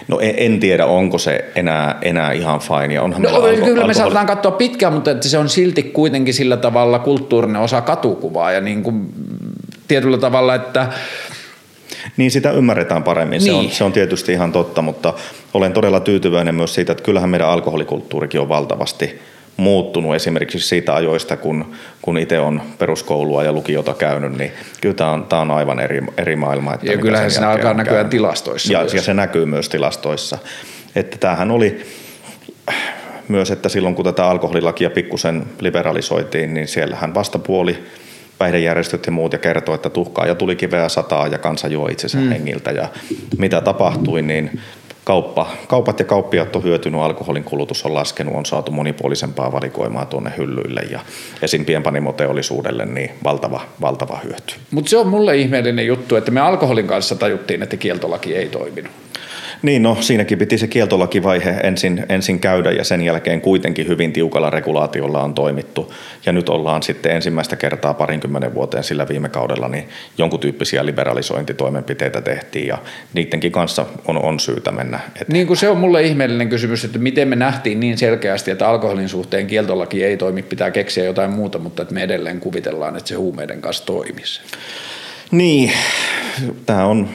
No en, en tiedä, onko se enää, enää ihan fine. Ja onhan no, kyllä alko- me saatetaan katsoa pitkään, mutta että se on silti kuitenkin sillä tavalla kulttuurinen osa katukuvaa ja niin kuin tietyllä tavalla, että niin sitä ymmärretään paremmin, niin. se, on, niin. se on tietysti ihan totta, mutta olen todella tyytyväinen myös siitä, että kyllähän meidän alkoholikulttuurikin on valtavasti – muuttunut esimerkiksi siitä ajoista, kun, kun itse on peruskoulua ja lukiota käynyt, niin kyllä tämä on, tämä on aivan eri, eri maailma. Että ja kyllähän se alkaa näkyä tilastoissa. Ja, ja se näkyy myös tilastoissa. Että tämähän oli myös, että silloin kun tätä alkoholilakia pikkusen liberalisoitiin, niin siellähän vastapuoli päihdejärjestöt ja muut ja kertoi, että tuhkaa ja tuli kiveä sataa ja kansa juo itsensä mm. hengiltä ja mitä tapahtui, niin kauppa, kaupat ja kauppiat on hyötynyt, alkoholin kulutus on laskenut, on saatu monipuolisempaa valikoimaa tuonne hyllyille ja esim. pienpanimoteollisuudelle niin valtava, valtava hyöty. Mutta se on mulle ihmeellinen juttu, että me alkoholin kanssa tajuttiin, että kieltolaki ei toiminut. Niin, no siinäkin piti se kieltolakivaihe ensin, ensin käydä ja sen jälkeen kuitenkin hyvin tiukalla regulaatiolla on toimittu. Ja nyt ollaan sitten ensimmäistä kertaa parinkymmenen vuoteen sillä viime kaudella, niin jonkun tyyppisiä liberalisointitoimenpiteitä tehtiin ja niidenkin kanssa on, on syytä mennä eteenpäin. Niin kuin se on mulle ihmeellinen kysymys, että miten me nähtiin niin selkeästi, että alkoholin suhteen kieltolaki ei toimi, pitää keksiä jotain muuta, mutta että me edelleen kuvitellaan, että se huumeiden kanssa toimisi. Niin, tämä on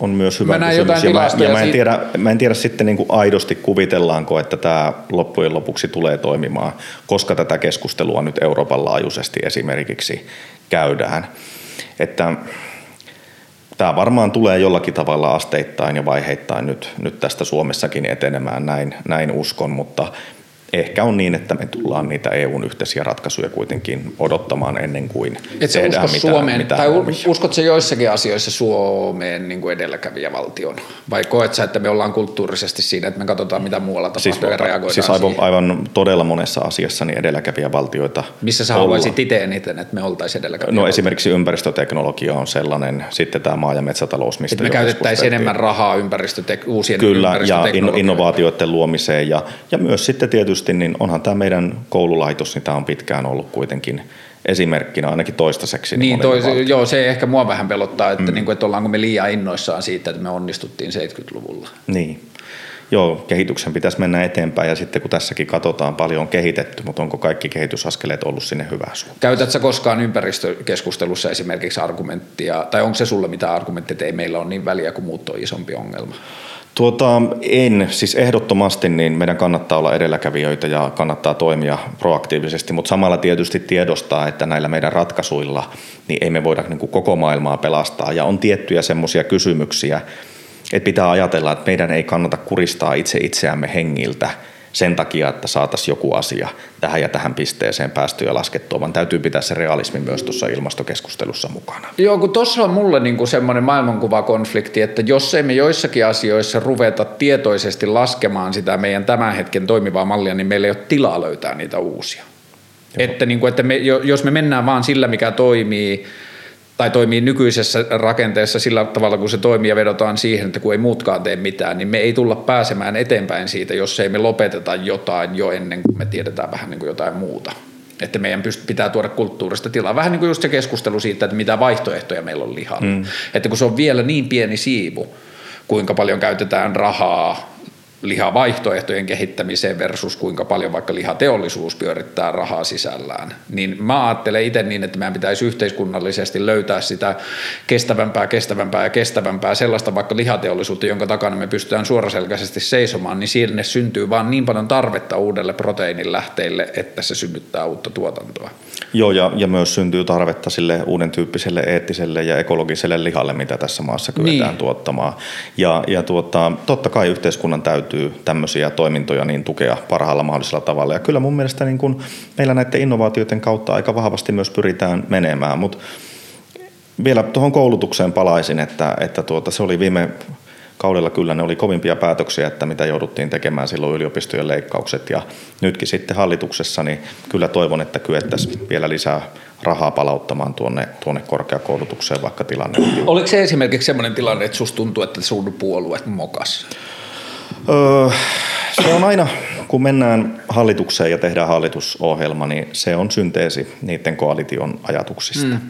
on myös hyvä mä kysymys. Ja, mä, ja mä, en tiedä, mä en tiedä sitten niin kuin aidosti kuvitellaanko, että tämä loppujen lopuksi tulee toimimaan, koska tätä keskustelua nyt Euroopan laajuisesti esimerkiksi käydään. Että tämä varmaan tulee jollakin tavalla asteittain ja vaiheittain nyt, nyt tästä Suomessakin etenemään, näin, näin uskon, mutta ehkä on niin, että me tullaan niitä EUn yhteisiä ratkaisuja kuitenkin odottamaan ennen kuin Et tehdään usko mitään, Suomeen, mitään tai omia. uskotko se joissakin asioissa Suomeen niin kuin edelläkävijä valtion? Vai koet sä, että me ollaan kulttuurisesti siinä, että me katsotaan mitä muualla tapahtuu siis, ja reagoidaan Siis aivan, aivan todella monessa asiassa niin edelläkävijä valtioita Missä sä haluaisit itse eniten, että me oltaisiin edelläkävijä No esimerkiksi ympäristöteknologia on sellainen, sitten tämä maa- ja metsätalous, mistä että me käytettäisiin enemmän rahaa ympäristötek- uusien Kyllä, ja innovaatioiden luomiseen ja, ja myös sitten tietysti tietysti, niin onhan tämä meidän koululaitos, niin tämä on pitkään ollut kuitenkin esimerkkinä ainakin toistaiseksi. Niin, niin tois, joo, se ehkä mua vähän pelottaa, että, mm. niin kuin, että ollaanko me liian innoissaan siitä, että me onnistuttiin 70-luvulla. Niin. Joo, kehityksen pitäisi mennä eteenpäin ja sitten kun tässäkin katsotaan paljon on kehitetty, mutta onko kaikki kehitysaskeleet ollut sinne hyvää suuntaan? Käytätkö koskaan ympäristökeskustelussa esimerkiksi argumenttia, tai onko se sulle mitä argumenttia, että ei meillä ole niin väliä, kuin muut on isompi ongelma? Tuota, en, siis ehdottomasti niin meidän kannattaa olla edelläkävijöitä ja kannattaa toimia proaktiivisesti, mutta samalla tietysti tiedostaa, että näillä meidän ratkaisuilla niin ei me voida niin kuin koko maailmaa pelastaa. Ja on tiettyjä semmoisia kysymyksiä, että pitää ajatella, että meidän ei kannata kuristaa itse itseämme hengiltä – sen takia, että saataisiin joku asia tähän ja tähän pisteeseen päästyä laskettua, vaan täytyy pitää se realismi myös tuossa ilmastokeskustelussa mukana. Joo, kun tuossa on mulle niinku semmoinen maailmankuvakonflikti, että jos emme joissakin asioissa ruveta tietoisesti laskemaan sitä meidän tämän hetken toimivaa mallia, niin meillä ei ole tilaa löytää niitä uusia. Joo. Että, niin kuin, että me, jos me mennään vaan sillä, mikä toimii, tai toimii nykyisessä rakenteessa sillä tavalla, kun se toimii ja vedotaan siihen, että kun ei muutkaan tee mitään, niin me ei tulla pääsemään eteenpäin siitä, jos ei me lopeteta jotain jo ennen kuin me tiedetään vähän niin kuin jotain muuta. Että meidän pitää tuoda kulttuurista tilaa. Vähän niin kuin just se keskustelu siitä, että mitä vaihtoehtoja meillä on lihalla. Mm. Että kun se on vielä niin pieni siivu, kuinka paljon käytetään rahaa lihavaihtoehtojen kehittämiseen versus kuinka paljon vaikka lihateollisuus pyörittää rahaa sisällään. Niin mä ajattelen itse niin, että meidän pitäisi yhteiskunnallisesti löytää sitä kestävämpää, kestävämpää ja kestävämpää sellaista vaikka lihateollisuutta, jonka takana me pystytään suoraselkäisesti seisomaan, niin sinne syntyy vaan niin paljon tarvetta uudelle proteiinin lähteille, että se synnyttää uutta tuotantoa. Joo, ja, ja myös syntyy tarvetta sille uuden tyyppiselle eettiselle ja ekologiselle lihalle, mitä tässä maassa kyetään niin. tuottamaan. Ja, ja tuota, totta kai yhteiskunnan täytyy tämmöisiä toimintoja niin tukea parhaalla mahdollisella tavalla. Ja kyllä mun mielestä niin kun meillä näiden innovaatioiden kautta aika vahvasti myös pyritään menemään, mutta vielä tuohon koulutukseen palaisin, että, että tuota, se oli viime kaudella kyllä ne oli kovimpia päätöksiä, että mitä jouduttiin tekemään silloin yliopistojen leikkaukset ja nytkin sitten hallituksessa, niin kyllä toivon, että kyettäisiin vielä lisää rahaa palauttamaan tuonne, tuonne korkeakoulutukseen, vaikka tilanne on Oliko se esimerkiksi sellainen tilanne, että susta tuntuu, että sun puolue mokas? Öö, se on aina, kun mennään hallitukseen ja tehdään hallitusohjelma, niin se on synteesi niiden koalition ajatuksista. Mm.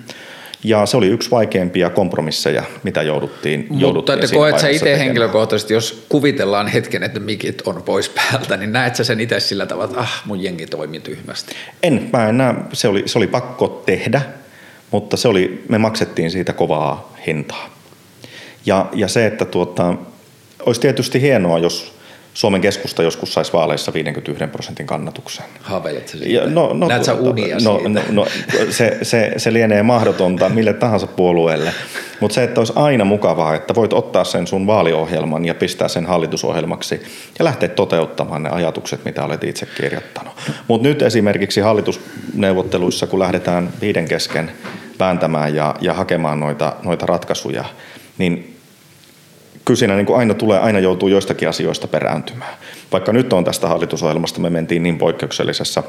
Ja se oli yksi vaikeimpia kompromisseja, mitä jouduttiin Mutta jouduttiin että koet sä itse henkilökohtaisesti, jos kuvitellaan hetken, että mikit on pois päältä, niin näet sä sen itse sillä tavalla, että ah, mun jengi toimi tyhmästi? En, mä en näe, se oli, se oli pakko tehdä, mutta se oli, me maksettiin siitä kovaa hintaa. Ja, ja se, että tuota, olisi tietysti hienoa, jos Suomen keskusta joskus saisi vaaleissa 51 prosentin kannatuksen. Haaveilet siitä? Ja, no, no, Näet sä unia no, siitä? No, no, se, se, se lienee mahdotonta mille tahansa puolueelle, mutta se, että olisi aina mukavaa, että voit ottaa sen sun vaaliohjelman ja pistää sen hallitusohjelmaksi ja lähteä toteuttamaan ne ajatukset, mitä olet itse kirjoittanut. Mutta nyt esimerkiksi hallitusneuvotteluissa, kun lähdetään viiden kesken vääntämään ja, ja hakemaan noita, noita ratkaisuja, niin kyllä siinä niin kuin aina tulee, aina joutuu joistakin asioista perääntymään. Vaikka nyt on tästä hallitusohjelmasta, me mentiin niin poikkeuksellisessa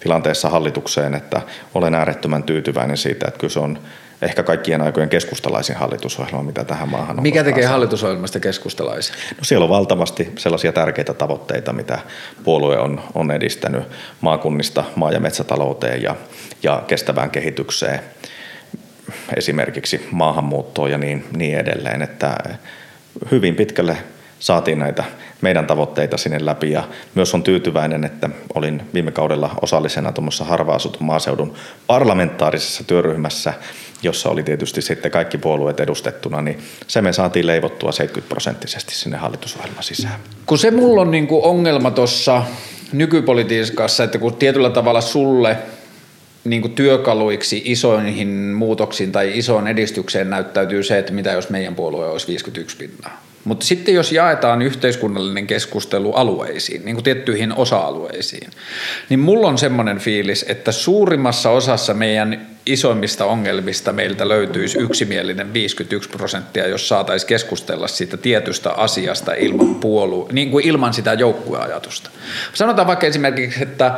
tilanteessa hallitukseen, että olen äärettömän tyytyväinen siitä, että kyllä se on ehkä kaikkien aikojen keskustalaisin hallitusohjelma, mitä tähän maahan on. Mikä tekee hallitusohjelmasta keskustalaisen? No siellä on valtavasti sellaisia tärkeitä tavoitteita, mitä puolue on, on edistänyt maakunnista maa- ja metsätalouteen ja, ja kestävään kehitykseen, esimerkiksi maahanmuuttoon ja niin, niin edelleen, että hyvin pitkälle saatiin näitä meidän tavoitteita sinne läpi ja myös on tyytyväinen, että olin viime kaudella osallisena tuommoisessa harva maaseudun parlamentaarisessa työryhmässä, jossa oli tietysti sitten kaikki puolueet edustettuna, niin se me saatiin leivottua 70 prosenttisesti sinne hallitusohjelman sisään. Kun se mulla on niin kuin ongelma tuossa nykypolitiikassa, että kun tietyllä tavalla sulle niin kuin työkaluiksi isoihin muutoksiin tai isoon edistykseen näyttäytyy se, että mitä jos meidän puolue olisi 51 pinnaa. Mutta sitten jos jaetaan yhteiskunnallinen keskustelu alueisiin, niin kuin tiettyihin osa-alueisiin, niin mulla on semmoinen fiilis, että suurimmassa osassa meidän isoimmista ongelmista meiltä löytyisi yksimielinen 51 prosenttia, jos saataisiin keskustella siitä tietystä asiasta ilman, puolu, niin kuin ilman sitä joukkueajatusta. Sanotaan vaikka esimerkiksi, että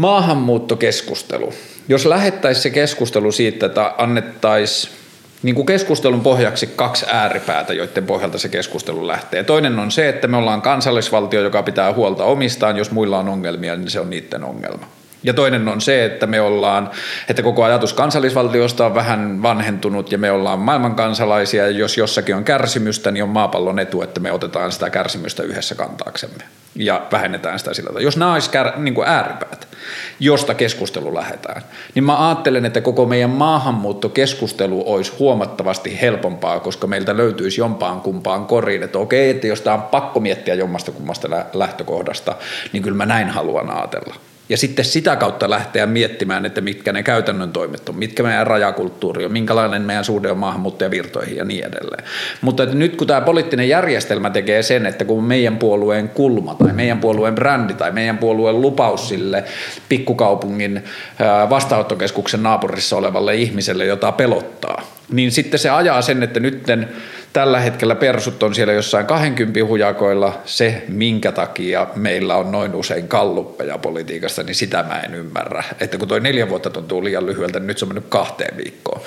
maahanmuuttokeskustelu. Jos lähettäisiin se keskustelu siitä, että annettaisiin niin kuin keskustelun pohjaksi kaksi ääripäätä, joiden pohjalta se keskustelu lähtee. Toinen on se, että me ollaan kansallisvaltio, joka pitää huolta omistaan. Jos muilla on ongelmia, niin se on niiden ongelma. Ja toinen on se, että me ollaan, että koko ajatus kansallisvaltiosta on vähän vanhentunut ja me ollaan maailmankansalaisia ja jos jossakin on kärsimystä, niin on maapallon etu, että me otetaan sitä kärsimystä yhdessä kantaaksemme ja vähennetään sitä sillä. Jos nämä olisi kär, niin kuin ääripäät, josta keskustelu lähdetään, niin mä ajattelen, että koko meidän maahanmuuttokeskustelu olisi huomattavasti helpompaa, koska meiltä löytyisi jompaan kumpaan koriin, että okei, että jos tämä on pakko miettiä jommasta kummasta lähtökohdasta, niin kyllä mä näin haluan ajatella ja sitten sitä kautta lähteä miettimään, että mitkä ne käytännön toimet on, mitkä meidän rajakulttuuri on, minkälainen meidän suhde on maahanmuuttajavirtoihin ja niin edelleen. Mutta että nyt kun tämä poliittinen järjestelmä tekee sen, että kun meidän puolueen kulma tai meidän puolueen brändi tai meidän puolueen lupaus sille pikkukaupungin vastaanottokeskuksen naapurissa olevalle ihmiselle, jota pelottaa, niin sitten se ajaa sen, että nytten Tällä hetkellä persut on siellä jossain 20 hujakoilla. Se, minkä takia meillä on noin usein kalluppeja politiikasta, niin sitä mä en ymmärrä. Että kun toi neljä vuotta tuntuu liian lyhyeltä, niin nyt se on mennyt kahteen viikkoon.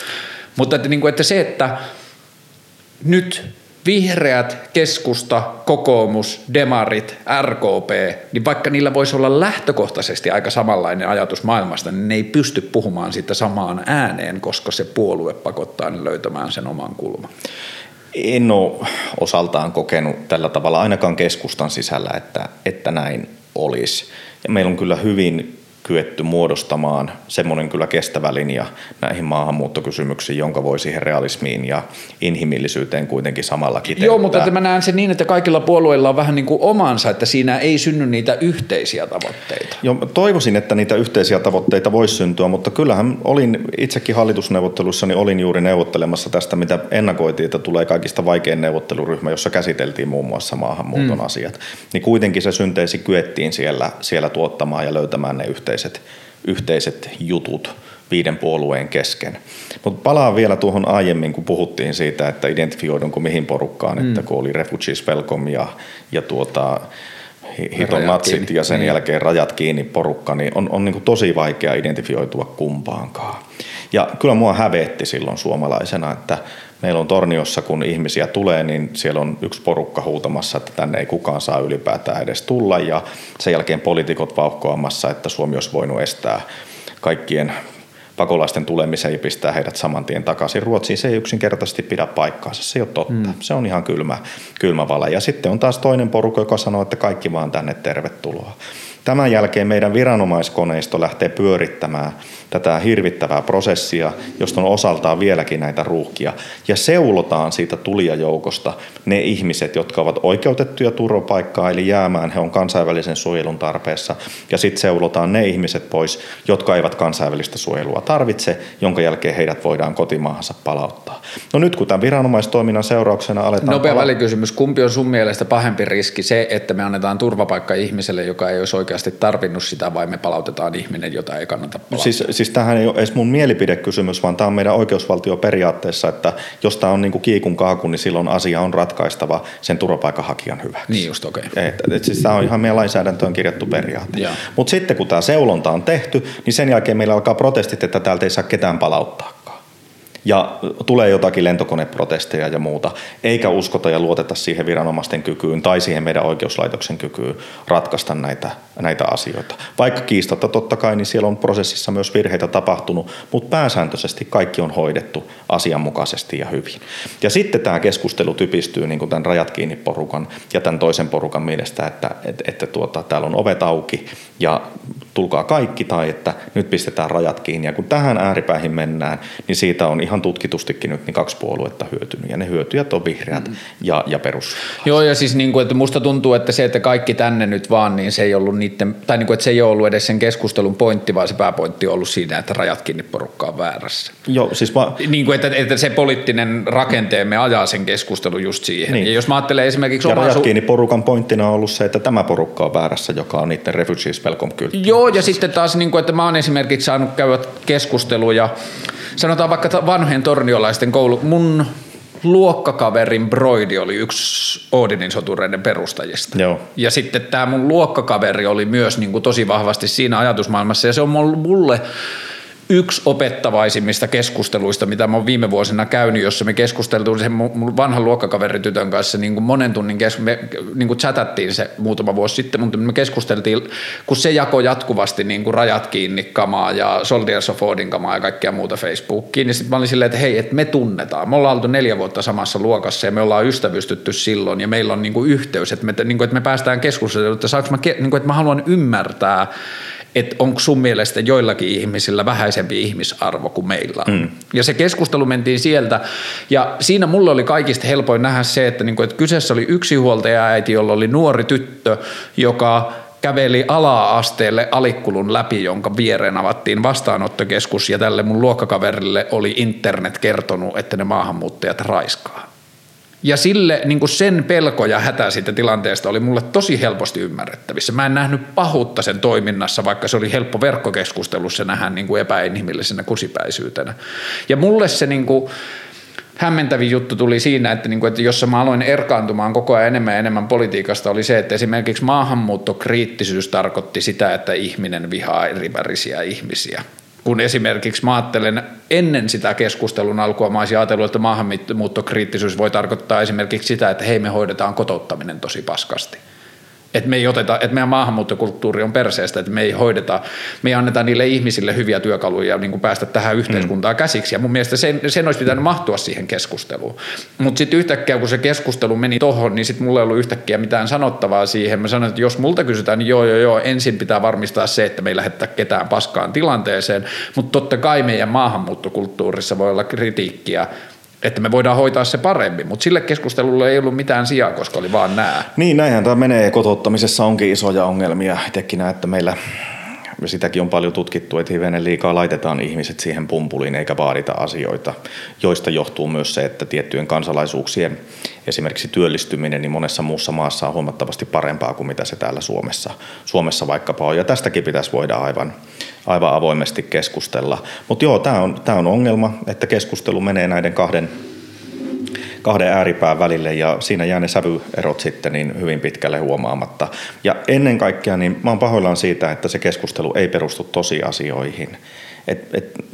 Mutta että, niin kuin, että se, että nyt vihreät, keskusta, kokoomus, demarit, RKP, niin vaikka niillä voisi olla lähtökohtaisesti aika samanlainen ajatus maailmasta, niin ne ei pysty puhumaan siitä samaan ääneen, koska se puolue pakottaa ne löytämään sen oman kulman. En ole osaltaan kokenut tällä tavalla ainakaan keskustan sisällä, että, että näin olisi. Ja meillä on kyllä hyvin kyetty muodostamaan semmoinen kyllä kestävä linja näihin maahanmuuttokysymyksiin, jonka voi siihen realismiin ja inhimillisyyteen kuitenkin samalla kiteyttää. Joo, mutta mä näen sen niin, että kaikilla puolueilla on vähän niin kuin omansa, että siinä ei synny niitä yhteisiä tavoitteita. Joo, toivoisin, että niitä yhteisiä tavoitteita voisi syntyä, mutta kyllähän olin itsekin hallitusneuvottelussa, niin olin juuri neuvottelemassa tästä, mitä ennakoitiin, että tulee kaikista vaikein neuvotteluryhmä, jossa käsiteltiin muun muassa maahanmuuton mm. asiat. Niin kuitenkin se synteesi kyettiin siellä, siellä tuottamaan ja löytämään ne yhteiset yhteiset, yhteiset jutut viiden puolueen kesken. Mutta palaan vielä tuohon aiemmin, kun puhuttiin siitä, että identifioidunko mihin porukkaan, mm. että kun oli Refugees Welcome ja, ja tuota, hiton natsit kiinni. ja sen niin. jälkeen rajat kiinni porukka, niin on, on niin kuin tosi vaikea identifioitua kumpaankaan. Ja kyllä mua hävetti silloin suomalaisena, että meillä on Torniossa, kun ihmisiä tulee, niin siellä on yksi porukka huutamassa, että tänne ei kukaan saa ylipäätään edes tulla. Ja sen jälkeen poliitikot vauhkoamassa, että Suomi olisi voinut estää kaikkien pakolaisten tulemisen ja pistää heidät saman tien takaisin Ruotsiin. Se ei yksinkertaisesti pidä paikkaansa, se ei ole totta. Mm. Se on ihan kylmä, kylmä vala. Ja sitten on taas toinen porukka, joka sanoo, että kaikki vaan tänne tervetuloa. Tämän jälkeen meidän viranomaiskoneisto lähtee pyörittämään tätä hirvittävää prosessia, josta on osaltaan vieläkin näitä ruuhkia. Ja seulotaan siitä tulijajoukosta ne ihmiset, jotka ovat oikeutettuja turvapaikkaa, eli jäämään, he on kansainvälisen suojelun tarpeessa. Ja sitten seulotaan ne ihmiset pois, jotka eivät kansainvälistä suojelua tarvitse, jonka jälkeen heidät voidaan kotimaahansa palauttaa. No nyt kun tämän viranomaistoiminnan seurauksena aletaan... Nopea pala- välikysymys. Kumpi on sun mielestä pahempi riski? Se, että me annetaan turvapaikka ihmiselle, joka ei olisi oikeasti tarvinnut sitä, vai me palautetaan ihminen, jota ei kannata palauttaa? Siis, siis tämähän ei ole edes mun mielipidekysymys, vaan tämä on meidän oikeusvaltioperiaatteessa, että jos tämä on niin kuin kiikun kaaku, niin silloin asia on ratkaistava sen turvapaikanhakijan hyväksi. Niin just, okei. Okay. Et, et, siis tämä on ihan meidän lainsäädäntöön kirjattu periaate. Mutta sitten kun tämä seulonta on tehty, niin sen jälkeen meillä alkaa protestit, että täältä ei saa ketään palauttaa ja tulee jotakin lentokoneprotesteja ja muuta, eikä uskota ja luoteta siihen viranomaisten kykyyn tai siihen meidän oikeuslaitoksen kykyyn ratkaista näitä, näitä asioita. Vaikka kiistatta totta kai, niin siellä on prosessissa myös virheitä tapahtunut, mutta pääsääntöisesti kaikki on hoidettu asianmukaisesti ja hyvin. Ja sitten tämä keskustelu typistyy niin kuin tämän rajat kiinni porukan ja tämän toisen porukan mielestä, että, että, että tuota, täällä on ovet auki ja tulkaa kaikki tai että nyt pistetään rajat kiinni. Ja kun tähän ääripäihin mennään, niin siitä on ihan tutkitustikin nyt niin kaksi puoluetta hyötynyt. Ja ne hyötyjät on vihreät mm. ja, ja perus. Joo, ja siis niin kuin, että musta tuntuu, että se, että kaikki tänne nyt vaan, niin se ei ollut niiden, tai niin kuin, että se ei ole ollut edes sen keskustelun pointti, vaan se pääpointti on ollut siinä, että rajat kiinni porukka on väärässä. Joo, siis va- niin kuin, että, että se poliittinen rakenteemme ajaa sen keskustelun just siihen. Niin. Ja jos mä ajattelen esimerkiksi... Ja rajat kiinni porukan pointtina on ollut se, että tämä porukka on väärässä, joka on niiden refugees welcome Joo, ja sitten taas, niin kuin, että mä oon esimerkiksi saanut käydä keskusteluja, sanotaan vaikka vanhojen torniolaisten koulu, mun luokkakaverin Broidi oli yksi Odinin sotureiden perustajista. Joo. Ja sitten tämä mun luokkakaveri oli myös niin kuin tosi vahvasti siinä ajatusmaailmassa ja se on mulle yksi opettavaisimmista keskusteluista, mitä mä oon viime vuosina käynyt, jossa me keskusteltiin sen mun vanhan luokkakaveritytön kanssa niin kuin monen tunnin kes- me niin kuin chatattiin se muutama vuosi sitten, mutta me keskusteltiin, kun se jako jatkuvasti niin kuin rajat kiinni kamaa ja Soldiers of Odin kamaa ja kaikkea muuta Facebookiin, niin sitten mä olin silleen, että hei, että me tunnetaan. Me ollaan oltu neljä vuotta samassa luokassa ja me ollaan ystävystytty silloin ja meillä on niin kuin yhteys, että me, niin kuin, että me päästään keskustelemaan, että, saanko mä, niin kuin, että mä haluan ymmärtää, että onko sun mielestä joillakin ihmisillä vähäisempi ihmisarvo kuin meillä on. Mm. Ja se keskustelu mentiin sieltä, ja siinä mulle oli kaikista helpoin nähdä se, että, niinku, että kyseessä oli yksi huoltaja-äiti, jolla oli nuori tyttö, joka käveli ala-asteelle alikkulun läpi, jonka viereen avattiin vastaanottokeskus, ja tälle mun luokkakaverille oli internet kertonut, että ne maahanmuuttajat raiskaa. Ja sille niin kuin sen pelko ja hätä siitä tilanteesta oli mulle tosi helposti ymmärrettävissä. Mä en nähnyt pahuutta sen toiminnassa, vaikka se oli helppo verkkokeskustelussa nähdä niin kuin epäinhimillisenä kusipäisyytenä. Ja mulle se niin kuin, hämmentävin juttu tuli siinä, että, niin kuin, että jossa mä aloin erkaantumaan koko ajan enemmän ja enemmän politiikasta, oli se, että esimerkiksi maahanmuuttokriittisyys tarkoitti sitä, että ihminen vihaa erivärisiä ihmisiä kun esimerkiksi mä ajattelen ennen sitä keskustelun alkua, mä olisin ajatellut, että maahanmuuttokriittisyys voi tarkoittaa esimerkiksi sitä, että hei me hoidetaan kotouttaminen tosi paskasti. Että me ei oteta, että meidän maahanmuuttokulttuuri on perseestä, että me ei hoideta, me ei anneta niille ihmisille hyviä työkaluja niin kuin päästä tähän yhteiskuntaan mm. käsiksi. Ja mun mielestä sen, sen olisi pitänyt mahtua siihen keskusteluun. Mutta sitten yhtäkkiä, kun se keskustelu meni tohon, niin sitten mulla ei ollut yhtäkkiä mitään sanottavaa siihen. Mä sanoin, että jos multa kysytään, niin joo, joo, joo, ensin pitää varmistaa se, että me ei lähettää ketään paskaan tilanteeseen. Mutta totta kai meidän maahanmuuttokulttuurissa voi olla kritiikkiä että me voidaan hoitaa se paremmin, mutta sille keskustelulle ei ollut mitään sijaa, koska oli vaan nämä. Niin, näinhän tämä menee. Kotouttamisessa onkin isoja ongelmia. Itsekin näen, että meillä sitäkin on paljon tutkittu, että hivenen liikaa laitetaan ihmiset siihen pumpuliin eikä vaadita asioita, joista johtuu myös se, että tiettyjen kansalaisuuksien esimerkiksi työllistyminen niin monessa muussa maassa on huomattavasti parempaa kuin mitä se täällä Suomessa, Suomessa vaikkapa on. Ja tästäkin pitäisi voida aivan, aivan avoimesti keskustella. Mutta joo, tämä on, tämä on ongelma, että keskustelu menee näiden kahden kahden ääripään välille ja siinä jää ne sävyerot sitten niin hyvin pitkälle huomaamatta. Ja ennen kaikkea niin mä oon pahoillaan siitä, että se keskustelu ei perustu tosiasioihin. Et, et,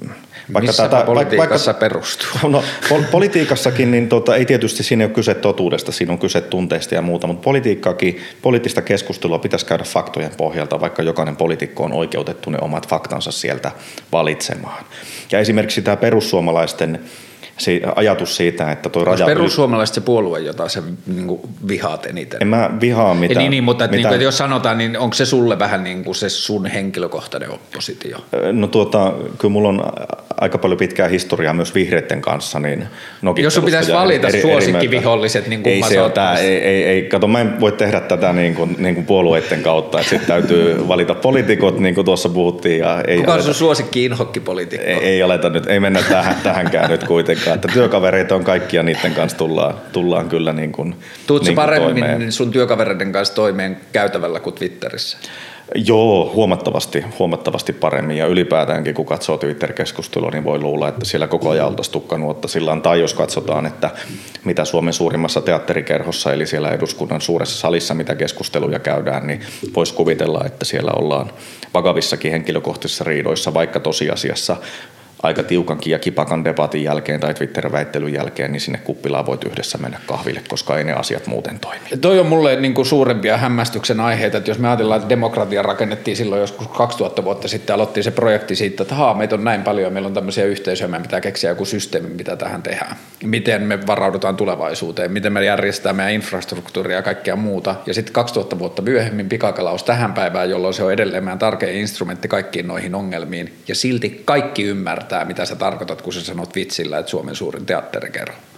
vaikka Missä tätä, politiikassa vaikka, perustuu? No, pol- politiikassakin niin tota, ei tietysti siinä ole kyse totuudesta, siinä on kyse tunteista ja muuta, mutta politiikkaakin, poliittista keskustelua pitäisi käydä faktojen pohjalta, vaikka jokainen poliitikko on oikeutettu ne omat faktansa sieltä valitsemaan. Ja esimerkiksi tämä perussuomalaisten se ajatus siitä, että tuo raja... perussuomalaiset se puolue, jota se niin kuin vihaat eniten? En mä vihaa mitään. Niin, niin mutta mitään. Niin kuin, että jos sanotaan, niin onko se sulle vähän niin kuin se sun henkilökohtainen oppositio? No tuota, kyllä mulla on aika paljon pitkää historiaa myös vihreiden kanssa. Niin jos sun pitäisi valita eri, suosikkiviholliset, niin kuin ei se ole tämä, ei, ei, ei, kato, mä en voi tehdä tätä niin kuin, niin kuin puolueiden kautta, että sitten täytyy valita poliitikot, niin kuin tuossa puhuttiin. Ja ei Kuka on sun suosikki inhokkipoliitikko? Ei, ei aleta nyt, ei mennä tähän, tähänkään nyt kuitenkaan että työkavereita on kaikkia, niiden kanssa tullaan, tullaan kyllä niin kuin, Tuutko niin paremmin toimeen. sun työkavereiden kanssa toimeen käytävällä kuin Twitterissä? Joo, huomattavasti, huomattavasti paremmin ja ylipäätäänkin kun katsoo Twitter-keskustelua, niin voi luulla, että siellä koko ajan oltaisiin tukkanuotta sillä tai jos katsotaan, että mitä Suomen suurimmassa teatterikerhossa, eli siellä eduskunnan suuressa salissa, mitä keskusteluja käydään, niin voisi kuvitella, että siellä ollaan vakavissakin henkilökohtaisissa riidoissa, vaikka tosiasiassa aika tiukankin ja kipakan debatin jälkeen tai Twitter-väittelyn jälkeen, niin sinne kuppilaan voit yhdessä mennä kahville, koska ei ne asiat muuten toimi. Toi on mulle niin kuin suurempia hämmästyksen aiheita, että jos me ajatellaan, että demokratia rakennettiin silloin joskus 2000 vuotta sitten, aloitti se projekti siitä, että haa, meitä on näin paljon, meillä on tämmöisiä yhteisöjä, meidän pitää keksiä joku systeemi, mitä tähän tehdään. Miten me varaudutaan tulevaisuuteen, miten me järjestetään meidän infrastruktuuria ja kaikkea muuta. Ja sitten 2000 vuotta myöhemmin pikakalaus tähän päivään, jolloin se on edelleen meidän tärkein instrumentti kaikkiin noihin ongelmiin. Ja silti kaikki ymmärtää ymmärtää, mitä sä tarkoitat, kun sä sanot vitsillä, että Suomen suurin teatterikerho.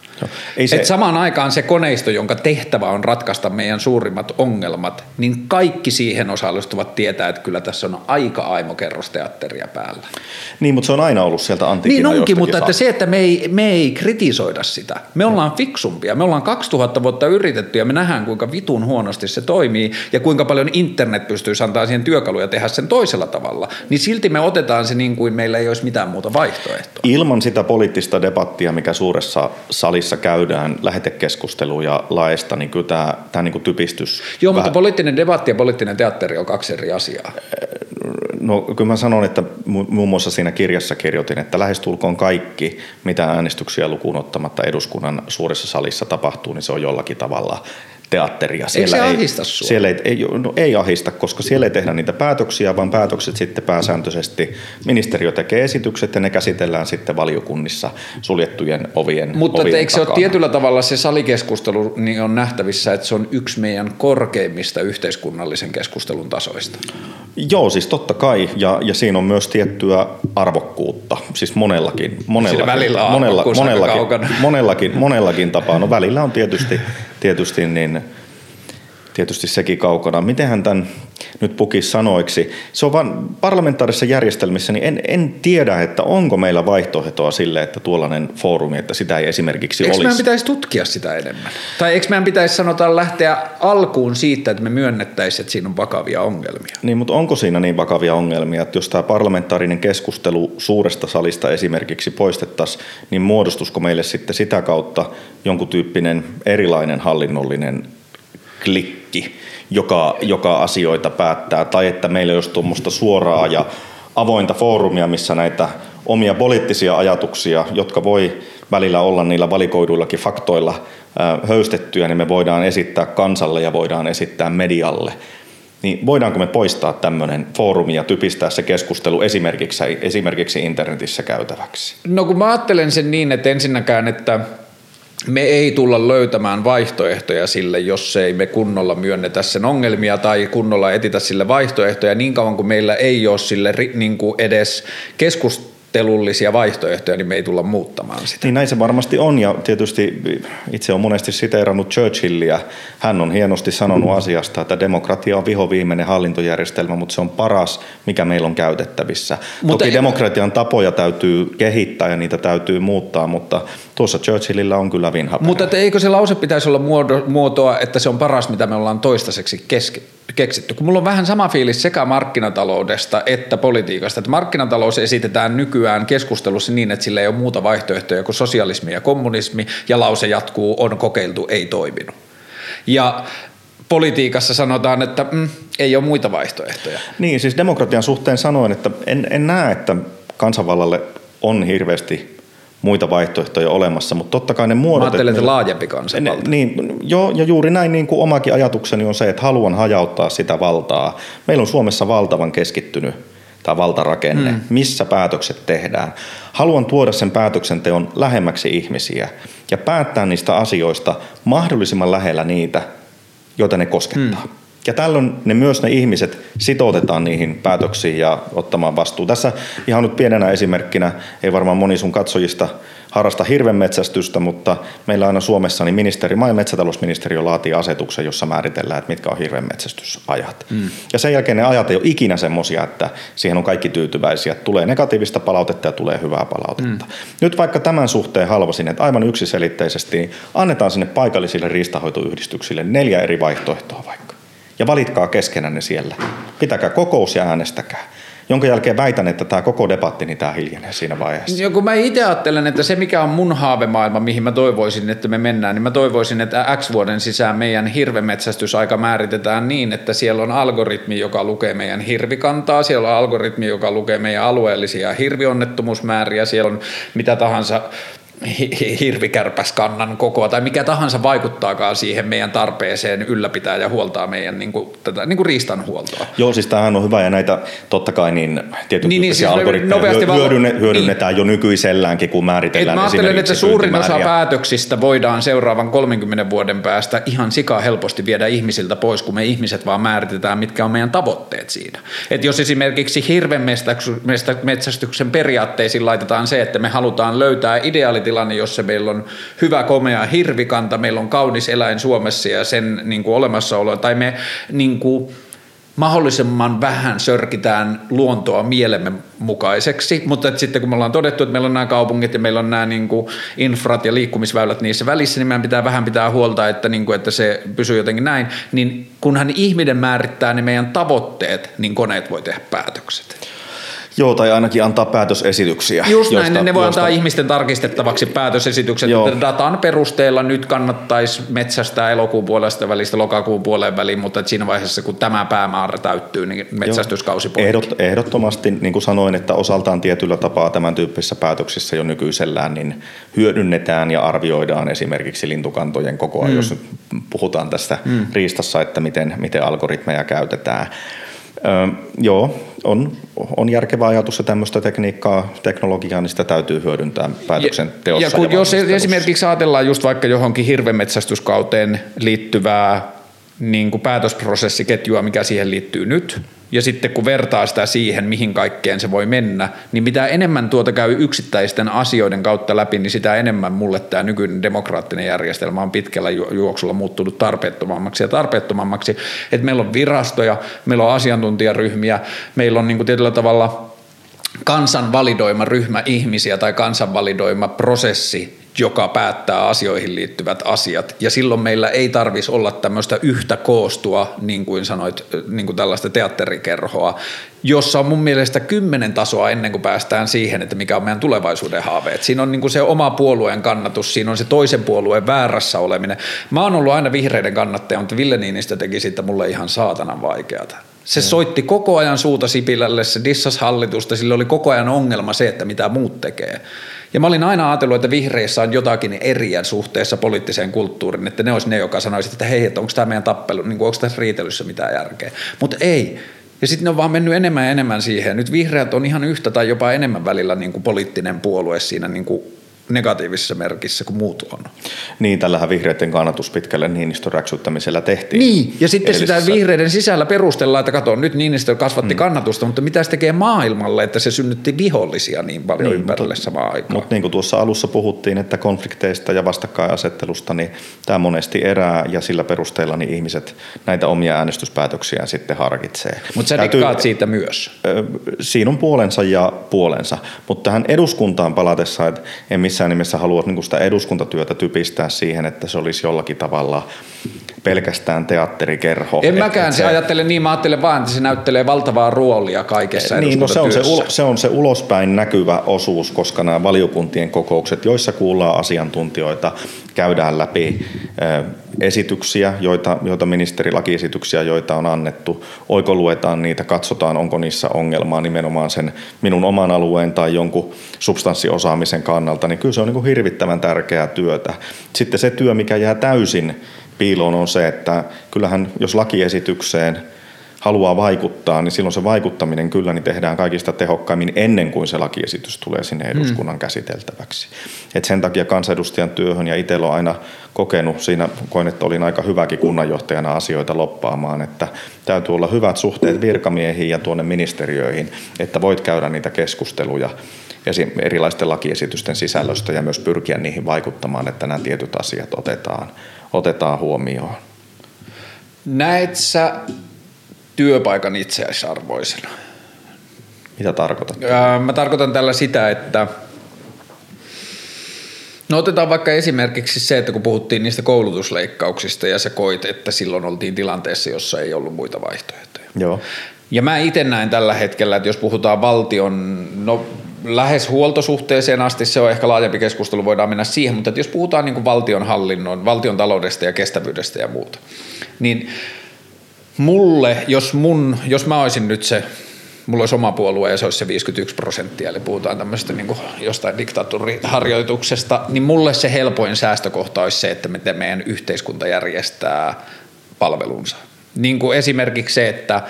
Ei se... Et samaan aikaan se koneisto, jonka tehtävä on ratkaista meidän suurimmat ongelmat, niin kaikki siihen osallistuvat tietää, että kyllä tässä on aika aimokerros teatteria päällä. Niin, mutta se on aina ollut sieltä antiikin Niin onkin, mutta että se, että me ei, me ei kritisoida sitä. Me ollaan fiksumpia. Me ollaan 2000 vuotta yritetty ja me nähdään, kuinka vitun huonosti se toimii ja kuinka paljon internet pystyy antaa siihen työkaluja tehdä sen toisella tavalla. Niin silti me otetaan se niin kuin meillä ei olisi mitään muuta vaihtoehtoa. Ilman sitä poliittista debattia, mikä suuressa salissa missä käydään lähetekeskusteluja laista, niin kyllä tämä, tämä niin kuin typistys... Joo, vähän... mutta poliittinen debatti ja poliittinen teatteri on kaksi eri asiaa. No kyllä mä sanon, että muun muassa siinä kirjassa kirjoitin, että lähestulkoon kaikki, mitä äänestyksiä lukuun ottamatta eduskunnan suuressa salissa tapahtuu, niin se on jollakin tavalla teatteria. Siellä Eikö se ahista sua? Siellä ei, ei, no, ei ahista, koska siellä ei tehdä niitä päätöksiä, vaan päätökset sitten pääsääntöisesti ministeriö tekee esitykset ja ne käsitellään sitten valiokunnissa suljettujen ovien Mutta ovien eikö se ole tietyllä tavalla se salikeskustelu niin on nähtävissä, että se on yksi meidän korkeimmista yhteiskunnallisen keskustelun tasoista? Joo, siis totta kai, ja, ja siinä on myös tiettyä arvokkuutta, siis monellakin. monellakin välillä on monellakin, monellakin, monellakin, monellakin tapaa. No välillä on tietysti, tietysti niin tietysti sekin kaukana. Mitenhän tämän nyt pukisi sanoiksi? Se on vain parlamentaarisessa järjestelmissä, niin en, en tiedä, että onko meillä vaihtoehtoa sille, että tuollainen foorumi, että sitä ei esimerkiksi eikö olisi. Eikö pitäisi tutkia sitä enemmän? Tai eikö meidän pitäisi sanotaan lähteä alkuun siitä, että me myönnettäisiin, että siinä on vakavia ongelmia? Niin, mutta onko siinä niin vakavia ongelmia, että jos tämä parlamentaarinen keskustelu suuresta salista esimerkiksi poistettaisiin, niin muodostusko meille sitten sitä kautta jonkun tyyppinen erilainen hallinnollinen klikki, joka, joka asioita päättää, tai että meillä olisi tuommoista suoraa ja avointa foorumia, missä näitä omia poliittisia ajatuksia, jotka voi välillä olla niillä valikoiduillakin faktoilla höystettyjä, niin me voidaan esittää kansalle ja voidaan esittää medialle. Niin voidaanko me poistaa tämmöinen foorumi ja typistää se keskustelu esimerkiksi, esimerkiksi internetissä käytäväksi? No kun mä ajattelen sen niin, että ensinnäkään, että me ei tulla löytämään vaihtoehtoja sille, jos ei me kunnolla myönnetä sen ongelmia tai kunnolla etitä sille vaihtoehtoja niin kauan kuin meillä ei ole sille niin kuin edes keskustelua neuvottelullisia vaihtoehtoja, niin me ei tulla muuttamaan sitä. Niin näin se varmasti on ja tietysti itse on monesti siteerannut Churchillia. Hän on hienosti sanonut asiasta, että demokratia on vihoviimeinen hallintojärjestelmä, mutta se on paras, mikä meillä on käytettävissä. Mutta Toki demokratian tapoja täytyy kehittää ja niitä täytyy muuttaa, mutta tuossa Churchillilla on kyllä vinha. Mutta eikö se lause pitäisi olla muotoa, että se on paras, mitä me ollaan toistaiseksi keski, keksitty? Kun mulla on vähän sama fiilis sekä markkinataloudesta että politiikasta, että markkinatalous esitetään nykyään keskustelussa niin, että sillä ei ole muuta vaihtoehtoja kuin sosialismi ja kommunismi, ja lause jatkuu, on kokeiltu, ei toiminut. Ja politiikassa sanotaan, että mm, ei ole muita vaihtoehtoja. Niin, siis demokratian suhteen sanoin, että en, en näe, että kansanvallalle on hirveästi muita vaihtoehtoja olemassa, mutta totta kai ne muodot... Mä ajattelen, että laajempi kansanvalta. Niin, joo, ja juuri näin niin kuin omakin ajatukseni on se, että haluan hajauttaa sitä valtaa. Meillä on Suomessa valtavan keskittynyt tämä valtarakenne, mm. missä päätökset tehdään. Haluan tuoda sen päätöksenteon lähemmäksi ihmisiä ja päättää niistä asioista mahdollisimman lähellä niitä, joita ne koskettaa. Mm. Ja tällöin ne myös ne ihmiset sitoutetaan niihin päätöksiin ja ottamaan vastuu. Tässä ihan nyt pienenä esimerkkinä, ei varmaan moni sun katsojista harrasta hirvenmetsästystä, mutta meillä aina Suomessa niin ministeri, maa- ja metsätalousministeriö laatii asetuksen, jossa määritellään, että mitkä on hirvenmetsästysajat. Mm. Ja sen jälkeen ne ajat ei ole ikinä semmoisia, että siihen on kaikki tyytyväisiä. Tulee negatiivista palautetta ja tulee hyvää palautetta. Mm. Nyt vaikka tämän suhteen halvasin, että aivan yksiselitteisesti niin annetaan sinne paikallisille riistahoitoyhdistyksille neljä eri vaihtoehtoa vaikka ja valitkaa keskenänne siellä. Pitäkää kokous ja äänestäkää jonka jälkeen väitän, että tämä koko debatti niin tämä hiljenee siinä vaiheessa. Joku mä itse ajattelen, että se mikä on mun haavemaailma, mihin mä toivoisin, että me mennään, niin mä toivoisin, että X vuoden sisään meidän hirvemetsästysaika määritetään niin, että siellä on algoritmi, joka lukee meidän hirvikantaa, siellä on algoritmi, joka lukee meidän alueellisia hirvionnettomuusmääriä, siellä on mitä tahansa hirvikärpäskannan kokoa tai mikä tahansa vaikuttaakaan siihen meidän tarpeeseen ylläpitää ja huoltaa meidän niin kuin, tätä, niin kuin riistanhuoltoa. Joo, siis tämähän on hyvä ja näitä totta kai niin tietyn niin, niin, siis algoritmeja hyödynne, hyödynnetään niin. jo nykyiselläänkin, kun määritellään Et mä ajattelen, että suurin osa päätöksistä voidaan seuraavan 30 vuoden päästä ihan sika helposti viedä ihmisiltä pois, kun me ihmiset vaan määritetään, mitkä on meidän tavoitteet siinä. Et jos esimerkiksi hirvenmetsästyksen periaatteisiin laitetaan se, että me halutaan löytää ideaalitilanne tilanne, jossa meillä on hyvä komea hirvikanta, meillä on kaunis eläin Suomessa ja sen niin kuin olemassaolo, tai me niin kuin, mahdollisimman vähän sörkitään luontoa mielemme mukaiseksi, mutta sitten kun me ollaan todettu, että meillä on nämä kaupungit ja meillä on nämä niin kuin infrat ja liikkumisväylät niissä välissä, niin meidän pitää vähän pitää huolta, että, niin kuin, että se pysyy jotenkin näin, niin kunhan ihminen määrittää ne meidän tavoitteet, niin koneet voi tehdä päätökset. Joo, tai ainakin antaa päätösesityksiä. Just näin, josta, ne voi josta... antaa ihmisten tarkistettavaksi päätösesitykset, Joo. että datan perusteella nyt kannattaisi metsästää elokuun puolesta välistä lokakuun puoleen väliin, että siinä vaiheessa kun tämä päämäärä täyttyy, niin metsästyskausi Ehdot, Ehdottomasti, niin kuin sanoin, että osaltaan tietyllä tapaa tämän tyyppisissä päätöksissä jo nykyisellään niin hyödynnetään ja arvioidaan esimerkiksi lintukantojen kokoa, mm. jos puhutaan tästä mm. riistassa, että miten, miten algoritmeja käytetään. Öö, joo, on, on järkevä ajatus ja tämmöistä tekniikkaa, teknologiaa, niin sitä täytyy hyödyntää päätöksenteossa. Ja, ja, kun ja jos esimerkiksi ajatellaan just vaikka johonkin hirvemetsästyskauteen liittyvää niin kuin päätösprosessiketjua, mikä siihen liittyy nyt, ja sitten kun vertaa sitä siihen, mihin kaikkeen se voi mennä, niin mitä enemmän tuota käy yksittäisten asioiden kautta läpi, niin sitä enemmän mulle tämä nykyinen demokraattinen järjestelmä on pitkällä juoksulla muuttunut tarpeettomammaksi ja tarpeettomammaksi. Että meillä on virastoja, meillä on asiantuntijaryhmiä, meillä on niin kuin tietyllä tavalla kansan validoima ryhmä ihmisiä tai kansan validoima prosessi, joka päättää asioihin liittyvät asiat. Ja silloin meillä ei tarvitsisi olla tämmöistä yhtä koostua, niin kuin sanoit, niin kuin tällaista teatterikerhoa, jossa on mun mielestä kymmenen tasoa ennen kuin päästään siihen, että mikä on meidän tulevaisuuden haave. Et siinä on niin kuin se oma puolueen kannatus, siinä on se toisen puolueen väärässä oleminen. Mä oon ollut aina vihreiden kannattaja, mutta Ville Niinistö teki siitä mulle ihan saatanan vaikeata. Se soitti koko ajan suuta Sipilälle, se dissas hallitusta, sillä oli koko ajan ongelma se, että mitä muut tekee. Ja mä olin aina ajatellut, että vihreissä on jotakin eriä suhteessa poliittiseen kulttuuriin, että ne olisi ne, joka sanoisi, että hei, että onko tämä meidän tappelu, niin onko tässä riitelyssä mitään järkeä. Mutta ei. Ja sitten ne on vaan mennyt enemmän ja enemmän siihen. Nyt vihreät on ihan yhtä tai jopa enemmän välillä niin kuin poliittinen puolue siinä niin kuin negatiivisessa merkissä kuin muut on. Niin, tällähän vihreiden kannatus pitkälle Niinistön räksyttämisellä tehtiin. Niin, ja sitten Edellisessä. sitä vihreiden sisällä perustellaan, että kato, nyt Niinistö kasvatti mm. kannatusta, mutta mitä se tekee maailmalle, että se synnytti vihollisia niin paljon niin, ympärille mutta, samaan aikaan. Mutta niin kuin tuossa alussa puhuttiin, että konflikteista ja vastakkainasettelusta, niin tämä monesti erää ja sillä perusteella niin ihmiset näitä omia äänestyspäätöksiään sitten harkitsee. Mutta sä Täytyy, siitä myös. Siinä on puolensa ja puolensa, mutta tähän eduskuntaan palatessa, että en missään nimessä halua niin sitä eduskuntatyötä typistää siihen, että se olisi jollakin tavalla pelkästään teatterikerho. En mäkään se, ajattele niin, mä ajattelen vaan, että se näyttelee valtavaa roolia kaikessa niin, no se on se, se on se ulospäin näkyvä osuus, koska nämä valiokuntien kokoukset, joissa kuullaan asiantuntijoita, käydään läpi esityksiä, joita, joita ministerilakiesityksiä, joita on annettu, oikoluetaan niitä, katsotaan, onko niissä ongelmaa nimenomaan sen minun oman alueen tai jonkun substanssiosaamisen kannalta, niin kyllä se on niin kuin hirvittävän tärkeää työtä. Sitten se työ, mikä jää täysin piiloon on se, että kyllähän jos lakiesitykseen haluaa vaikuttaa, niin silloin se vaikuttaminen kyllä niin tehdään kaikista tehokkaimmin ennen kuin se lakiesitys tulee sinne hmm. eduskunnan mm. käsiteltäväksi. Et sen takia kansanedustajan työhön ja itsellä on aina kokenut, siinä koin, että olin aika hyväkin kunnanjohtajana asioita loppaamaan, että täytyy olla hyvät suhteet virkamiehiin ja tuonne ministeriöihin, että voit käydä niitä keskusteluja erilaisten lakiesitysten sisällöstä ja myös pyrkiä niihin vaikuttamaan, että nämä tietyt asiat otetaan otetaan huomioon. Näet sä työpaikan itseisarvoisena? Mitä tarkoitat? Mä tarkoitan tällä sitä, että No otetaan vaikka esimerkiksi se, että kun puhuttiin niistä koulutusleikkauksista ja sä koit, että silloin oltiin tilanteessa, jossa ei ollut muita vaihtoehtoja. Joo. Ja mä itse näen tällä hetkellä, että jos puhutaan valtion, no lähes huoltosuhteeseen asti, se on ehkä laajempi keskustelu, voidaan mennä siihen, mutta jos puhutaan niin valtion hallinnon, valtion taloudesta ja kestävyydestä ja muuta, niin mulle, jos, mun, jos mä olisin nyt se mulla olisi oma puolue ja se olisi se 51 prosenttia, eli puhutaan tämmöistä niin jostain diktatuuriharjoituksesta, niin mulle se helpoin säästökohta olisi se, että miten meidän yhteiskunta järjestää palvelunsa. Niin kuin esimerkiksi se, että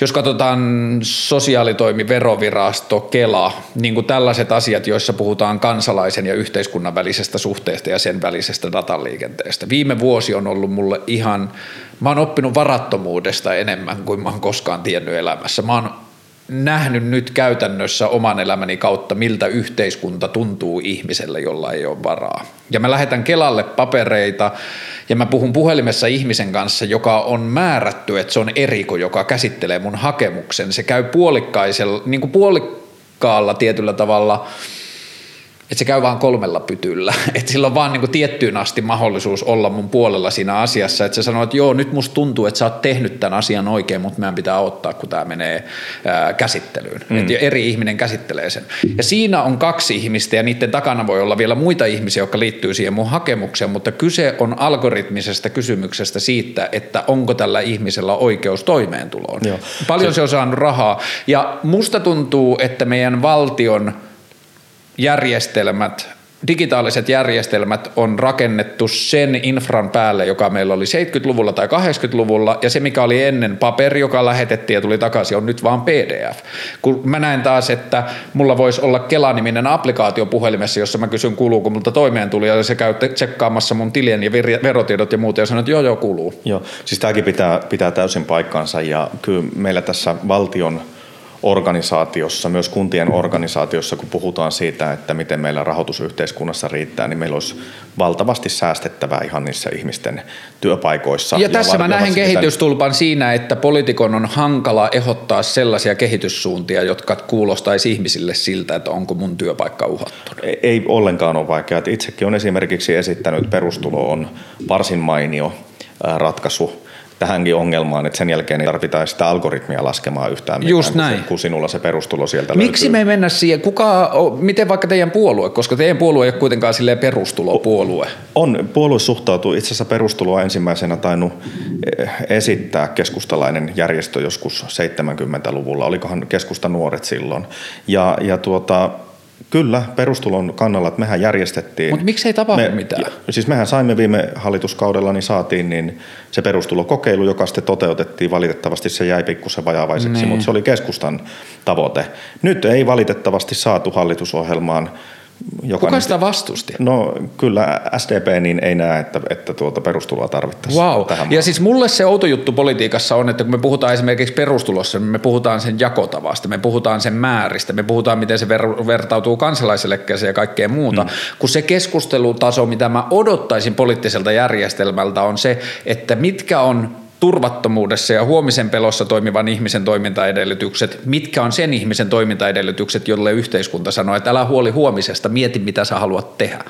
jos katsotaan sosiaalitoimi, verovirasto, Kela, niin kuin tällaiset asiat, joissa puhutaan kansalaisen ja yhteiskunnan välisestä suhteesta ja sen välisestä dataliikenteestä. Viime vuosi on ollut mulle ihan, mä oon oppinut varattomuudesta enemmän kuin mä oon koskaan tiennyt elämässä. Mä oon nähnyt nyt käytännössä oman elämäni kautta, miltä yhteiskunta tuntuu ihmiselle, jolla ei ole varaa. Ja mä lähetän Kelalle papereita ja mä puhun puhelimessa ihmisen kanssa, joka on määrätty, että se on eriko, joka käsittelee mun hakemuksen. Se käy puolikkaisella, niin kuin puolikkaalla tietyllä tavalla – että se käy vaan kolmella pytyllä. Että sillä on vaan niin kuin tiettyyn asti mahdollisuus olla mun puolella siinä asiassa. Että se sanoo, että joo, nyt musta tuntuu, että sä oot tehnyt tämän asian oikein, mutta meidän pitää ottaa, kun tämä menee ää, käsittelyyn. Mm. Että eri ihminen käsittelee sen. Ja siinä on kaksi ihmistä ja niiden takana voi olla vielä muita ihmisiä, jotka liittyy siihen mun hakemukseen, mutta kyse on algoritmisesta kysymyksestä siitä, että onko tällä ihmisellä oikeus toimeentuloon. Joo. Paljon se, se on saanut rahaa. Ja musta tuntuu, että meidän valtion – järjestelmät, digitaaliset järjestelmät on rakennettu sen infran päälle, joka meillä oli 70-luvulla tai 80-luvulla, ja se mikä oli ennen paperi, joka lähetettiin ja tuli takaisin, on nyt vaan PDF. Kun mä näen taas, että mulla voisi olla Kela-niminen applikaatio puhelimessa, jossa mä kysyn kuuluuko multa toimeen tuli, ja se käy tsekkaamassa mun tilien ja verotiedot ja muuta, ja sanoo, että joo joo kuuluu. Joo, siis tämäkin pitää, pitää täysin paikkaansa, ja kyllä meillä tässä valtion – organisaatiossa, myös kuntien organisaatiossa, kun puhutaan siitä, että miten meillä rahoitusyhteiskunnassa riittää, niin meillä olisi valtavasti säästettävää ihan niissä ihmisten työpaikoissa. Ja, ja tässä mä näen kehitystulpan siinä, että poliitikon on hankala ehdottaa sellaisia kehityssuuntia, jotka kuulostaisi ihmisille siltä, että onko mun työpaikka uhattu. Ei, ei ollenkaan ole vaikeaa. Itsekin on esimerkiksi esittänyt, että perustulo on varsin mainio ratkaisu tähänkin ongelmaan, että sen jälkeen ei tarvita sitä algoritmia laskemaan yhtään mitään, Just näin. Kun, kun sinulla se perustulo sieltä Miksi löytyy. me ei mennä siihen? Kuka, miten vaikka teidän puolue, koska teidän puolue ei ole kuitenkaan silleen perustulopuolue. On, puolue suhtautuu itse asiassa perustuloa ensimmäisenä tainnut eh, esittää keskustalainen järjestö joskus 70-luvulla, olikohan keskusta nuoret silloin. Ja, ja tuota, Kyllä, perustulon kannalla, että mehän järjestettiin. Mutta miksi ei tapahdu me, mitään? Siis mehän saimme viime hallituskaudella, niin saatiin niin se perustulokokeilu, joka sitten toteutettiin. Valitettavasti se jäi pikkusen vajavaiseksi, niin. mutta se oli keskustan tavoite. Nyt ei valitettavasti saatu hallitusohjelmaan joka Kuka sitä vastusti? No kyllä SDP niin ei näe, että, että tuota perustuloa tarvittaisiin. Wow. Tähän ja siis mulle se outo juttu politiikassa on, että kun me puhutaan esimerkiksi perustulossa, niin me puhutaan sen jakotavasta, me puhutaan sen määristä, me puhutaan miten se ver- vertautuu kansalaiseläkkeeseen ja kaikkea muuta, mm. kun se keskustelutaso, mitä mä odottaisin poliittiselta järjestelmältä on se, että mitkä on turvattomuudessa ja huomisen pelossa toimivan ihmisen toimintaedellytykset, mitkä on sen ihmisen toimintaedellytykset, jolle yhteiskunta sanoo, että älä huoli huomisesta, mieti mitä sä haluat tehdä.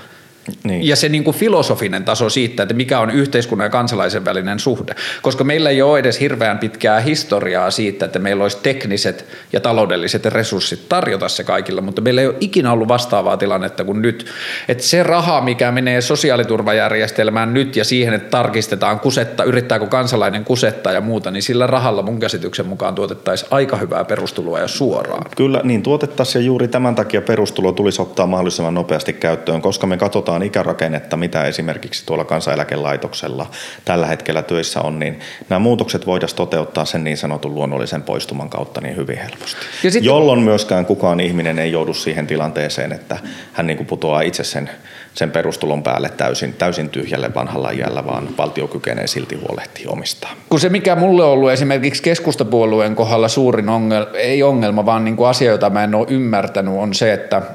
Niin. Ja se niin kuin filosofinen taso siitä, että mikä on yhteiskunnan ja kansalaisen välinen suhde. Koska meillä ei ole edes hirveän pitkää historiaa siitä, että meillä olisi tekniset ja taloudelliset resurssit tarjota se kaikille, mutta meillä ei ole ikinä ollut vastaavaa tilannetta kuin nyt. Että se raha, mikä menee sosiaaliturvajärjestelmään nyt ja siihen, että tarkistetaan kusetta, yrittääkö kansalainen kusettaa ja muuta, niin sillä rahalla mun käsityksen mukaan tuotettaisiin aika hyvää perustuloa ja suoraan. Kyllä, niin tuotettaisiin ja juuri tämän takia perustulo tulisi ottaa mahdollisimman nopeasti käyttöön, koska me katsotaan katsotaan ikärakennetta, mitä esimerkiksi tuolla kansaneläkelaitoksella tällä hetkellä töissä on, niin nämä muutokset voitaisiin toteuttaa sen niin sanotun luonnollisen poistuman kautta niin hyvin helposti. Ja sitten, Jolloin myöskään kukaan ihminen ei joudu siihen tilanteeseen, että hän niin kuin putoaa itse sen, sen perustulon päälle täysin, täysin tyhjälle vanhalla iällä, vaan valtio kykenee silti huolehtii omistaan. Kun se mikä mulle on ollut esimerkiksi keskustapuolueen kohdalla suurin ongelma, ei ongelma, vaan niin kuin asia, jota mä en ole ymmärtänyt, on se, että –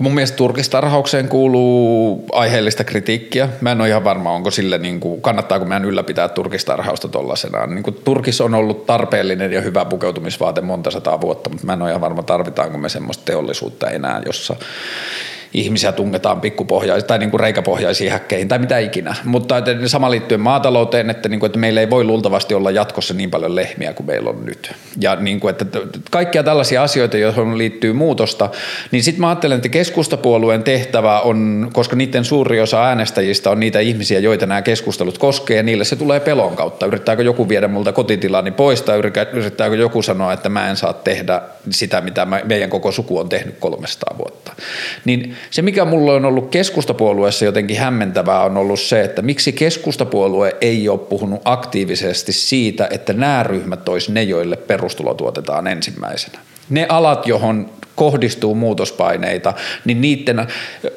mun mielestä turkistarhaukseen kuuluu aiheellista kritiikkiä. Mä en ole ihan varma, onko sille, niin kuin, kannattaako meidän ylläpitää turkistarhausta tuollaisenaan. Niin turkis on ollut tarpeellinen ja hyvä pukeutumisvaate monta sataa vuotta, mutta mä en ole ihan varma, tarvitaanko me semmoista teollisuutta enää, jossa ihmisiä tungetaan pikkupohjaisiin tai niin kuin reikäpohjaisiin häkkeihin tai mitä ikinä. Mutta että sama liittyen maatalouteen, että, niin kuin, että meillä ei voi luultavasti olla jatkossa niin paljon lehmiä kuin meillä on nyt. Ja niin kuin, että kaikkia tällaisia asioita, joihin liittyy muutosta, niin sitten mä ajattelen, että keskustapuolueen tehtävä on, koska niiden suuri osa äänestäjistä on niitä ihmisiä, joita nämä keskustelut koskee, ja niille se tulee pelon kautta. Yrittääkö joku viedä multa kotitilani pois, tai yrittääkö joku sanoa, että mä en saa tehdä sitä, mitä meidän koko suku on tehnyt 300 vuotta. Niin se, mikä mulle on ollut keskustapuolueessa jotenkin hämmentävää, on ollut se, että miksi keskustapuolue ei ole puhunut aktiivisesti siitä, että nämä ryhmät olisi ne, joille perustulo tuotetaan ensimmäisenä. Ne alat, johon kohdistuu muutospaineita, niin niiden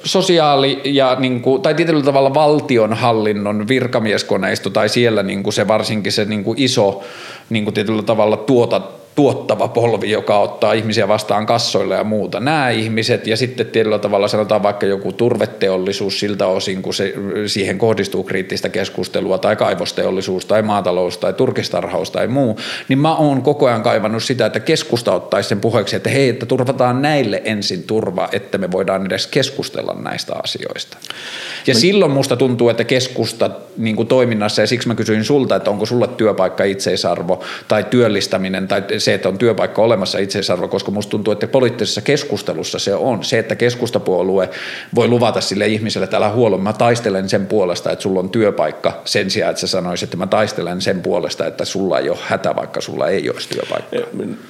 sosiaali- ja niin kuin, tai tietyllä tavalla valtionhallinnon virkamieskoneisto tai siellä niin kuin se varsinkin se niin kuin iso niin kuin tietyllä tavalla tuota, tuottava polvi, joka ottaa ihmisiä vastaan kassoille ja muuta. Nämä ihmiset ja sitten tietyllä tavalla sanotaan vaikka joku turveteollisuus siltä osin, kun se, siihen kohdistuu kriittistä keskustelua tai kaivosteollisuus tai maatalous tai turkistarhaus tai muu, niin mä oon koko ajan kaivannut sitä, että keskusta ottaisi sen puheeksi, että hei, että turvataan näille ensin turva, että me voidaan edes keskustella näistä asioista. Ja no, silloin musta tuntuu, että keskusta niin kuin toiminnassa, ja siksi mä kysyin sulta, että onko sulle työpaikka itseisarvo tai työllistäminen tai se, että on työpaikka olemassa itseisarvo, koska musta tuntuu, että poliittisessa keskustelussa se on. Se, että keskustapuolue voi luvata sille ihmiselle, että älä huolo, mä taistelen sen puolesta, että sulla on työpaikka, sen sijaan, että sä sanoisit, että mä taistelen sen puolesta, että sulla ei ole hätä, vaikka sulla ei olisi työpaikkaa.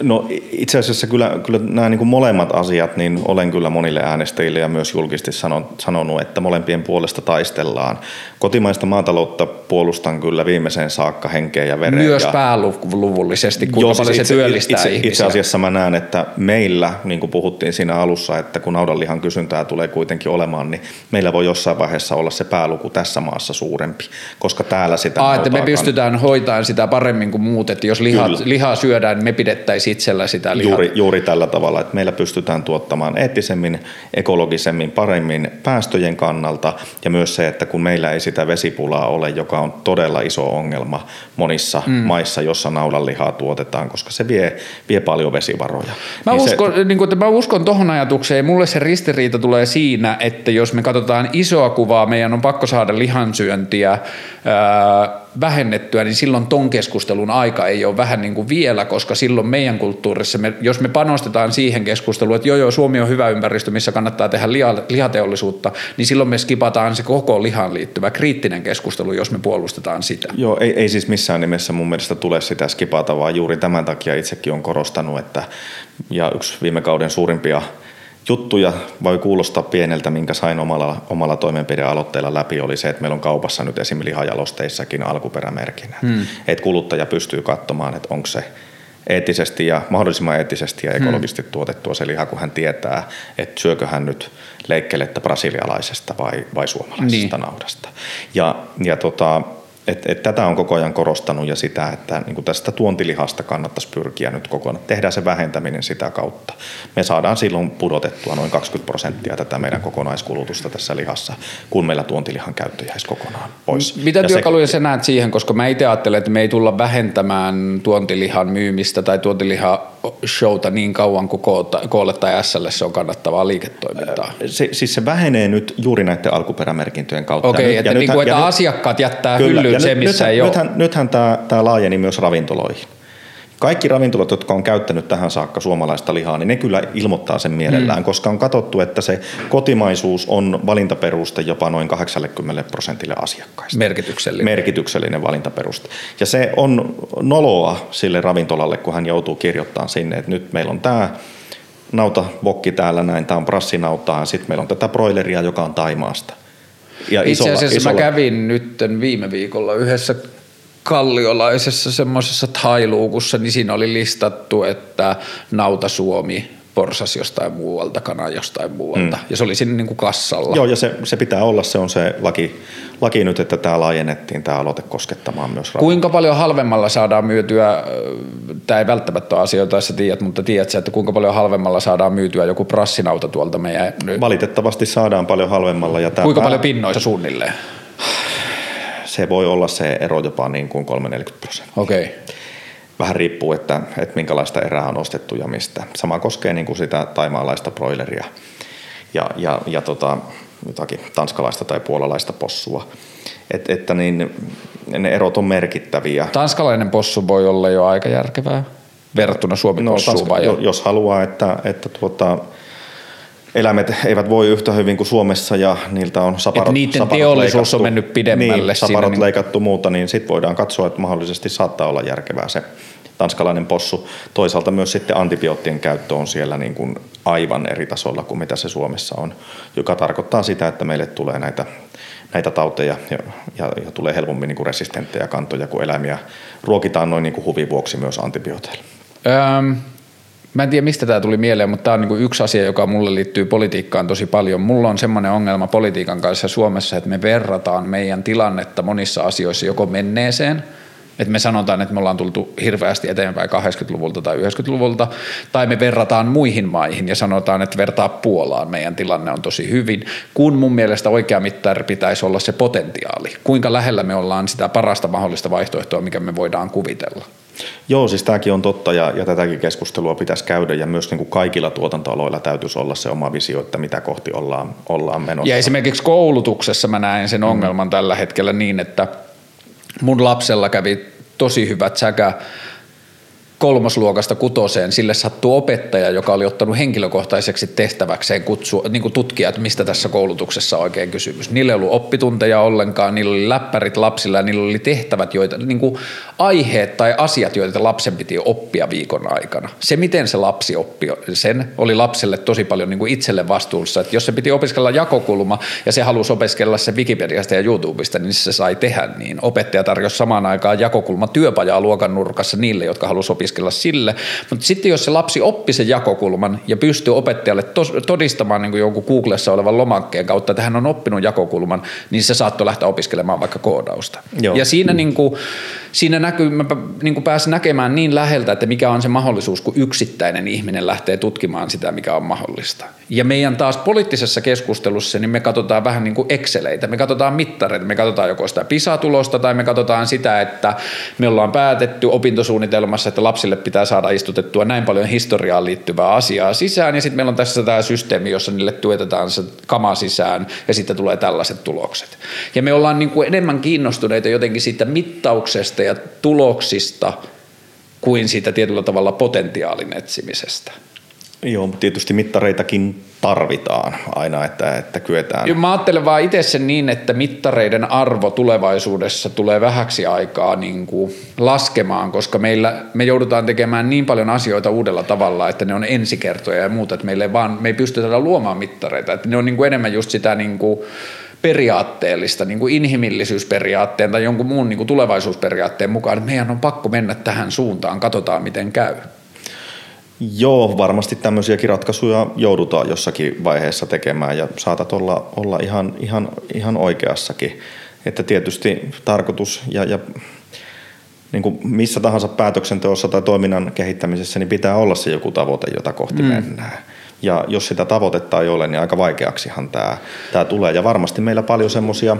No itse asiassa kyllä, kyllä nämä niin kuin molemmat asiat, niin olen kyllä monille äänestäjille ja myös julkisesti sanonut, että molempien puolesta taistellaan. Kotimaista maataloutta puolustan kyllä viimeiseen saakka henkeä ja vereen. Myös ja pääluvullisesti, kuinka paljon se työllistää itse, ihmisiä. Itse asiassa mä näen, että meillä, niin kuin puhuttiin siinä alussa, että kun naudanlihan kysyntää tulee kuitenkin olemaan, niin meillä voi jossain vaiheessa olla se pääluku tässä maassa suurempi, koska täällä sitä Aa, että me pystytään hoitamaan sitä paremmin kuin muut, että jos liha, lihaa syödään, niin me pidettäisiin itsellä sitä lihaa. Juuri, juuri tällä tavalla, että meillä pystytään tuottamaan eettisemmin, ekologisemmin, paremmin päästöjen kannalta ja myös se, että kun meillä ei sitä vesipulaa ole, joka on todella iso ongelma monissa mm. maissa, jossa naudanlihaa tuotetaan, koska se vie, vie paljon vesivaroja. Mä, niin uskon, se, niin kuin, että mä uskon tohon ajatukseen ja mulle se ristiriita tulee siinä, että jos me katsotaan isoa kuvaa, meidän on pakko saada lihansyöntiä ää, vähennettyä, niin silloin ton keskustelun aika ei ole vähän niin kuin vielä, koska silloin meidän kulttuurissa, me, jos me panostetaan siihen keskusteluun, että joo joo, Suomi on hyvä ympäristö, missä kannattaa tehdä liha, lihateollisuutta, niin silloin me skipataan se koko lihan liittyvä kriittinen keskustelu, jos me puolustetaan sitä. Joo, ei, ei siis missään nimessä mun mielestä tule sitä skipata, vaan juuri tämän takia itsekin on korostanut, että ja yksi viime kauden suurimpia juttuja voi kuulostaa pieneltä, minkä sain omalla, omalla toimenpidealoitteella läpi, oli se, että meillä on kaupassa nyt esimerkiksi lihajalosteissakin alkuperämerkinnät. Hmm. Että kuluttaja pystyy katsomaan, että onko se eettisesti ja mahdollisimman eettisesti ja hmm. ekologisesti hmm. tuotettua se liha, kun hän tietää, että syökö hän nyt leikkelettä brasilialaisesta vai, vai suomalaisesta niin. naudasta. Ja, ja tota, et, et tätä on koko ajan korostanut ja sitä, että niin kuin tästä tuontilihasta kannattaisi pyrkiä nyt kokonaan. Tehdään se vähentäminen sitä kautta. Me saadaan silloin pudotettua noin 20 prosenttia tätä meidän kokonaiskulutusta tässä lihassa, kun meillä tuontilihan käyttö jäisi kokonaan pois. Mitä ja työkaluja se, sä näet siihen, koska mä itse ajattelen, että me ei tulla vähentämään tuontilihan myymistä tai tuontilihan showta niin kauan kuin koolle tai SL se on kannattavaa liiketoimintaa. Se, siis se vähenee nyt juuri näiden alkuperämerkintöjen kautta. Okei, okay, että, ja niin kuin, että nyt, asiakkaat jättää kyllä, hyllyyn se, missä nythän, ei nythän, ole. Nythän tämä, tämä laajeni myös ravintoloihin. Kaikki ravintolat, jotka on käyttänyt tähän saakka suomalaista lihaa, niin ne kyllä ilmoittaa sen mielellään, mm. koska on katsottu, että se kotimaisuus on valintaperuste jopa noin 80 prosentille asiakkaista. Merkityksellinen. Merkityksellinen valintaperuste. Ja se on noloa sille ravintolalle, kun hän joutuu kirjoittamaan sinne, että nyt meillä on tämä nauta vokki täällä näin, tämä on prassinautaa, ja sitten meillä on tätä broileria, joka on Taimaasta. Ja Itse isolla, asiassa isolla... mä kävin nyt viime viikolla yhdessä kalliolaisessa semmoisessa tailuukussa, niin siinä oli listattu, että Nauta Suomi porsas jostain muualta, kana jostain muualta. Mm. Ja se oli siinä niin kuin kassalla. Joo, ja se, se pitää olla, se on se laki, laki nyt, että tämä laajennettiin, tämä aloite koskettamaan myös ravintoa. Kuinka paljon halvemmalla saadaan myytyä, tämä ei välttämättä ole asioita, jos tiedät, mutta tiedätkö, että kuinka paljon halvemmalla saadaan myytyä joku prassinauta tuolta meidän... Valitettavasti saadaan paljon halvemmalla. Ja kuinka pää... paljon pinnoissa suunnilleen? Se voi olla se ero jopa niin kuin 3-40 prosenttia. Okei. Okay vähän riippuu, että, että minkälaista erää on ostettu ja mistä. Sama koskee niin kuin sitä taimaalaista broileria ja, ja, ja tota, jotakin tanskalaista tai puolalaista possua. Et, että niin, ne erot on merkittäviä. Tanskalainen possu voi olla jo aika järkevää verrattuna Suomen no, possuun vai jo? Jos haluaa, että, että tuota, eläimet eivät voi yhtä hyvin kuin Suomessa ja niiltä on saparot, Et niiden saparot teollisuus leikattu, on mennyt pidemmälle. Niin, saparot niin... leikattu muuta, niin sitten voidaan katsoa, että mahdollisesti saattaa olla järkevää se tanskalainen possu. Toisaalta myös sitten antibioottien käyttö on siellä niin kuin aivan eri tasolla kuin mitä se Suomessa on, joka tarkoittaa sitä, että meille tulee näitä, näitä tauteja ja, ja, ja tulee helpommin niin kuin resistenttejä kantoja, kun eläimiä ruokitaan noin niin kuin huvin vuoksi myös antibiooteilla. Ähm, Mä en tiedä, mistä tämä tuli mieleen, mutta tämä on niinku yksi asia, joka mulle liittyy politiikkaan tosi paljon. Mulla on semmoinen ongelma politiikan kanssa Suomessa, että me verrataan meidän tilannetta monissa asioissa joko menneeseen – että me sanotaan, että me ollaan tultu hirveästi eteenpäin 80-luvulta tai 90-luvulta, tai me verrataan muihin maihin ja sanotaan, että vertaa Puolaan, meidän tilanne on tosi hyvin, kun mun mielestä oikea mittari pitäisi olla se potentiaali. Kuinka lähellä me ollaan sitä parasta mahdollista vaihtoehtoa, mikä me voidaan kuvitella. Joo, siis tämäkin on totta ja, ja tätäkin keskustelua pitäisi käydä ja myös niin kuin kaikilla tuotantoaloilla täytyisi olla se oma visio, että mitä kohti ollaan, ollaan menossa. Ja esimerkiksi koulutuksessa mä näen sen ongelman mm. tällä hetkellä niin, että – mun lapsella kävi tosi hyvät säkä kolmosluokasta kutoseen, sille sattui opettaja, joka oli ottanut henkilökohtaiseksi tehtäväkseen kutsua, niin kuin tutkia, että mistä tässä koulutuksessa on oikein kysymys. Niillä ei ollut oppitunteja ollenkaan, niillä oli läppärit lapsilla ja niillä oli tehtävät, joita, niin kuin aiheet tai asiat, joita lapsen piti oppia viikon aikana. Se, miten se lapsi oppi sen, oli lapselle tosi paljon niin kuin itselle vastuussa. Että jos se piti opiskella jakokulma ja se halusi opiskella se Wikipediasta ja YouTubesta, niin se sai tehdä niin. Opettaja tarjosi samaan aikaan jakokulma työpajaa luokan nurkassa niille, jotka halusivat opiskella sille. Mutta sitten jos se lapsi oppi sen jakokulman ja pystyy opettajalle tos, todistamaan niin kuin jonkun Googlessa olevan lomakkeen kautta, että hän on oppinut jakokulman, niin se saattoi lähteä opiskelemaan vaikka koodausta. Joo. Ja siinä, niin kuin, siinä näkyy, mä niin kuin pääsin näkemään niin läheltä, että mikä on se mahdollisuus, kun yksittäinen ihminen lähtee tutkimaan sitä, mikä on mahdollista. Ja meidän taas poliittisessa keskustelussa, niin me katsotaan vähän niin kuin Exceleitä, me katsotaan mittareita, me katsotaan joko sitä PISA-tulosta tai me katsotaan sitä, että me ollaan päätetty opintosuunnitelmassa, että lapsi lapsille pitää saada istutettua näin paljon historiaan liittyvää asiaa sisään, ja sitten meillä on tässä tämä systeemi, jossa niille tuetetaan se kama sisään, ja sitten tulee tällaiset tulokset. Ja me ollaan niin kuin enemmän kiinnostuneita jotenkin siitä mittauksesta ja tuloksista, kuin siitä tietyllä tavalla potentiaalin etsimisestä. Joo, tietysti mittareitakin tarvitaan aina, että, että kyetään. Mä ajattelen vaan itse sen niin, että mittareiden arvo tulevaisuudessa tulee vähäksi aikaa niin kuin laskemaan, koska meillä, me joudutaan tekemään niin paljon asioita uudella tavalla, että ne on ensikertoja ja muuta, että meille vaan, me ei pystytä luomaan mittareita, että ne on niin kuin enemmän just sitä niin kuin periaatteellista, niin kuin inhimillisyysperiaatteen tai jonkun muun niin kuin tulevaisuusperiaatteen mukaan, että meidän on pakko mennä tähän suuntaan, katsotaan miten käy. Joo, varmasti tämmöisiäkin ratkaisuja joudutaan jossakin vaiheessa tekemään ja saatat olla, olla ihan, ihan, ihan oikeassakin. Että tietysti tarkoitus ja, ja niin kuin missä tahansa päätöksenteossa tai toiminnan kehittämisessä, niin pitää olla se joku tavoite, jota kohti mm. mennään. Ja jos sitä tavoitetta ei ole, niin aika vaikeaksihan tämä, tämä tulee. Ja varmasti meillä paljon semmoisia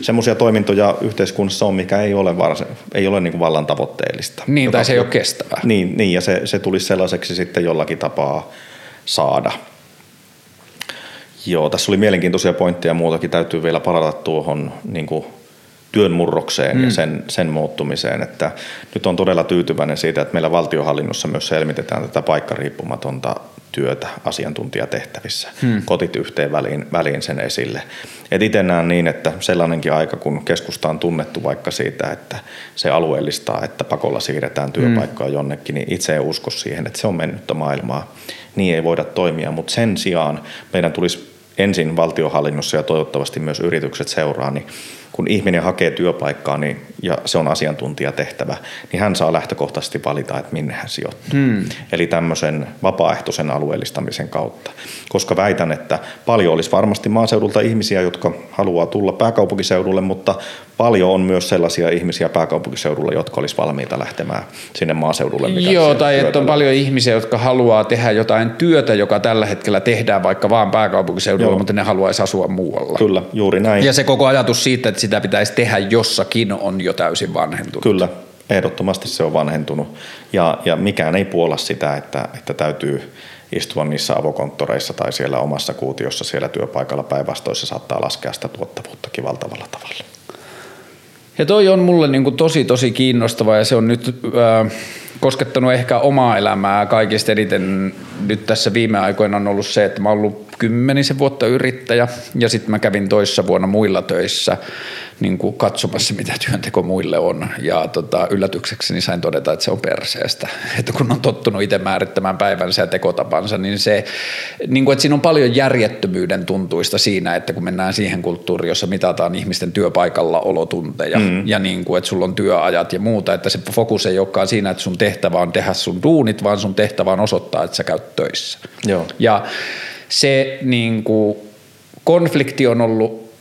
semmoisia toimintoja yhteiskunnassa on, mikä ei ole, varsin, ei ole niin kuin vallan tavoitteellista. Niin, tai se ei ole kestävää. Niin, niin ja se, se tulisi sellaiseksi sitten jollakin tapaa saada. Joo, tässä oli mielenkiintoisia pointteja ja muutakin. Täytyy vielä palata tuohon niin kuin työn murrokseen mm. ja sen, sen muuttumiseen. Että nyt on todella tyytyväinen siitä, että meillä valtiohallinnossa myös selvitetään tätä paikkariippumatonta työtä asiantuntijatehtävissä. Hmm. Kotit yhteen väliin, väliin sen esille. Et itse näen niin, että sellainenkin aika, kun keskusta on tunnettu vaikka siitä, että se alueellistaa, että pakolla siirretään työpaikkaa hmm. jonnekin, niin itse en usko siihen, että se on mennyttä maailmaa. Niin ei voida toimia, mutta sen sijaan meidän tulisi ensin valtiohallinnossa ja toivottavasti myös yritykset seuraa, niin kun ihminen hakee työpaikkaa niin, ja se on asiantuntijatehtävä, niin hän saa lähtökohtaisesti valita, että minne hän sijoittuu. Hmm. Eli tämmöisen vapaaehtoisen alueellistamisen kautta. Koska väitän, että paljon olisi varmasti maaseudulta ihmisiä, jotka haluaa tulla pääkaupunkiseudulle, mutta paljon on myös sellaisia ihmisiä pääkaupunkiseudulla, jotka olisi valmiita lähtemään sinne maaseudulle. Joo, tai että on paljon ihmisiä, jotka haluaa tehdä jotain työtä, joka tällä hetkellä tehdään vaikka vaan pääkaupunkiseudulla, Joo. mutta ne haluaisi asua muualla. Kyllä, juuri näin. Ja se koko ajatus siitä, että sitä pitäisi tehdä jossakin, on jo täysin vanhentunut. Kyllä, ehdottomasti se on vanhentunut. Ja, ja mikään ei puolla sitä, että, että täytyy istua niissä avokonttoreissa tai siellä omassa kuutiossa siellä työpaikalla päinvastoissa saattaa laskea sitä tuottavuuttakin valtavalla tavalla. Ja toi on mulle niin kuin tosi tosi kiinnostava ja se on nyt äh, koskettanut ehkä omaa elämää kaikista eniten nyt tässä viime aikoina on ollut se, että mä oon ollut kymmenisen vuotta yrittäjä ja sitten mä kävin toissa vuonna muilla töissä niin kuin katsomassa, mitä työnteko muille on. Ja tota, yllätyksekseni sain todeta, että se on perseestä. Että kun on tottunut itse määrittämään päivänsä ja tekotapansa, niin se, niin kuin, että siinä on paljon järjettömyyden tuntuista siinä, että kun mennään siihen kulttuuriin, jossa mitataan ihmisten työpaikalla olotunteja mm. ja niin kuin, että sulla on työajat ja muuta, että se fokus ei olekaan siinä, että sun tehtävä on tehdä sun duunit, vaan sun tehtävä on osoittaa, että sä käyt töissä. Joo. Ja se niin kuin, konflikti on ollut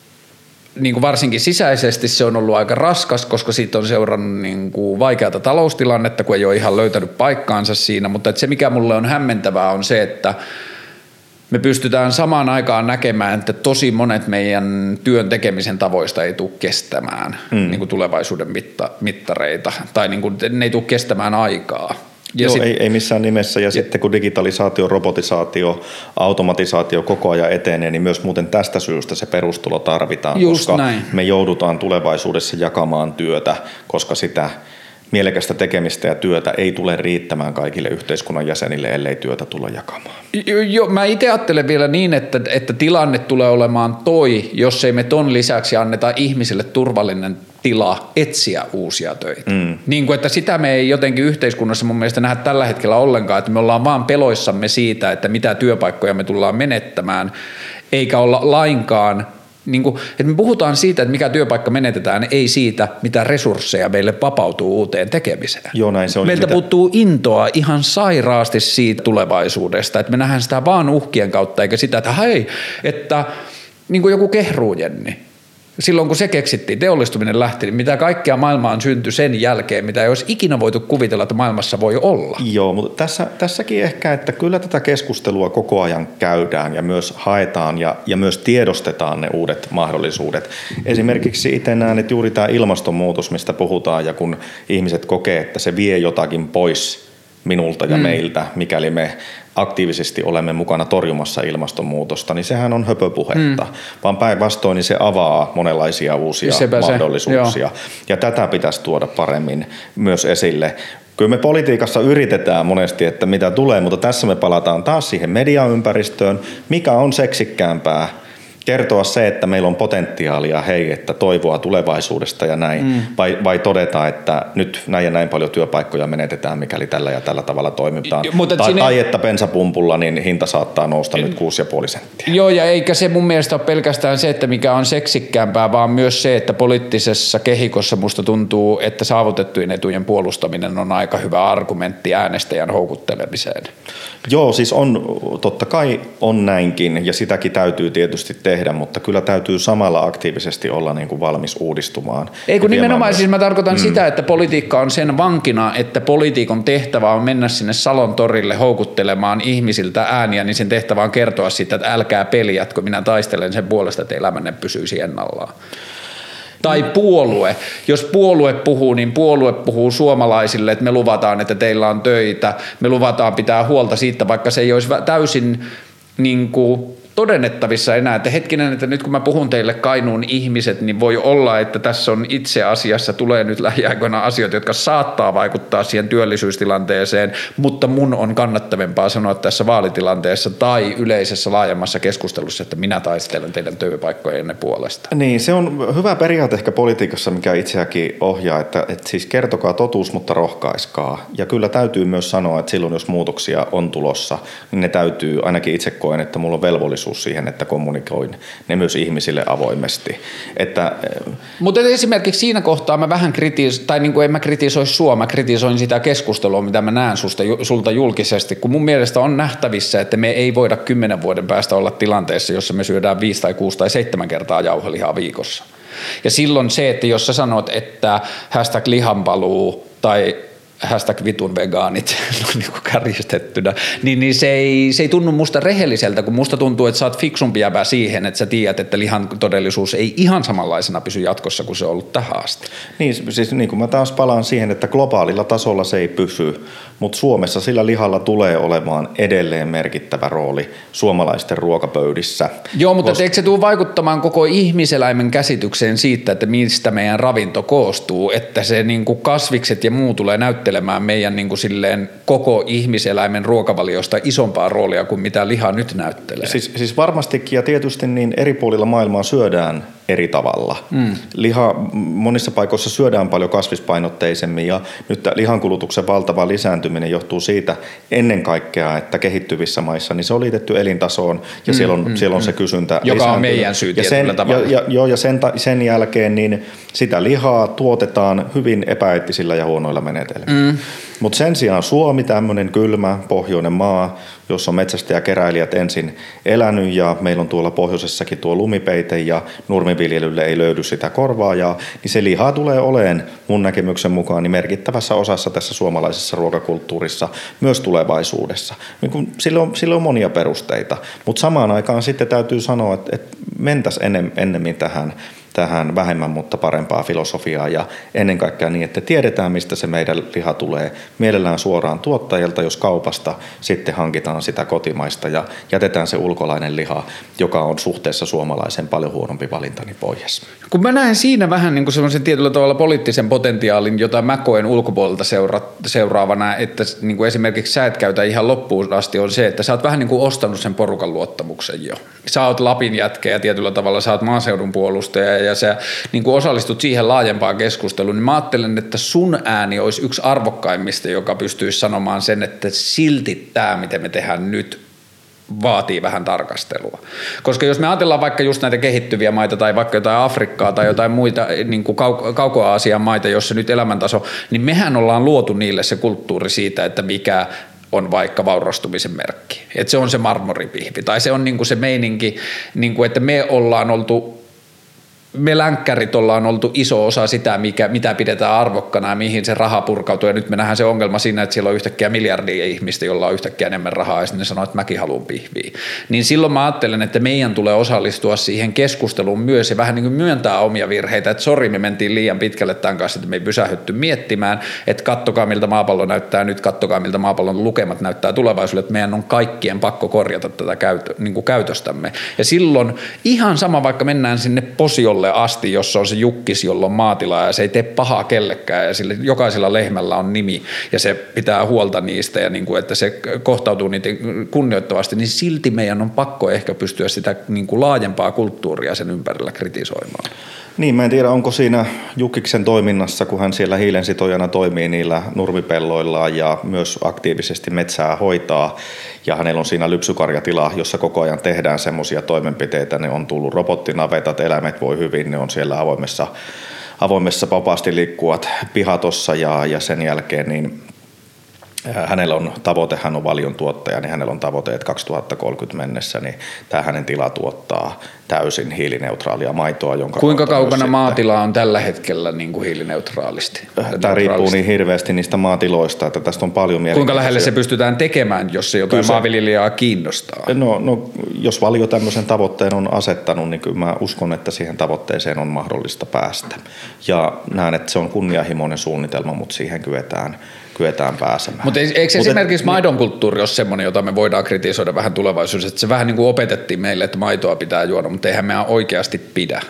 niin kuin varsinkin sisäisesti se on ollut aika raskas, koska siitä on seurannut niin kuin vaikeata taloustilannetta, kun ei ole ihan löytänyt paikkaansa siinä, mutta että se mikä mulle on hämmentävää on se, että me pystytään samaan aikaan näkemään, että tosi monet meidän työn tekemisen tavoista ei tule kestämään mm. niin kuin tulevaisuuden mitta, mittareita, tai niin kuin, ne ei tule kestämään aikaa. Ja Joo, sit, ei, ei missään nimessä. Ja, ja sitten kun digitalisaatio, robotisaatio, automatisaatio koko ajan etenee, niin myös muuten tästä syystä se perustulo tarvitaan, koska näin. me joudutaan tulevaisuudessa jakamaan työtä, koska sitä mielekästä tekemistä ja työtä ei tule riittämään kaikille yhteiskunnan jäsenille, ellei työtä tulla jakamaan. Joo, mä itse ajattelen vielä niin, että, että tilanne tulee olemaan toi, jos ei me ton lisäksi anneta ihmisille turvallinen tila etsiä uusia töitä. Mm. Niin kuin, että sitä me ei jotenkin yhteiskunnassa mun mielestä nähdä tällä hetkellä ollenkaan, että me ollaan vaan peloissamme siitä, että mitä työpaikkoja me tullaan menettämään, eikä olla lainkaan niin kuin, että me puhutaan siitä, että mikä työpaikka menetetään, ei siitä, mitä resursseja meille vapautuu uuteen tekemiseen. Joo, näin se on. Meiltä mitä... puuttuu intoa ihan sairaasti siitä tulevaisuudesta, että me nähdään sitä vaan uhkien kautta, eikä sitä, että hei, että niin kuin joku kehruujenni, silloin kun se keksittiin, teollistuminen lähti, niin mitä kaikkea maailmaan syntyi sen jälkeen, mitä ei olisi ikinä voitu kuvitella, että maailmassa voi olla. Joo, mutta tässä, tässäkin ehkä, että kyllä tätä keskustelua koko ajan käydään ja myös haetaan ja, ja myös tiedostetaan ne uudet mahdollisuudet. Esimerkiksi itse näen, että juuri tämä ilmastonmuutos, mistä puhutaan ja kun ihmiset kokee, että se vie jotakin pois minulta ja mm. meiltä, mikäli me aktiivisesti olemme mukana torjumassa ilmastonmuutosta, niin sehän on höpöpuhetta, mm. vaan päinvastoin niin se avaa monenlaisia uusia Sepä mahdollisuuksia. Se, ja tätä pitäisi tuoda paremmin myös esille. Kyllä me politiikassa yritetään monesti, että mitä tulee, mutta tässä me palataan taas siihen mediaympäristöön, mikä on seksikkäämpää kertoa se, että meillä on potentiaalia, hei, että toivoa tulevaisuudesta ja näin, mm. vai, vai todeta, että nyt näin ja näin paljon työpaikkoja menetetään, mikäli tällä ja tällä tavalla toimitaan. Mutta tai, sinne... tai että bensapumpulla niin hinta saattaa nousta nyt 6,5 senttiä. Joo, ja eikä se mun mielestä ole pelkästään se, että mikä on seksikkäämpää, vaan myös se, että poliittisessa kehikossa musta tuntuu, että saavutettujen etujen puolustaminen on aika hyvä argumentti äänestäjän houkuttelemiseen. Joo, siis on, totta kai on näinkin, ja sitäkin täytyy tietysti tehdä tehdä, mutta kyllä täytyy samalla aktiivisesti olla niin kuin valmis uudistumaan. Ei kun nimenomaan, myös. siis mä tarkoitan mm. sitä, että politiikka on sen vankina, että politiikon tehtävä on mennä sinne Salon torille houkuttelemaan ihmisiltä ääniä, niin sen tehtävä on kertoa siitä, että älkää peliätkö, minä taistelen sen puolesta, että elämänne pysyisi ennallaan tai puolue. Jos puolue puhuu, niin puolue puhuu suomalaisille, että me luvataan, että teillä on töitä, me luvataan pitää huolta siitä, vaikka se ei olisi täysin niin kuin todennettavissa enää, että hetkinen, että nyt kun mä puhun teille Kainuun ihmiset, niin voi olla, että tässä on itse asiassa tulee nyt lähiaikoina asioita, jotka saattaa vaikuttaa siihen työllisyystilanteeseen, mutta mun on kannattavempaa sanoa tässä vaalitilanteessa tai yleisessä laajemmassa keskustelussa, että minä taistelen teidän työpaikkojenne puolesta. Niin, se on hyvä periaate ehkä politiikassa, mikä itseäkin ohjaa, että, että siis kertokaa totuus, mutta rohkaiskaa. Ja kyllä täytyy myös sanoa, että silloin jos muutoksia on tulossa, niin ne täytyy, ainakin itse koen, että mulla on velvollisuus mahdollisuus siihen, että kommunikoin ne myös ihmisille avoimesti. Että, eh, Mutta esimerkiksi siinä kohtaa mä vähän kritisoin, tai niin kuin en mä kritisoi sua, mä kritisoin sitä keskustelua, mitä mä näen susta, sulta julkisesti, kun mun mielestä on nähtävissä, että me ei voida kymmenen vuoden päästä olla tilanteessa, jossa me syödään viisi tai kuusi tai seitsemän kertaa jauhelihaa viikossa. Ja silloin se, että jos sä sanot, että hashtag lihanpaluu tai hashtag vitun vegaanit niin kuin kärjistettynä, niin, niin se, ei, se ei tunnu musta rehelliseltä, kun musta tuntuu, että sä oot fiksumpi jäbä siihen, että sä tiedät, että lihan todellisuus ei ihan samanlaisena pysy jatkossa kuin se on ollut tähän asti. Niin, siis niin kuin mä taas palaan siihen, että globaalilla tasolla se ei pysy, mutta Suomessa sillä lihalla tulee olemaan edelleen merkittävä rooli suomalaisten ruokapöydissä. Joo, mutta koska... eikö se tule vaikuttamaan koko ihmiseläimen käsitykseen siitä, että mistä meidän ravinto koostuu, että se niin kuin kasvikset ja muu tulee näyttelemään meidän niin kuin silleen koko ihmiseläimen ruokavaliosta isompaa roolia kuin mitä liha nyt näyttelee. Siis, siis varmastikin ja tietysti niin eri puolilla maailmaa syödään eri tavalla. Mm. Liha monissa paikoissa syödään paljon kasvispainotteisemmin ja nyt lihankulutuksen valtava lisääntyminen johtuu siitä ennen kaikkea, että kehittyvissä maissa niin se on liitetty elintasoon ja mm, siellä, on, mm, siellä on mm. se kysyntä Joka on meidän syy ja sen, tavalla. Ja, ja, joo, ja sen, sen jälkeen niin sitä lihaa tuotetaan hyvin epäeettisillä ja huonoilla menetelmillä. Mm. Mutta sen sijaan Suomi, tämmöinen kylmä pohjoinen maa, jossa on metsästäjäkeräilijät ensin elänyt ja meillä on tuolla pohjoisessakin tuo lumipeite ja nurmiviljelylle ei löydy sitä korvaajaa, niin se liha tulee oleen mun näkemyksen mukaan niin merkittävässä osassa tässä suomalaisessa ruokakulttuurissa myös tulevaisuudessa. Niin kun, sillä, on, sillä on monia perusteita, mutta samaan aikaan sitten täytyy sanoa, että, että mentäisiin ennemmin tähän tähän vähemmän, mutta parempaa filosofiaa ja ennen kaikkea niin, että tiedetään, mistä se meidän liha tulee. Mielellään suoraan tuottajilta, jos kaupasta sitten hankitaan sitä kotimaista ja jätetään se ulkolainen liha, joka on suhteessa suomalaisen paljon huonompi valinta, niin pois. Kun mä näen siinä vähän niin kuin semmoisen tietyllä tavalla poliittisen potentiaalin, jota mä koen ulkopuolelta seura- seuraavana, että niin kuin esimerkiksi sä et käytä ihan loppuun asti, on se, että sä oot vähän niin kuin ostanut sen porukan luottamuksen jo. Sä oot Lapin jätkeä ja tietyllä tavalla sä oot maaseudun puolustaja ja sä niin kuin osallistut siihen laajempaan keskusteluun, niin mä ajattelen, että sun ääni olisi yksi arvokkaimmista, joka pystyisi sanomaan sen, että silti tämä, miten me tehdään nyt, vaatii vähän tarkastelua. Koska jos me ajatellaan vaikka just näitä kehittyviä maita tai vaikka jotain Afrikkaa tai jotain muita niin kuin kau- kauko-Aasian maita, jossa nyt elämäntaso, niin mehän ollaan luotu niille se kulttuuri siitä, että mikä on vaikka vaurastumisen merkki. Että se on se marmoripihvi tai se on niin kuin se meininki, niin kuin, että me ollaan oltu me länkkärit ollaan oltu iso osa sitä, mikä, mitä pidetään arvokkana ja mihin se raha purkautuu. Ja nyt me nähdään se ongelma siinä, että siellä on yhtäkkiä miljardia ihmistä, jolla on yhtäkkiä enemmän rahaa ja sitten ne sanoo, että mäkin haluan pihviä. Niin silloin mä ajattelen, että meidän tulee osallistua siihen keskusteluun myös ja vähän niin kuin myöntää omia virheitä, että sori me mentiin liian pitkälle tämän kanssa, että me ei pysähdytty miettimään, että kattokaa miltä maapallo näyttää nyt, kattokaa miltä maapallon lukemat näyttää tulevaisuudessa, että meidän on kaikkien pakko korjata tätä käytö, niin kuin käytöstämme. Ja silloin ihan sama, vaikka mennään sinne posiolle tasolle asti, jossa on se jukkis, jolla on maatila ja se ei tee pahaa kellekään ja sille, jokaisella lehmällä on nimi ja se pitää huolta niistä ja niin kuin, että se kohtautuu niitä kunnioittavasti, niin silti meidän on pakko ehkä pystyä sitä niin kuin laajempaa kulttuuria sen ympärillä kritisoimaan. Niin, mä en tiedä, onko siinä Jukiksen toiminnassa, kun hän siellä hiilensitojana toimii niillä nurmipelloillaan ja myös aktiivisesti metsää hoitaa, ja hänellä on siinä lypsykarjatila, jossa koko ajan tehdään semmoisia toimenpiteitä, ne on tullut robottinavetat, eläimet voi hyvin, ne on siellä avoimessa, avoimessa vapaasti liikkuvat pihatossa ja, ja sen jälkeen niin hänellä on tavoite, hän on valion tuottaja, niin hänellä on tavoite, että 2030 mennessä niin tämä hänen tila tuottaa täysin hiilineutraalia maitoa. Jonka Kuinka kaukana maatila on tällä hetkellä niin kuin hiilineutraalisti? Tämä riippuu niin hirveästi niistä maatiloista, että tästä on paljon Kuinka lähelle se pystytään tekemään, jos se jotain kyllä maanviljelijää kiinnostaa? No, no, jos valio tämmöisen tavoitteen on asettanut, niin kyllä mä uskon, että siihen tavoitteeseen on mahdollista päästä. Ja näen, että se on kunnianhimoinen suunnitelma, mutta siihen kyetään – kyetään pääsemään. Mutta eikö Mut esimerkiksi et, maidon kulttuuri ole semmoinen, jota me voidaan kritisoida vähän tulevaisuudessa, että se vähän niin kuin opetettiin meille, että maitoa pitää juoda, mutta eihän me oikeasti pidä.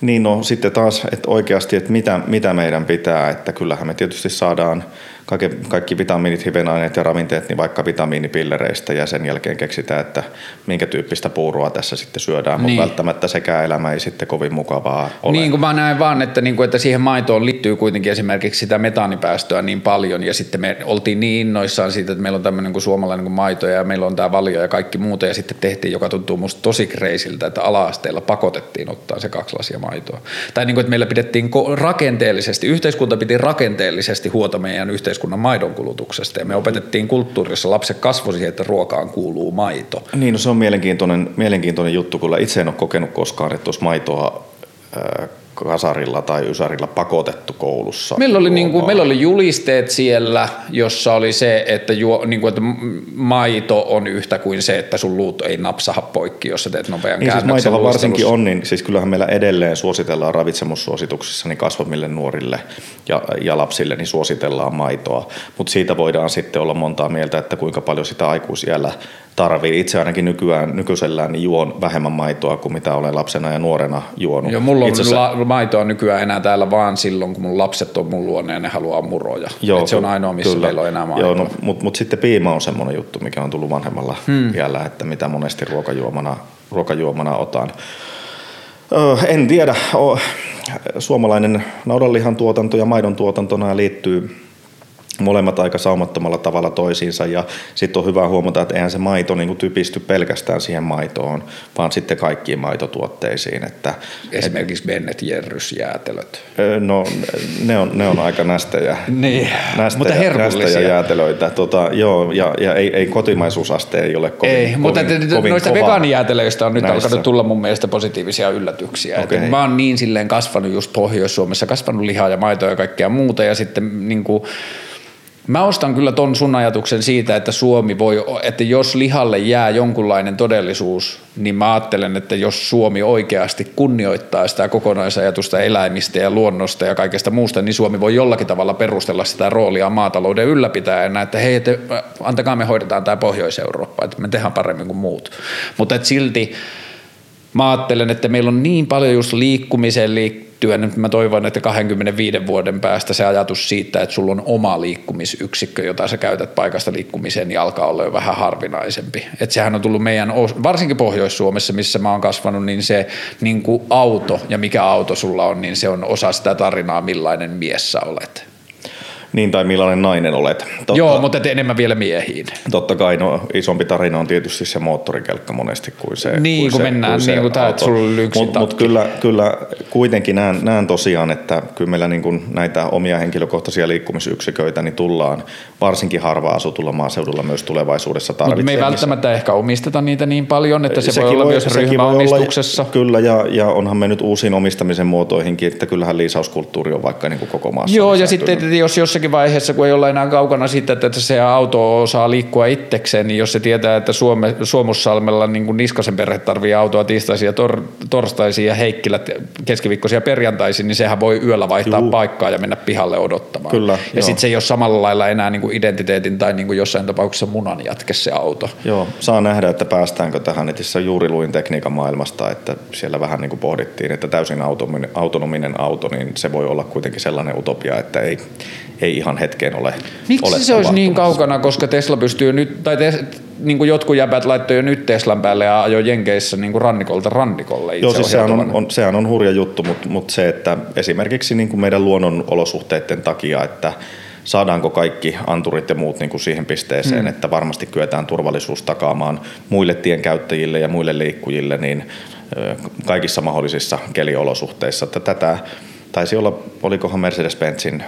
Niin no sitten taas, että oikeasti, että mitä, mitä meidän pitää, että kyllähän me tietysti saadaan kaikki, kaikki vitamiinit, hivenaineet ja ravinteet, niin vaikka vitamiinipillereistä ja sen jälkeen keksitään, että minkä tyyppistä puuroa tässä sitten syödään, niin. mutta välttämättä sekä elämä ei sitten kovin mukavaa ole. Niin kuin mä näen vaan, että, niin kuin, että siihen maitoon liittyy kuitenkin esimerkiksi sitä metaanipäästöä niin paljon ja sitten me oltiin niin innoissaan siitä, että meillä on tämmöinen kuin suomalainen kuin maito ja meillä on tämä valio ja kaikki muuta ja sitten tehtiin, joka tuntuu musta tosi kreisiltä, että ala-asteella pakotettiin ottaa se kaksi lasia maitoa. Tai niin kuin, että meillä pidettiin rakenteellisesti, yhteiskunta piti rakenteellisesti huolta meidän yhteiskunnan yhteiskunnan maidon kulutuksesta. Ja me opetettiin kulttuurissa lapset kasvoi siihen, että ruokaan kuuluu maito. Niin, no se on mielenkiintoinen, mielenkiintoinen juttu, kyllä itse en ole kokenut koskaan, että olisi maitoa kasarilla tai ysärillä pakotettu koulussa. Meillä oli, niin kuin, meillä oli julisteet siellä, jossa oli se, että, juo, niin kuin, että maito on yhtä kuin se, että sun luut ei napsaha poikki, jos sä teet nopean niin siis maitohan varsinkin on, niin siis kyllähän meillä edelleen suositellaan ravitsemussuosituksissa niin kasvaville nuorille ja, ja lapsille, niin suositellaan maitoa. Mutta siitä voidaan sitten olla montaa mieltä, että kuinka paljon sitä aikuisiellä tarvii. Itse ainakin nykyään, nykyisellään niin juon vähemmän maitoa kuin mitä olen lapsena ja nuorena juonut. Joo, mulla on Itse la- maitoa nykyään enää täällä vaan silloin, kun mun lapset on mun luonne ja ne haluaa muroja. Joo, Et se on ainoa, missä kyllä. meillä on enää maitoa. Joo, no, mutta mut sitten piima on semmoinen juttu, mikä on tullut vanhemmalla hmm. iällä, että mitä monesti ruokajuomana, ruokajuomana otan. Öö, en tiedä. Suomalainen naudanlihan tuotanto ja maidon tuotanto nämä liittyy molemmat aika saumattomalla tavalla toisiinsa ja sitten on hyvä huomata, että eihän se maito niin kuin typisty pelkästään siihen maitoon, vaan sitten kaikkiin maitotuotteisiin. Että, Esimerkiksi et, Bennet Jerrys jäätelöt. No ne on, ne on aika nästejä, niin, nästejä, mutta herkullisia. jäätelöitä. Tota, joo, ja, ja ei, ei kotimaisuusaste ei ole kovin Ei, kovin, mutta kovin noista vegaanijäätelöistä on nyt näissä. alkanut tulla mun mielestä positiivisia yllätyksiä. Okay. mä oon niin silleen kasvanut just Pohjois-Suomessa, kasvanut lihaa ja maitoa ja kaikkea muuta ja sitten niin kuin, Mä ostan kyllä ton sun ajatuksen siitä, että Suomi voi, että jos lihalle jää jonkunlainen todellisuus, niin mä ajattelen, että jos Suomi oikeasti kunnioittaa sitä kokonaisajatusta eläimistä ja luonnosta ja kaikesta muusta, niin Suomi voi jollakin tavalla perustella sitä roolia maatalouden ylläpitäjänä, että hei, te, antakaa me hoidetaan tämä Pohjois-Eurooppa, että me tehdään paremmin kuin muut. Mutta silti mä ajattelen, että meillä on niin paljon just liikkumiseen liittyen, että mä toivon, että 25 vuoden päästä se ajatus siitä, että sulla on oma liikkumisyksikkö, jota sä käytät paikasta liikkumiseen, niin alkaa olla jo vähän harvinaisempi. Että sehän on tullut meidän, varsinkin Pohjois-Suomessa, missä mä oon kasvanut, niin se niin auto ja mikä auto sulla on, niin se on osa sitä tarinaa, millainen mies sä olet. Niin, tai millainen nainen olet. Totta, Joo, mutta et enemmän vielä miehiin. Totta kai, no isompi tarina on tietysti se moottorikelkka monesti kuin se Niin, kuin kun se, mennään kuin se niin kuin tämä, että sulla on yksi Mutta mut kyllä, kyllä kuitenkin näen, näen tosiaan, että kyllä meillä niin kuin näitä omia henkilökohtaisia liikkumisyksiköitä niin tullaan varsinkin harva asutulla maaseudulla myös tulevaisuudessa Mutta me ei tarvitsemaan. välttämättä ehkä omisteta niitä niin paljon, että se Sekin voi olla myös voi olla- ryhmäomistuksessa. Kyllä, ja, ja onhan me nyt uusiin omistamisen muotoihinkin, että kyllähän liisauskulttuuri on vaikka niin kuin koko maassa. Joo, ja sitten jos jossakin vaiheessa, kun ei olla enää kaukana siitä, että se auto osaa liikkua itsekseen, niin jos se tietää, että Suome, Suomussalmella niin kuin Niskasen perhe tarvii autoa tiistaisin ja tor, torstaisin ja Heikkilät keskiviikkoisia perjantaisin, niin sehän voi yöllä vaihtaa Juu. paikkaa ja mennä pihalle odottamaan. Kyllä, ja sitten se ei ole samalla lailla enää niin kuin identiteetin tai niin kuin jossain tapauksessa munan jatke se auto. Joo, saa nähdä, että päästäänkö tähän. Netissä juuri luin tekniikan maailmasta, että siellä vähän niin kuin pohdittiin, että täysin autonominen auto, niin se voi olla kuitenkin sellainen utopia, että ei, ei ihan hetkeen ole Miksi ole se olisi niin kaukana, koska Tesla pystyy nyt, tai te, niin kuin jotkut jäbät laittoi jo nyt Teslan päälle ja ajoi Jenkeissä niin kuin rannikolta rannikolle Joo, siis sehän on, on, sehän on hurja juttu, mutta, mutta se, että esimerkiksi niin kuin meidän luonnon olosuhteiden takia, että saadaanko kaikki anturit ja muut niin kuin siihen pisteeseen, mm. että varmasti kyetään turvallisuus takaamaan muille tienkäyttäjille ja muille liikkujille niin kaikissa mahdollisissa keliolosuhteissa. Että tätä taisi olla, olikohan Mercedes-Benzin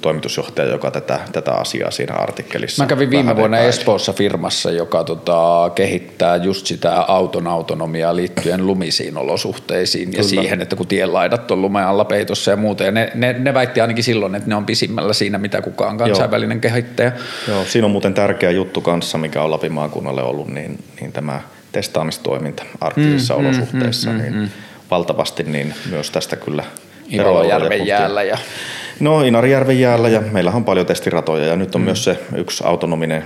toimitusjohtaja, joka tätä, tätä asiaa siinä artikkelissa Mä kävin viime vuonna epäili. Espoossa firmassa, joka tota, kehittää just sitä auton autonomiaa liittyen lumisiin olosuhteisiin ja siihen, että kun tienlaidat on lumen alla peitossa ja muuta. Ja ne, ne, ne väitti ainakin silloin, että ne on pisimmällä siinä, mitä kukaan kansainvälinen kehittäjä. Joo, siinä on muuten tärkeä juttu kanssa, mikä on Lapin maakunnalle ollut, niin, niin tämä testaamistoiminta arktisissa mm, olosuhteissa, mm, mm, niin mm. valtavasti niin myös tästä kyllä verovaliokuntia- jäällä ja No Inarijärven jäällä ja meillähän on paljon testiratoja ja nyt on mm. myös se yksi autonominen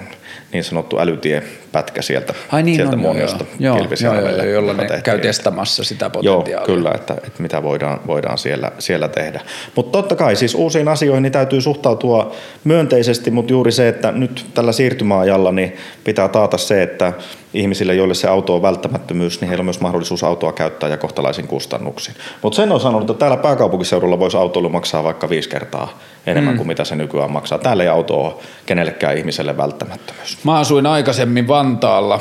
niin sanottu älytiepätkä sieltä, Ai niin sieltä on, joo, Muoniosta joo, joo, joo, Kilpisjärvelle, jolla ne käy testamassa sitä Joo, potentiaalia. kyllä, että, että mitä voidaan, voidaan siellä, siellä tehdä. Mutta totta kai siis uusiin asioihin niin täytyy suhtautua myönteisesti, mutta juuri se, että nyt tällä siirtymäajalla niin pitää taata se, että ihmisille, joille se auto on välttämättömyys, niin heillä on myös mahdollisuus autoa käyttää ja kohtalaisin kustannuksin. Mutta sen on sanonut, että täällä pääkaupunkiseudulla voisi autoilu maksaa vaikka viisi kertaa enemmän mm. kuin mitä se nykyään maksaa. Täällä ei auto ole kenellekään ihmiselle välttämättömyys. Mä asuin aikaisemmin Vantaalla.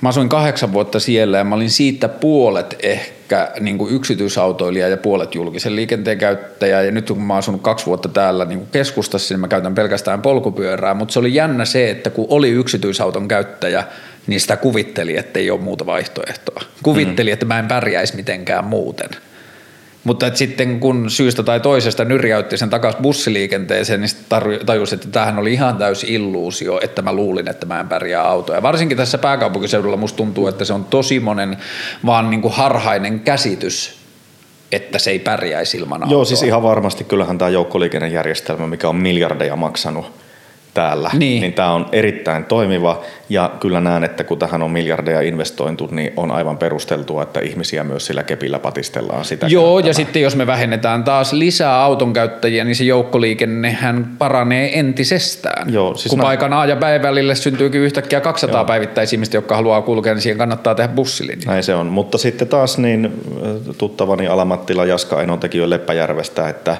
Mä asuin kahdeksan vuotta siellä ja mä olin siitä puolet ehkä niin kuin yksityisautoilija ja puolet julkisen liikenteen käyttäjä. Ja nyt kun mä oon asunut kaksi vuotta täällä niin kuin keskustassa, niin mä käytän pelkästään polkupyörää. Mutta se oli jännä se, että kun oli yksityisauton käyttäjä, niin sitä kuvitteli, että ei ole muuta vaihtoehtoa. Kuvitteli, mm. että mä en pärjäisi mitenkään muuten. Mutta et sitten kun syystä tai toisesta nyrjäytti sen takaisin bussiliikenteeseen, niin tajusi, että tämähän oli ihan täysi illuusio, että mä luulin, että mä en pärjää autoja. Varsinkin tässä pääkaupunkiseudulla musta tuntuu, että se on tosi monen vaan niin kuin harhainen käsitys, että se ei pärjäisi ilman autoa. Joo, siis ihan varmasti kyllähän tämä joukkoliikennejärjestelmä, mikä on miljardeja maksanut täällä, Niin. niin, tämä on erittäin toimiva ja kyllä näen, että kun tähän on miljardeja investointu, niin on aivan perusteltua, että ihmisiä myös sillä kepillä patistellaan sitä. Joo, käyttämään. ja sitten jos me vähennetään taas lisää auton käyttäjiä, niin se joukkoliikennehän paranee entisestään. Joo, siis Kun mä- paikan A ja B välille syntyykin yhtäkkiä 200 päiväittäisihmistä, jotka haluaa kulkea, niin siihen kannattaa tehdä bussilinja. Näin se on, mutta sitten taas niin äh, tuttavani Alamattila Jaska Eno teki jo Leppäjärvestä, että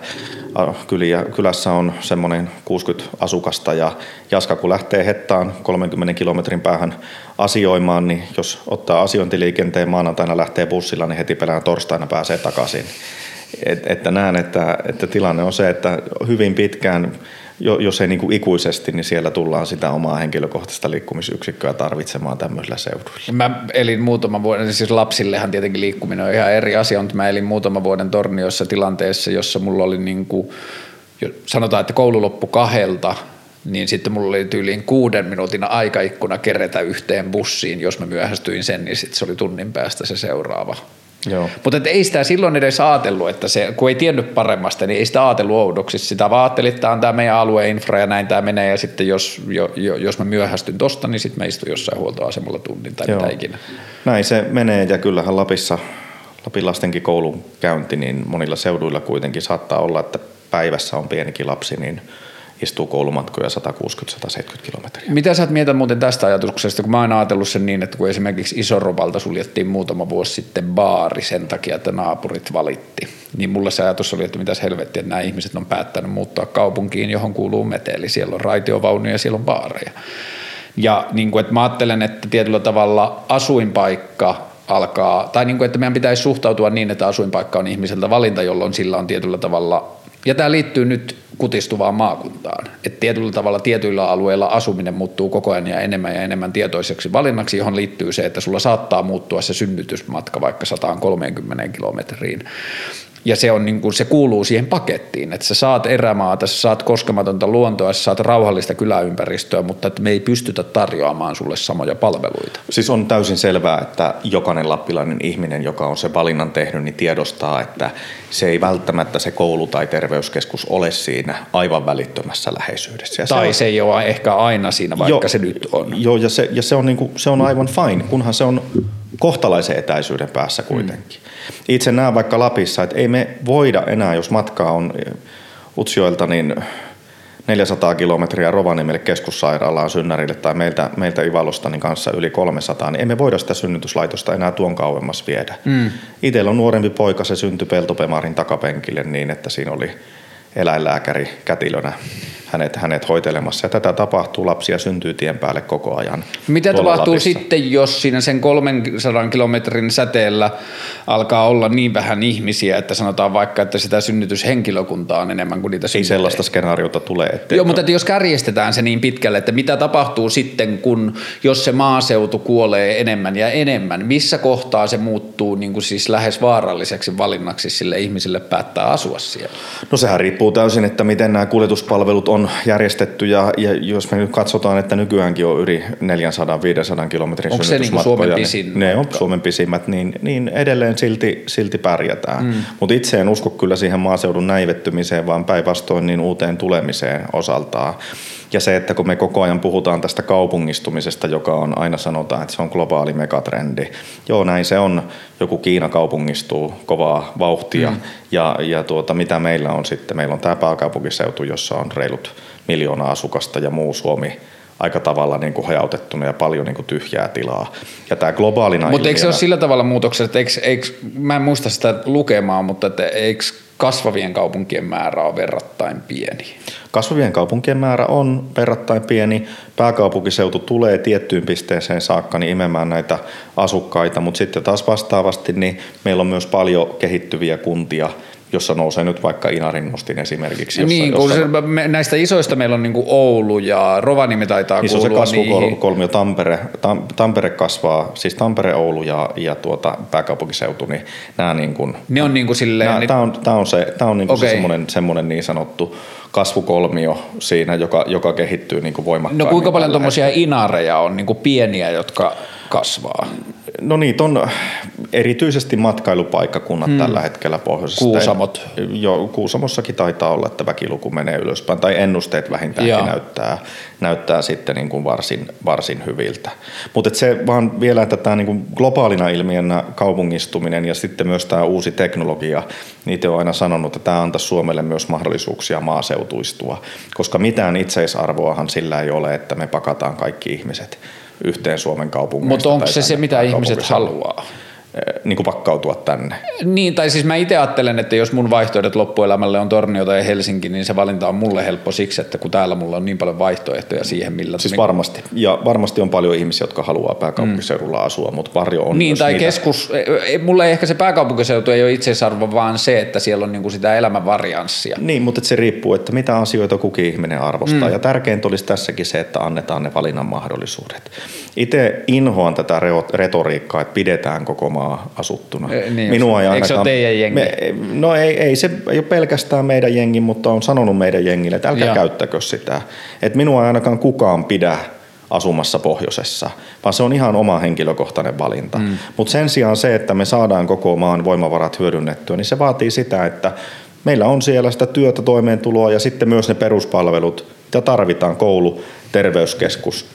äh, kyliä, kylässä on semmoinen 60 asukasta ja Jaska kun lähtee Hettaan 30 kilometrin päähän asioimaan, niin jos ottaa asiointiliikenteen maanantaina lähtee bussilla, niin heti perään torstaina pääsee takaisin. Et, että näen, että, että tilanne on se, että hyvin pitkään jo- jos ei niin kuin ikuisesti, niin siellä tullaan sitä omaa henkilökohtaista liikkumisyksikköä tarvitsemaan tämmöisillä seuduilla. Mä elin muutaman vuoden, siis lapsillehan tietenkin liikkuminen on ihan eri asia, mutta mä elin muutaman vuoden Torniossa tilanteessa, jossa mulla oli niin kuin, sanotaan, että koulu loppu kahdelta, niin sitten mulla oli tyyliin kuuden minuutin aikaikkuna kerätä yhteen bussiin, jos mä myöhästyin sen, niin sitten se oli tunnin päästä se seuraava. Joo. Mutta et ei sitä silloin edes ajatellut, että se, kun ei tiennyt paremmasta, niin ei sitä ajatellut oudoksi. Sitä vaan ajattelin, että tämä on tämä meidän alueen infra ja näin tämä menee. Ja sitten jos, jo, jo, jos mä myöhästyn tosta, niin sitten mä istun jossain huoltoasemalla tunnin tai Joo. mitä ikinä. Näin se menee ja kyllähän Lapissa, Lapin lastenkin koulun käynti, niin monilla seuduilla kuitenkin saattaa olla, että päivässä on pienikin lapsi, niin istuu koulumatkoja 160-170 kilometriä. Mitä sä oot mieltä muuten tästä ajatuksesta, kun mä oon ajatellut sen niin, että kun esimerkiksi Isorovalta suljettiin muutama vuosi sitten baari sen takia, että naapurit valitti, niin mulla se ajatus oli, että mitäs helvettiä, että nämä ihmiset on päättänyt muuttaa kaupunkiin, johon kuuluu meteli. Siellä on raitiovaunuja ja siellä on baareja. Ja niin kuin, että mä ajattelen, että tietyllä tavalla asuinpaikka alkaa, tai niin kuin, että meidän pitäisi suhtautua niin, että asuinpaikka on ihmiseltä valinta, jolloin sillä on tietyllä tavalla, ja tämä liittyy nyt kutistuvaan maakuntaan. Että tietyllä tavalla tietyillä alueilla asuminen muuttuu koko ajan ja enemmän ja enemmän tietoiseksi valinnaksi, johon liittyy se, että sulla saattaa muuttua se synnytysmatka vaikka 130 kilometriin ja se, on niin kuin, se kuuluu siihen pakettiin, että sä saat erämaata, sä saat koskematonta luontoa, sä saat rauhallista kyläympäristöä, mutta että me ei pystytä tarjoamaan sulle samoja palveluita. Siis on täysin selvää, että jokainen lappilainen ihminen, joka on se valinnan tehnyt, niin tiedostaa, että se ei välttämättä se koulu tai terveyskeskus ole siinä aivan välittömässä läheisyydessä. Ja tai se, on, se ei ole ehkä aina siinä, vaikka jo, se nyt on. Joo, ja se, ja se, on, niin kuin, se on aivan fine, kunhan se on kohtalaisen etäisyyden päässä kuitenkin. Mm. Itse näen vaikka Lapissa, että ei me voida enää, jos matkaa on Utsjoelta, niin 400 kilometriä Rovaniemelle keskussairaalaan Synnärille tai meiltä, meiltä Ivalosta niin kanssa yli 300, niin emme voida sitä synnytyslaitosta enää tuon kauemmas viedä. Mm. Itsellä on nuorempi poika, se syntyi Peltopemarin takapenkille niin, että siinä oli eläinlääkäri kätilönä hänet, hänet hoitelemassa. Ja tätä tapahtuu, lapsia syntyy tien päälle koko ajan. Mitä tapahtuu Lapissa. sitten, jos siinä sen 300 kilometrin säteellä alkaa olla niin vähän ihmisiä, että sanotaan vaikka, että sitä synnytyshenkilökuntaa on enemmän kuin niitä Ei sellaista skenaariota tule. Ettei Joo, mutta että jos kärjestetään se niin pitkälle, että mitä tapahtuu sitten, kun jos se maaseutu kuolee enemmän ja enemmän, missä kohtaa se muuttuu niin kuin siis lähes vaaralliseksi valinnaksi sille ihmisille päättää asua siellä? No sehän riippuu täysin, että miten nämä kuljetuspalvelut on järjestetty ja, ja jos me nyt katsotaan, että nykyäänkin on yli 400-500 kilometrin Onko se niin Suomen pisin? Niin, ne on Suomen pisimmät, niin, niin edelleen silti, silti pärjätään. Mm. Mutta itse en usko kyllä siihen maaseudun näivettymiseen, vaan päinvastoin niin uuteen tulemiseen osaltaan. Ja se, että kun me koko ajan puhutaan tästä kaupungistumisesta, joka on aina sanotaan, että se on globaali megatrendi. Joo, näin se on. Joku Kiina kaupungistuu kovaa vauhtia. Mm. Ja, ja tuota, mitä meillä on sitten? Meillä on tämä pääkaupunkiseutu, jossa on reilut miljoona asukasta ja muu Suomi aika tavalla niin kuin hajautettuna ja paljon niin kuin tyhjää tilaa. Ja tämä globaalina Mutta eikö se ole sillä tavalla muutoksessa, että eikö, eikö, mä en muista sitä lukemaa, mutta että eikö kasvavien kaupunkien määrä ole verrattain pieni? Kasvavien kaupunkien määrä on verrattain pieni. Pääkaupunkiseutu tulee tiettyyn pisteeseen saakka niin imemään näitä asukkaita, mutta sitten taas vastaavasti niin meillä on myös paljon kehittyviä kuntia, jossa nousee nyt vaikka Inarin nostin esimerkiksi. Jossa, niin, jossa, se, me, näistä isoista meillä on niin kuin Oulu ja Rovaniemi taitaa niin kuulua se kasvukolmio Tampere, Tam, Tampere kasvaa, siis Tampere, Oulu ja, ja tuota, pääkaupunkiseutu, niin nämä niin kuin, ne on niin kuin silleen... Nämä, niin, tämä on, tämä on, se, tämä on niin kuin okay. se semmoinen, semmoinen niin sanottu kasvukolmio siinä, joka, joka kehittyy niin kuin voimakkaasti. No kuinka paljon tuommoisia inareja on niin kuin pieniä, jotka kasvaa? No niitä on erityisesti matkailupaikkakunnat hmm. tällä hetkellä pohjoisessa. Kuusamot. Joo, Kuusamossakin taitaa olla, että väkiluku menee ylöspäin, tai ennusteet vähintäänkin näyttää, näyttää sitten niin kuin varsin, varsin hyviltä. Mutta se vaan vielä, että tämä niin kuin globaalina ilmiönä kaupungistuminen ja sitten myös tämä uusi teknologia, niitä on aina sanonut, että tämä antaa Suomelle myös mahdollisuuksia maaseutuistua, koska mitään itseisarvoahan sillä ei ole, että me pakataan kaikki ihmiset yhteen Suomen kaupunkiin. Mutta onko se se, mitä ihmiset haluaa? Eh, niin kuin pakkautua tänne. Niin, tai siis mä itse ajattelen, että jos mun vaihtoehdot loppuelämälle on Tornio tai Helsinki, niin se valinta on mulle helppo siksi, että kun täällä mulla on niin paljon vaihtoehtoja siihen, millä... Siis varmasti. Ja varmasti on paljon ihmisiä, jotka haluaa pääkaupunkiseudulla mm. asua, mutta varjo on Niin, tai niitä. keskus... E, e, mulle ehkä se pääkaupunkiseutu ei ole itseisarvo, vaan se, että siellä on niinku sitä elämän varianssia. Niin, mutta se riippuu, että mitä asioita kukin ihminen arvostaa. Mm. Ja tärkeintä olisi tässäkin se, että annetaan ne valinnan mahdollisuudet. Itse inhoan tätä retoriikkaa, että pidetään koko maa asuttuna. E, niin, Minua ei Eikö se ole teidän jengi? Me, no ei, ei, se ei ole pelkästään meidän jengi, mutta on sanonut meidän jengille, että älkää Joo. käyttäkö sitä. Että minua ei ainakaan kukaan pidä asumassa pohjoisessa, vaan se on ihan oma henkilökohtainen valinta. Mm. Mutta sen sijaan se, että me saadaan koko maan voimavarat hyödynnettyä, niin se vaatii sitä, että meillä on siellä sitä työtä, toimeentuloa ja sitten myös ne peruspalvelut, mitä tarvitaan, koulu, terveyskeskus,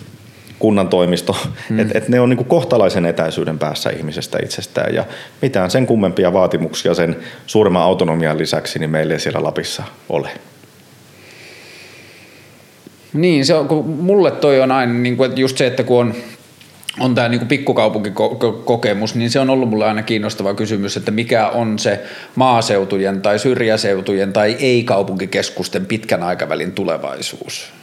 kunnan toimisto, hmm. että et ne on niin kuin kohtalaisen etäisyyden päässä ihmisestä itsestään ja mitään sen kummempia vaatimuksia sen suuremman autonomian lisäksi niin meillä ei siellä Lapissa ole. Niin, se on, kun mulle toi on aina niin kuin, että just se, että kun on on tämä niin pikkukaupunkikokemus, niin se on ollut mulle aina kiinnostava kysymys, että mikä on se maaseutujen tai syrjäseutujen tai ei-kaupunkikeskusten pitkän aikavälin tulevaisuus?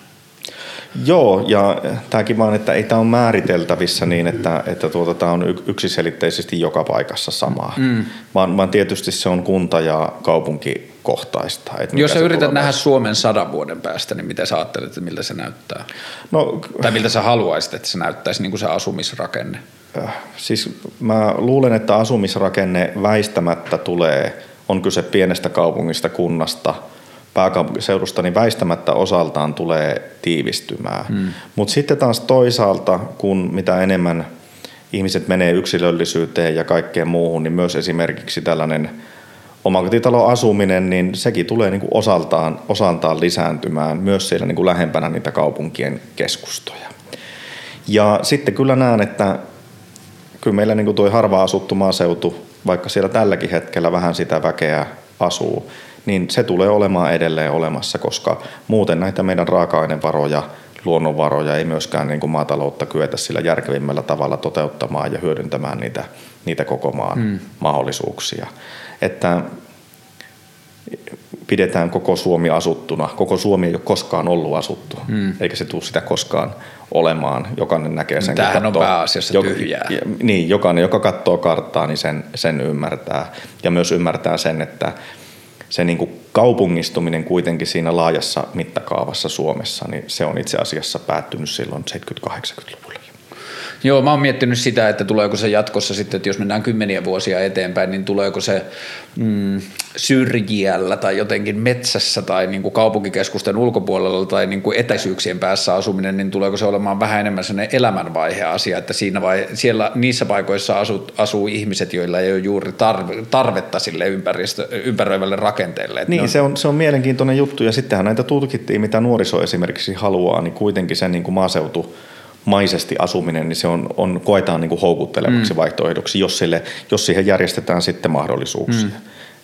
Joo, ja tämäkin vaan, että ei tämä ole määriteltävissä niin, että, että tuota, tämä on yksiselitteisesti joka paikassa samaa, mm. vaan, vaan tietysti se on kunta- ja kaupunkikohtaista. Että Jos sä yrität nähdä Suomen sadan vuoden päästä, niin mitä sä ajattelet, että miltä se näyttää? No, tai miltä sä haluaisit, että se näyttäisi niin kuin se asumisrakenne? Äh, siis mä luulen, että asumisrakenne väistämättä tulee, on kyse pienestä kaupungista, kunnasta – pääkaupunkiseudusta, niin väistämättä osaltaan tulee tiivistymään. Hmm. Mutta sitten taas toisaalta, kun mitä enemmän ihmiset menee yksilöllisyyteen ja kaikkeen muuhun, niin myös esimerkiksi tällainen omakotitalon asuminen, niin sekin tulee niin kuin osaltaan, osaltaan lisääntymään myös siellä niin kuin lähempänä niitä kaupunkien keskustoja. Ja sitten kyllä näen, että kyllä meillä niin kuin tuo harva asuttu maaseutu, vaikka siellä tälläkin hetkellä vähän sitä väkeä asuu, niin se tulee olemaan edelleen olemassa, koska muuten näitä meidän raaka-ainevaroja, luonnonvaroja ei myöskään niin kuin maataloutta kyetä sillä järkevimmällä tavalla toteuttamaan ja hyödyntämään niitä, niitä koko maan mm. mahdollisuuksia. Että pidetään koko Suomi asuttuna. Koko Suomi ei ole koskaan ollut asuttu, mm. eikä se tule sitä koskaan olemaan. Jokainen näkee sen. Tämähän katsoo, on pääasiassa tyhjää. Niin, jokainen, joka katsoo karttaa, niin sen, sen ymmärtää. Ja myös ymmärtää sen, että se niin kuin kaupungistuminen kuitenkin siinä laajassa mittakaavassa Suomessa, niin se on itse asiassa päättynyt silloin 70-80-luvulla. Joo, mä oon miettinyt sitä, että tuleeko se jatkossa sitten, että jos mennään kymmeniä vuosia eteenpäin, niin tuleeko se mm, syrjiällä tai jotenkin metsässä tai niin kuin kaupunkikeskusten ulkopuolella tai niin kuin etäisyyksien päässä asuminen, niin tuleeko se olemaan vähän enemmän sellainen elämänvaihe asia, että siinä vai, siellä niissä paikoissa asut, asuu ihmiset, joilla ei ole juuri tarve, tarvetta sille ympäristö, ympäröivälle rakenteelle. Niin, on... se, on, se on mielenkiintoinen juttu ja sittenhän näitä tutkittiin, mitä nuoriso esimerkiksi haluaa, niin kuitenkin se niin kuin maaseutu maisesti asuminen, niin se on, on koetaan niin kuin houkuttelevaksi mm. vaihtoehdoksi, jos, sille, jos siihen järjestetään sitten mahdollisuuksia. Mm.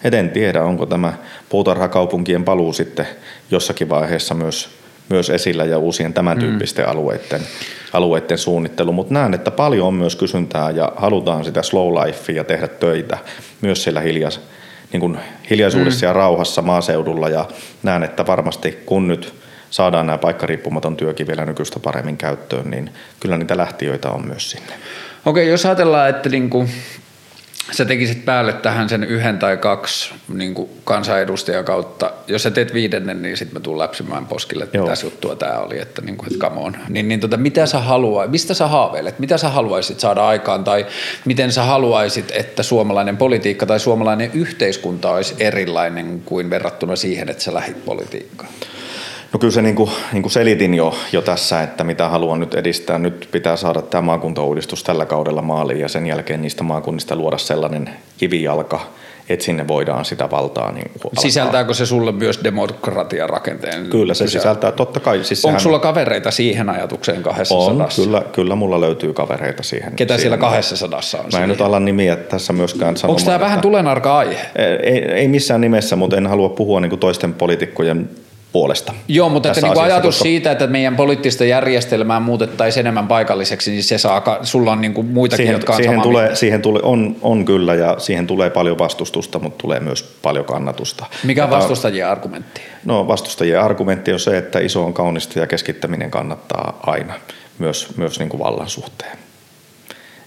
Et en tiedä, onko tämä puutarhakaupunkien paluu sitten jossakin vaiheessa myös, myös esillä ja uusien tämän mm. tyyppisten mm. alueiden, alueiden suunnittelu, mutta näen, että paljon on myös kysyntää ja halutaan sitä slow lifea tehdä töitä myös siellä hiljais, niin kuin hiljaisuudessa mm. ja rauhassa maaseudulla ja näen, että varmasti kun nyt – saadaan nämä paikkariippumaton työkin vielä nykyistä paremmin käyttöön, niin kyllä niitä lähtiöitä on myös sinne. Okei, jos ajatellaan, että niin kuin sä tekisit päälle tähän sen yhden tai kaksi niin kuin kansanedustajan kautta. Jos sä teet viidennen, niin sitten mä tuun läpsimään poskille, että mitä juttua tämä oli, että, niin kuin, että come on. Niin, niin tota, mitä sä haluaa, mistä sä haaveilet, mitä sä haluaisit saada aikaan tai miten sä haluaisit, että suomalainen politiikka tai suomalainen yhteiskunta olisi erilainen kuin verrattuna siihen, että sä lähit politiikkaan? No kyllä se niin kuin, niin kuin selitin jo, jo tässä, että mitä haluan nyt edistää. Nyt pitää saada tämä maakuntauudistus tällä kaudella maaliin ja sen jälkeen niistä maakunnista luoda sellainen kivijalka, että sinne voidaan sitä valtaa. Niin Sisältääkö se sulle myös demokratian rakenteen? Kyllä se sisältää, totta kai. Siis Onko sulla kavereita siihen ajatukseen kahdessa on, sadassa? Kyllä, kyllä mulla löytyy kavereita siihen. Ketä siihen siellä kahdessa sadassa on? Mä en nyt ala nimiä tässä myöskään sanomaan. Onko tämä vähän tulenarka aihe? Ei, ei missään nimessä, mutta en halua puhua niin kuin toisten poliitikkojen puolesta. Joo, mutta että niin ajatus koska... siitä, että meidän poliittista järjestelmää muutettaisiin enemmän paikalliseksi, niin se saa, sulla on niin kuin muitakin, siihen, jotka on siihen tulee, siihen tulee, on, on kyllä ja siihen tulee paljon vastustusta, mutta tulee myös paljon kannatusta. Mikä on vastustajien argumentti? No vastustajien argumentti on se, että iso on kaunista ja keskittäminen kannattaa aina, myös, myös niin kuin vallan suhteen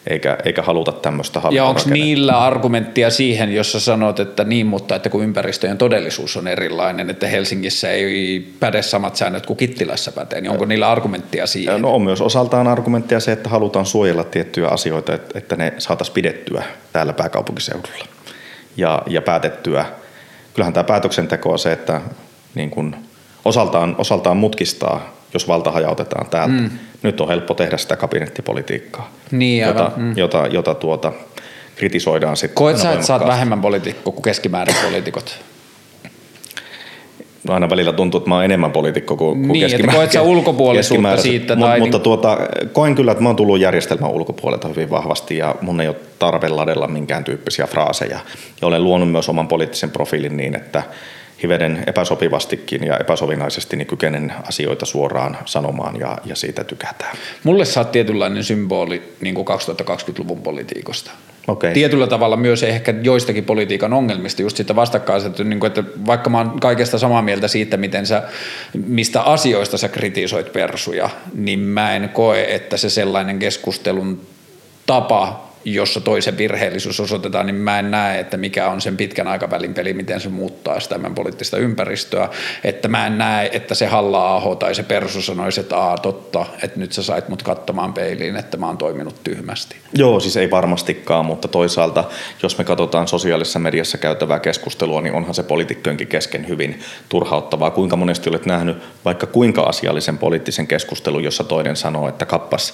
eikä, eikä haluta tämmöistä Ja onko niillä argumenttia siihen, jossa sanot, että niin, mutta että kun ympäristöjen todellisuus on erilainen, että Helsingissä ei päde samat säännöt kuin Kittilässä pätee, niin onko niillä argumenttia siihen? No on myös osaltaan argumenttia se, että halutaan suojella tiettyjä asioita, että ne saataisiin pidettyä täällä pääkaupunkiseudulla ja, ja päätettyä. Kyllähän tämä päätöksenteko on se, että niin kun osaltaan, osaltaan mutkistaa jos valta hajautetaan täältä. Mm. Nyt on helppo tehdä sitä kabinettipolitiikkaa, niin, jota, mm. jota, jota tuota, kritisoidaan sitten. Koet sä, että sä oot vähemmän poliitikko kuin keskimäärin poliitikot? No aina välillä tuntuu, että mä oon enemmän poliitikko kuin, niin, kuin keskimäärin. Niin, koet ulkopuolisuutta siitä? Mut, tai mutta niin... tuota, koen kyllä, että mä oon tullut järjestelmän ulkopuolelta hyvin vahvasti ja mun ei ole tarve ladella minkään tyyppisiä fraaseja. Ja olen luonut myös oman poliittisen profiilin niin, että hivenen epäsopivastikin ja epäsovinaisesti niin kykenen asioita suoraan sanomaan ja, ja siitä tykätään. Mulle sä oot tietynlainen symboli niin kuin 2020-luvun politiikosta. Okay. Tietyllä tavalla myös ehkä joistakin politiikan ongelmista, just sitä vastakkaiset, niin kuin, että vaikka mä oon kaikesta samaa mieltä siitä, miten sä, mistä asioista sä kritisoit persuja, niin mä en koe, että se sellainen keskustelun tapa jossa toisen virheellisyys osoitetaan, niin mä en näe, että mikä on sen pitkän aikavälin peli, miten se muuttaa sitä poliittista ympäristöä. Että mä en näe, että se halla tai se persu sanoisi, että aa totta, että nyt sä sait mut katsomaan peiliin, että mä oon toiminut tyhmästi. Joo, siis ei varmastikaan, mutta toisaalta jos me katsotaan sosiaalisessa mediassa käytävää keskustelua, niin onhan se poliitikkojenkin kesken hyvin turhauttavaa. Kuinka monesti olet nähnyt vaikka kuinka asiallisen poliittisen keskustelun, jossa toinen sanoo, että kappas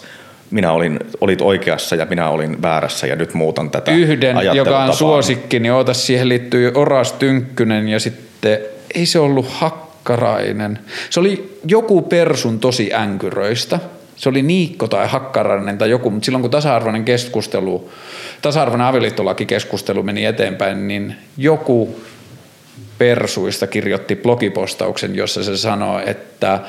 minä olin, olit oikeassa ja minä olin väärässä ja nyt muutan tätä Yhden, joka on suosikki, niin ota siihen liittyy Oras Tynkkynen ja sitten ei se ollut Hakkarainen. Se oli joku persun tosi änkyröistä. Se oli Niikko tai Hakkarainen tai joku, mutta silloin kun tasa-arvoinen keskustelu, tasa-arvoinen avioliittolaki keskustelu meni eteenpäin, niin joku persuista kirjoitti blogipostauksen, jossa se sanoo, että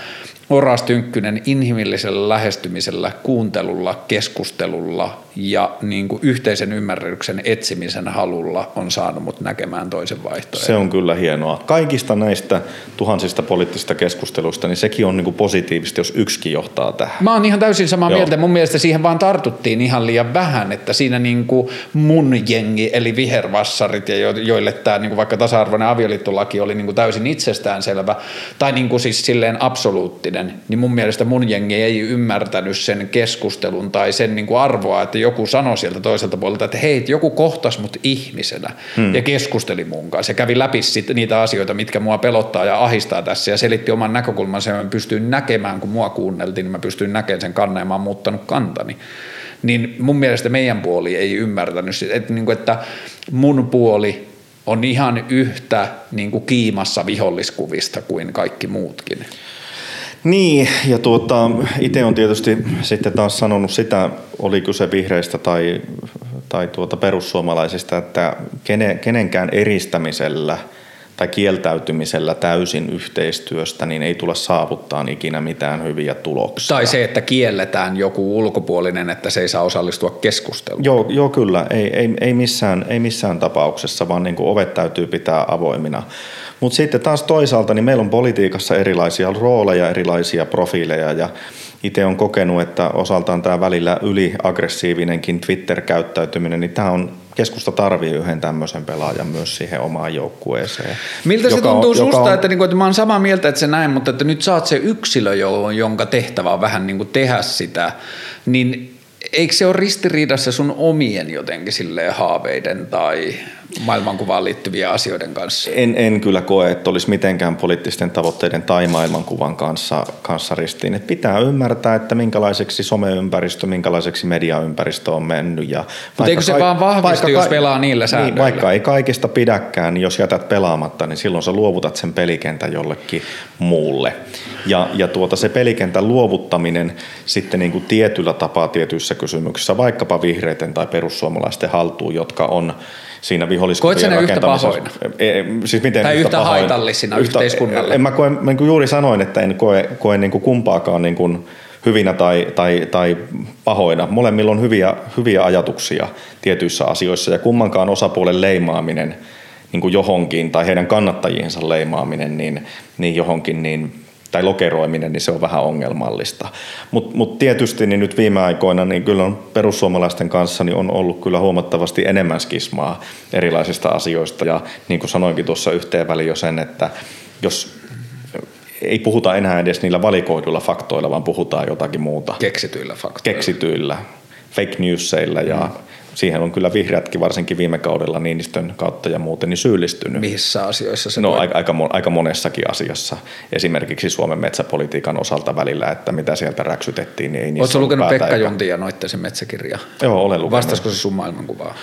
Oras Tynkkynen inhimillisellä lähestymisellä, kuuntelulla, keskustelulla ja niin kuin yhteisen ymmärryksen etsimisen halulla on saanut mut näkemään toisen vaihtoehdon. Se on kyllä hienoa. Kaikista näistä tuhansista poliittisista keskusteluista, niin sekin on niin kuin positiivista, jos yksikin johtaa tähän. Mä oon ihan täysin samaa Joo. mieltä. Mun mielestä siihen vaan tartuttiin ihan liian vähän, että siinä niin kuin mun jengi, eli vihervassarit, ja joille tämä niin kuin vaikka tasa-arvoinen avioliittolaki oli niin kuin täysin itsestäänselvä, tai niin kuin siis silleen absoluuttinen, niin mun mielestä mun jengi ei ymmärtänyt sen keskustelun tai sen niin kuin arvoa, että joku sanoi sieltä toiselta puolelta, että hei, joku kohtas mut ihmisenä hmm. ja keskusteli mun kanssa ja kävi läpi sit niitä asioita, mitkä mua pelottaa ja ahistaa tässä ja selitti oman näkökulmansa ja mä pystyin näkemään, kun mua kuunneltiin, niin mä pystyin näkemään sen kannan ja mä oon muuttanut kantani. Niin mun mielestä meidän puoli ei ymmärtänyt, että, niin kuin, että mun puoli on ihan yhtä niin kuin kiimassa viholliskuvista kuin kaikki muutkin. Niin, ja tuota, itse on tietysti sitten taas sanonut sitä, oli kyse vihreistä tai, tai tuota perussuomalaisista, että kene, kenenkään eristämisellä tai kieltäytymisellä täysin yhteistyöstä, niin ei tule saavuttaa ikinä mitään hyviä tuloksia. Tai se, että kielletään joku ulkopuolinen, että se ei saa osallistua keskusteluun. Joo, joo kyllä, ei, ei, ei, missään, ei missään tapauksessa, vaan niin kuin ovet täytyy pitää avoimina. Mutta sitten taas toisaalta niin meillä on politiikassa erilaisia rooleja, erilaisia profiileja ja itse on kokenut, että osaltaan tämä välillä yliaggressiivinenkin Twitter-käyttäytyminen, niin tämä on keskusta tarvii yhden tämmöisen pelaajan myös siihen omaan joukkueeseen. Miltä se tuntuu on, susta, on... että, niinku, että mä oon samaa mieltä, että se näin, mutta että nyt saat se yksilö, jonka tehtävä on vähän niin kuin tehdä sitä, niin eikö se ole ristiriidassa sun omien jotenkin haaveiden tai maailmankuvaan liittyviä asioiden kanssa? En, en kyllä koe, että olisi mitenkään poliittisten tavoitteiden tai maailmankuvan kanssa, kanssa ristiin. Et pitää ymmärtää, että minkälaiseksi someympäristö, minkälaiseksi mediaympäristö on mennyt. Ja Mutta eikö se ka- vaan vahvistu, jos pelaa niillä säännöillä? Niin, vaikka ei kaikista pidäkään, niin jos jätät pelaamatta, niin silloin sä luovutat sen pelikentän jollekin muulle. Ja, ja tuota, se pelikentän luovuttaminen sitten niin kuin tietyllä tapaa tietyissä kysymyksissä, vaikkapa vihreiden tai perussuomalaisten haltuun, jotka on siinä viholliskuvien rakentamisessa. E, e, siis miten tai yhtä, yhtä haitallisina yhtä, yhteiskunnalle? En mä koe, niin kuin juuri sanoin, että en koe, koe niin kuin kumpaakaan niin kuin hyvinä tai, tai, tai pahoina. Molemmilla on hyviä, hyviä ajatuksia tietyissä asioissa ja kummankaan osapuolen leimaaminen niin kuin johonkin tai heidän kannattajiensa leimaaminen niin, niin johonkin, niin tai lokeroiminen, niin se on vähän ongelmallista. Mutta mut tietysti niin nyt viime aikoina niin kyllä on perussuomalaisten kanssa niin on ollut kyllä huomattavasti enemmän skismaa erilaisista asioista. Ja niin kuin sanoinkin tuossa yhteen väliin jo sen, että jos ei puhuta enää edes niillä valikoiduilla faktoilla, vaan puhutaan jotakin muuta. Keksityillä faktoilla. Keksityillä, fake newsseilla ja mm siihen on kyllä vihreätkin varsinkin viime kaudella Niinistön kautta ja muuten niin syyllistynyt. Missä asioissa se No voi? aika, aika, aika monessakin asiassa. Esimerkiksi Suomen metsäpolitiikan osalta välillä, että mitä sieltä räksytettiin, niin ei Oletko lukenut Pekka Jonti ja Noittisen metsäkirja? Joo, olen lukenut. Vastaisiko se sun maailmankuvaa?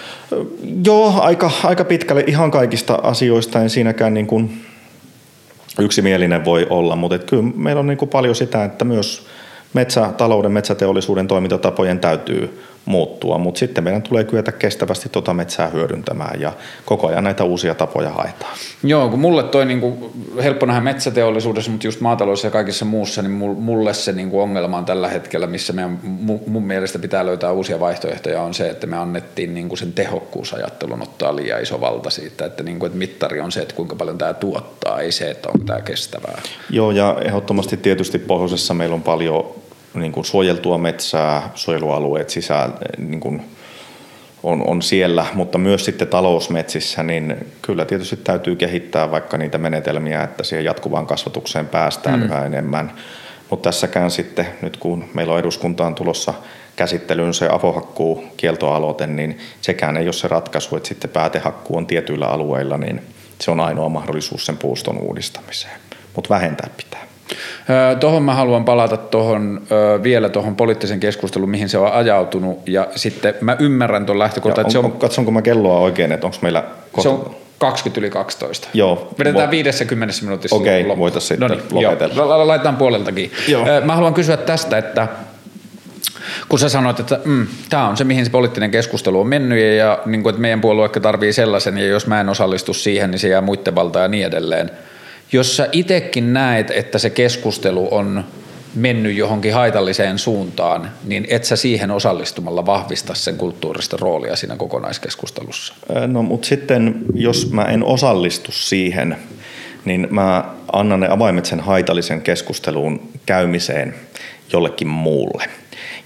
Joo, aika, aika pitkälle ihan kaikista asioista en siinäkään niin kuin yksimielinen voi olla, mutta kyllä meillä on niin kuin paljon sitä, että myös metsätalouden, metsäteollisuuden toimintatapojen täytyy muuttua, mutta sitten meidän tulee kyetä kestävästi tuota metsää hyödyntämään ja koko ajan näitä uusia tapoja haetaan. Joo, kun mulle toi niinku, helppo nähdä metsäteollisuudessa, mutta just maataloudessa ja kaikissa muussa, niin mulle se niinku ongelma on tällä hetkellä, missä meidän mun mielestä pitää löytää uusia vaihtoehtoja, on se, että me annettiin niinku sen tehokkuusajattelun ottaa liian iso valta siitä, että, niinku, että mittari on se, että kuinka paljon tämä tuottaa, ei se, että onko tämä kestävää. Joo, ja ehdottomasti tietysti pohjoisessa meillä on paljon niin kuin suojeltua metsää, suojelualueet sisään niin kuin on, on siellä, mutta myös sitten talousmetsissä, niin kyllä tietysti täytyy kehittää vaikka niitä menetelmiä, että siihen jatkuvaan kasvatukseen päästään mm. yhä enemmän. Mutta tässäkään sitten, nyt kun meillä on eduskuntaan tulossa käsittelyyn se avohakkuu kieltoaloite, niin sekään ei ole se ratkaisu, että sitten päätehakkuu on tietyillä alueilla, niin se on ainoa mahdollisuus sen puuston uudistamiseen. Mutta vähentää pitää. Tuohon mä haluan palata tohon, vielä tuohon poliittisen keskusteluun, mihin se on ajautunut. Ja sitten mä ymmärrän tuon lähtökohtan. On, se on, katsonko mä kelloa oikein, että onko meillä... Kohta... Se on 20 yli 12. Joo. Vedetään vo... 50 minuutissa Okei, okay, voitaisiin sitten Noniin, lopetella. Joo, laitetaan puoleltakin. Joo. Mä haluan kysyä tästä, että kun sä sanoit, että mm, tämä on se, mihin se poliittinen keskustelu on mennyt ja, ja niin kuin, että meidän puolue tarvii sellaisen ja jos mä en osallistu siihen, niin se jää muiden valtaan ja niin edelleen – jos sä itsekin näet, että se keskustelu on mennyt johonkin haitalliseen suuntaan, niin et sä siihen osallistumalla vahvista sen kulttuurista roolia siinä kokonaiskeskustelussa? No mutta sitten, jos mä en osallistu siihen, niin mä annan ne avaimet sen haitallisen keskusteluun käymiseen jollekin muulle.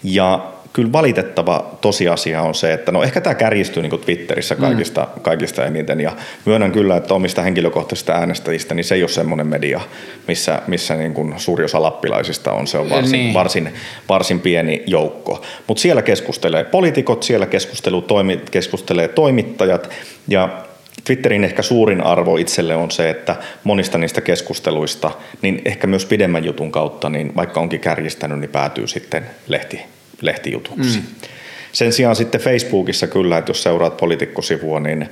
Ja kyllä valitettava tosiasia on se, että no ehkä tämä kärjistyy niin Twitterissä mm. kaikista, mm. kaikista eniten ja myönnän kyllä, että omista henkilökohtaisista äänestäjistä, niin se ei ole semmoinen media, missä, missä niin kuin suuri osa lappilaisista on, se on varsin, niin. varsin, varsin pieni joukko. Mutta siellä keskustelee poliitikot, siellä keskustelu, toimi, keskustelee toimittajat ja Twitterin ehkä suurin arvo itselle on se, että monista niistä keskusteluista, niin ehkä myös pidemmän jutun kautta, niin vaikka onkin kärjistänyt, niin päätyy sitten lehti, lehtijutuksi. Mm. Sen sijaan sitten Facebookissa kyllä, että jos seuraat poliitikkosivua, niin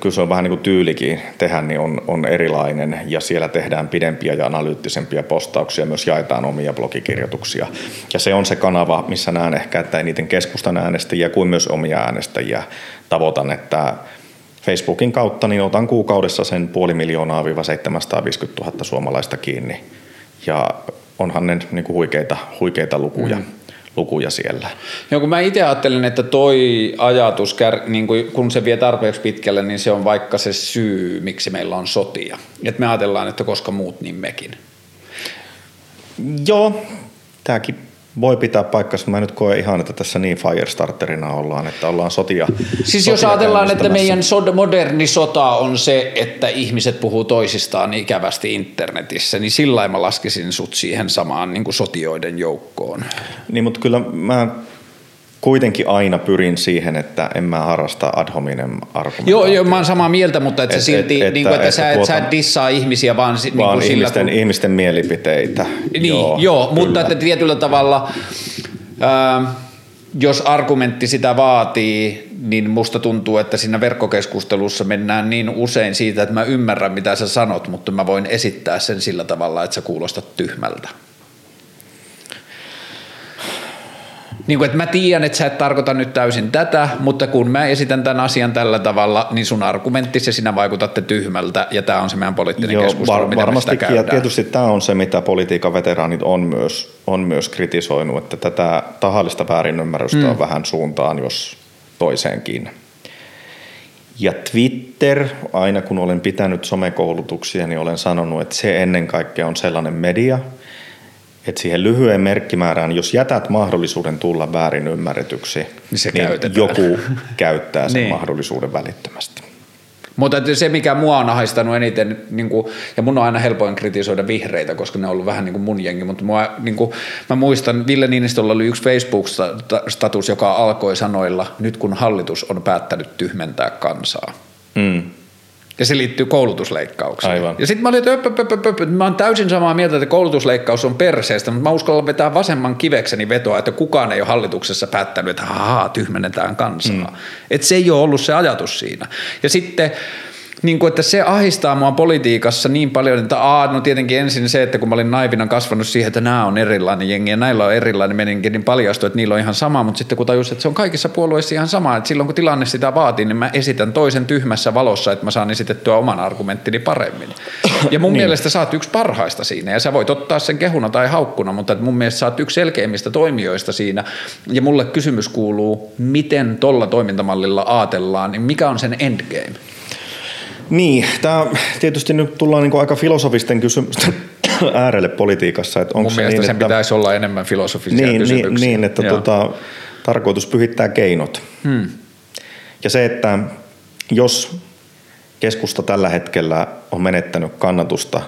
kyllä se on vähän niin kuin tyylikin tehdä, niin on, on erilainen ja siellä tehdään pidempiä ja analyyttisempia postauksia, myös jaetaan omia blogikirjoituksia. Ja se on se kanava, missä näen ehkä, että eniten keskustan äänestäjiä kuin myös omia äänestäjiä tavoitan, että Facebookin kautta niin otan kuukaudessa sen puoli miljoonaa 750 000 suomalaista kiinni. Ja onhan ne niin kuin huikeita, huikeita lukuja. Mm lukuja siellä. Joo, kun mä itse ajattelen, että toi ajatus, niin kun se vie tarpeeksi pitkälle, niin se on vaikka se syy, miksi meillä on sotia. Että me ajatellaan, että koska muut, niin mekin. Joo, tämäkin voi pitää paikkansa. Mä nyt koe ihan, että tässä niin Firestarterina ollaan, että ollaan sotia. Siis sotia jos ajatellaan, että meidän sod- moderni sota on se, että ihmiset puhuu toisistaan ikävästi internetissä, niin sillä mä laskisin sut siihen samaan niin kuin sotioiden joukkoon. Niin, mutta kyllä mä kuitenkin aina pyrin siihen, että en mä harrasta ad hominem Joo, joo, mä oon samaa mieltä, mutta että et, silti, et, niin kuin, että, että, sä, et, tuota, sä et dissaa ihmisiä vaan, niin vaan kuin ihmisten, sillä, kun... ihmisten mielipiteitä. Niin, joo, joo mutta että tietyllä tavalla... Ää, jos argumentti sitä vaatii, niin musta tuntuu, että siinä verkkokeskustelussa mennään niin usein siitä, että mä ymmärrän mitä sä sanot, mutta mä voin esittää sen sillä tavalla, että sä kuulostat tyhmältä. Niin kuin, että mä tiedän, että sä et tarkoita nyt täysin tätä, mutta kun mä esitän tämän asian tällä tavalla, niin sun argumentti se sinä vaikutatte tyhmältä, ja tämä on se meidän poliittinen Joo, keskustelu, var, mitä varmasti, ja tietysti tämä on se, mitä politiikan veteraanit on myös, on myös kritisoinut, että tätä tahallista väärinymmärrystä mm. on vähän suuntaan, jos toiseenkin. Ja Twitter, aina kun olen pitänyt somekoulutuksia, niin olen sanonut, että se ennen kaikkea on sellainen media – että siihen lyhyen merkkimäärään, jos jätät mahdollisuuden tulla väärin ymmärretyksi, niin, se niin joku käyttää sen niin. mahdollisuuden välittömästi. Mutta se, mikä mua on ahistanut eniten, niin kuin, ja mun on aina helpoin kritisoida vihreitä, koska ne on ollut vähän niin kuin mun jengi, mutta mua, niin kuin, mä muistan, Ville Niinistöllä oli yksi Facebook-status, joka alkoi sanoilla, nyt kun hallitus on päättänyt tyhmentää kansaa. Mm. Ja se liittyy koulutusleikkaukseen. Aivan. Ja sitten mä olin, että öp, öp, öp, öp, mä oon täysin samaa mieltä, että koulutusleikkaus on perseestä, mutta mä uskallan vetää vasemman kivekseni vetoa, että kukaan ei ole hallituksessa päättänyt, että haa, tyhmennetään kansaa. Mm. Että se ei ole ollut se ajatus siinä. Ja sitten niin kuin, että se ahistaa mua politiikassa niin paljon, että aa, no tietenkin ensin se, että kun mä olin naivina kasvanut siihen, että nämä on erilainen jengi ja näillä on erilainen meninki, niin paljastui, että niillä on ihan sama, mutta sitten kun tajus, että se on kaikissa puolueissa ihan sama, että silloin kun tilanne sitä vaatii, niin mä esitän toisen tyhmässä valossa, että mä saan esitettyä oman argumenttini paremmin. Ja mun niin. mielestä sä oot yksi parhaista siinä ja sä voit ottaa sen kehuna tai haukkuna, mutta mun mielestä sä oot yksi selkeimmistä toimijoista siinä ja mulle kysymys kuuluu, miten tolla toimintamallilla aatellaan, niin mikä on sen endgame? Niin, tämä tietysti nyt tullaan niin aika filosofisten kysymysten äärelle politiikassa. Että Mun mielestä niin, sen että, pitäisi olla enemmän filosofisia niin, kysymyksiä. Niin, niin että tota, tarkoitus pyhittää keinot. Hmm. Ja se, että jos keskusta tällä hetkellä on menettänyt kannatusta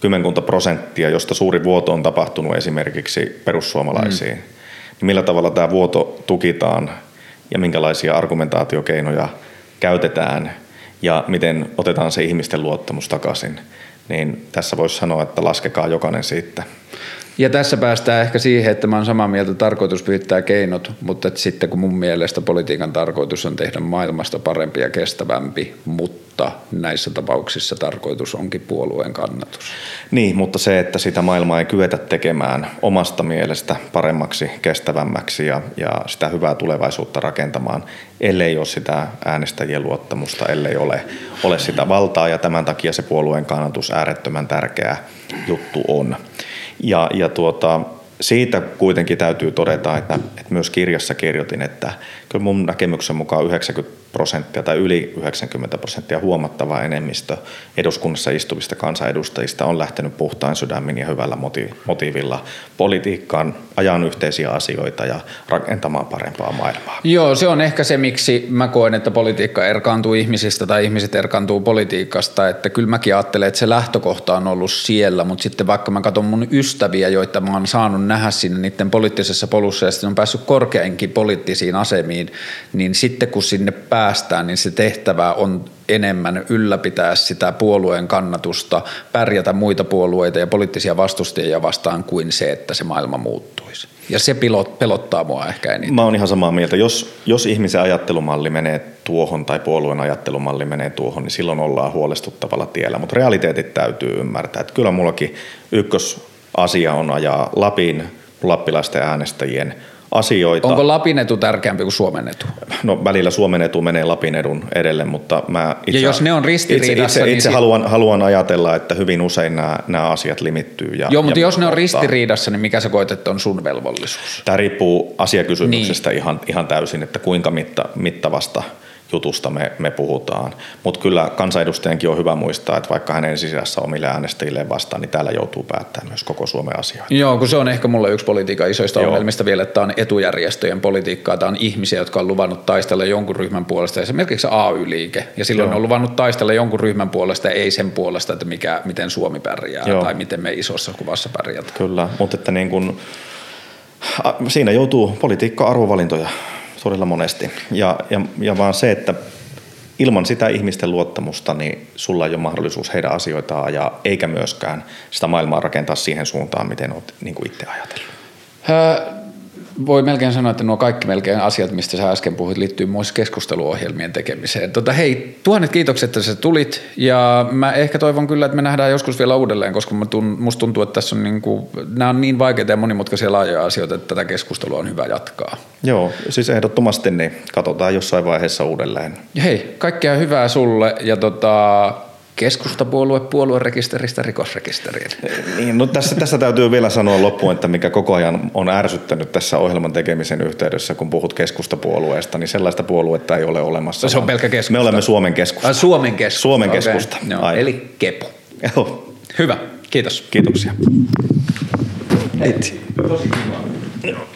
kymmenkunta prosenttia, josta suuri vuoto on tapahtunut esimerkiksi perussuomalaisiin, hmm. niin millä tavalla tämä vuoto tukitaan ja minkälaisia argumentaatiokeinoja käytetään – ja miten otetaan se ihmisten luottamus takaisin, niin tässä voisi sanoa, että laskekaa jokainen siitä. Ja tässä päästään ehkä siihen, että mä oon samaa mieltä, tarkoitus pyytää keinot, mutta sitten kun mun mielestä politiikan tarkoitus on tehdä maailmasta parempi ja kestävämpi, mutta näissä tapauksissa tarkoitus onkin puolueen kannatus. Niin, mutta se, että sitä maailmaa ei kyetä tekemään omasta mielestä paremmaksi, kestävämmäksi ja, ja sitä hyvää tulevaisuutta rakentamaan, ellei ole sitä äänestäjien luottamusta, ellei ole, ole sitä valtaa ja tämän takia se puolueen kannatus äärettömän tärkeä juttu on. Ja, ja tuota, siitä kuitenkin täytyy todeta, että, että myös kirjassa kirjoitin, että kyllä mun näkemyksen mukaan 90 prosenttia tai yli 90 prosenttia huomattava enemmistö eduskunnassa istuvista kansanedustajista on lähtenyt puhtain sydämin ja hyvällä motiivilla politiikkaan, ajan yhteisiä asioita ja rakentamaan parempaa maailmaa. Joo, se on ehkä se, miksi mä koen, että politiikka erkaantuu ihmisistä tai ihmiset erkaantuu politiikasta, että kyllä mäkin ajattelen, että se lähtökohta on ollut siellä, mutta sitten vaikka mä katson mun ystäviä, joita mä oon saanut nähdä sinne niiden poliittisessa polussa ja sitten on päässyt korkeainkin poliittisiin asemiin, niin sitten kun sinne pää päästään, niin se tehtävä on enemmän ylläpitää sitä puolueen kannatusta, pärjätä muita puolueita ja poliittisia vastustajia vastaan kuin se, että se maailma muuttuisi. Ja se pilot, pelottaa mua ehkä eniten. Mä oon ihan samaa mieltä. Jos, jos ihmisen ajattelumalli menee tuohon tai puolueen ajattelumalli menee tuohon, niin silloin ollaan huolestuttavalla tiellä. Mutta realiteetit täytyy ymmärtää. Että kyllä mullakin ykkösasia on ajaa Lapin lappilaisten äänestäjien – asioita. Onko Lapin etu tärkeämpi kuin Suomen etu? No välillä Suomen etu menee Lapin edun edelle, mutta mä itse, ja jos ne on ristiriidassa, itse, itse, niin itse haluan, haluan ajatella, että hyvin usein nämä, nämä asiat limittyy. Ja, Joo, mutta ja jos ne on ristiriidassa, niin mikä sä koet, että on sun velvollisuus? Tämä riippuu asiakysymyksestä niin. ihan, ihan täysin, että kuinka mitta, mittavasta – jutusta me, me puhutaan. Mutta kyllä kansanedustajankin on hyvä muistaa, että vaikka hänen sisässä omille äänestäjilleen vastaan, niin täällä joutuu päättämään myös koko Suomen asioita. Joo, kun se on ehkä mulle yksi politiikan isoista Joo. ongelmista vielä, että tämä on etujärjestöjen politiikkaa. Tämä on ihmisiä, jotka on luvannut taistella jonkun ryhmän puolesta, esimerkiksi AY-liike. Ja silloin Joo. on luvannut taistella jonkun ryhmän puolesta, ei sen puolesta, että mikä, miten Suomi pärjää Joo. tai miten me isossa kuvassa pärjätään. Kyllä, mutta että niin kun, siinä joutuu politiikka arvovalintoja todella monesti. Ja, ja, ja vaan se, että ilman sitä ihmisten luottamusta, niin sulla ei ole mahdollisuus heidän asioitaan ja eikä myöskään sitä maailmaa rakentaa siihen suuntaan, miten olet niin kuin itse ajatellut voi melkein sanoa, että nuo kaikki melkein asiat, mistä sä äsken puhuit, liittyy myös keskusteluohjelmien tekemiseen. Tota, hei, tuhannet kiitokset, että sä tulit ja mä ehkä toivon kyllä, että me nähdään joskus vielä uudelleen, koska musta tuntuu, että tässä on niin kuin, nämä on niin vaikeita ja monimutkaisia laajoja asioita, että tätä keskustelua on hyvä jatkaa. Joo, siis ehdottomasti niin katsotaan jossain vaiheessa uudelleen. Hei, kaikkea hyvää sulle ja tota, keskustapuolue puoluerekisteristä rikosrekisteriin. Niin, no tässä, tässä täytyy vielä sanoa loppuun, että mikä koko ajan on ärsyttänyt tässä ohjelman tekemisen yhteydessä, kun puhut keskustapuolueesta, niin sellaista puoluetta ei ole olemassa. Se on pelkkä keskusta. Me olemme Suomen keskusta. Äh, Suomen keskusta. Suomen keskusta. Okay. No, eli kepo. Joo. Hyvä, kiitos. Kiitoksia. Hei, tosi kiva.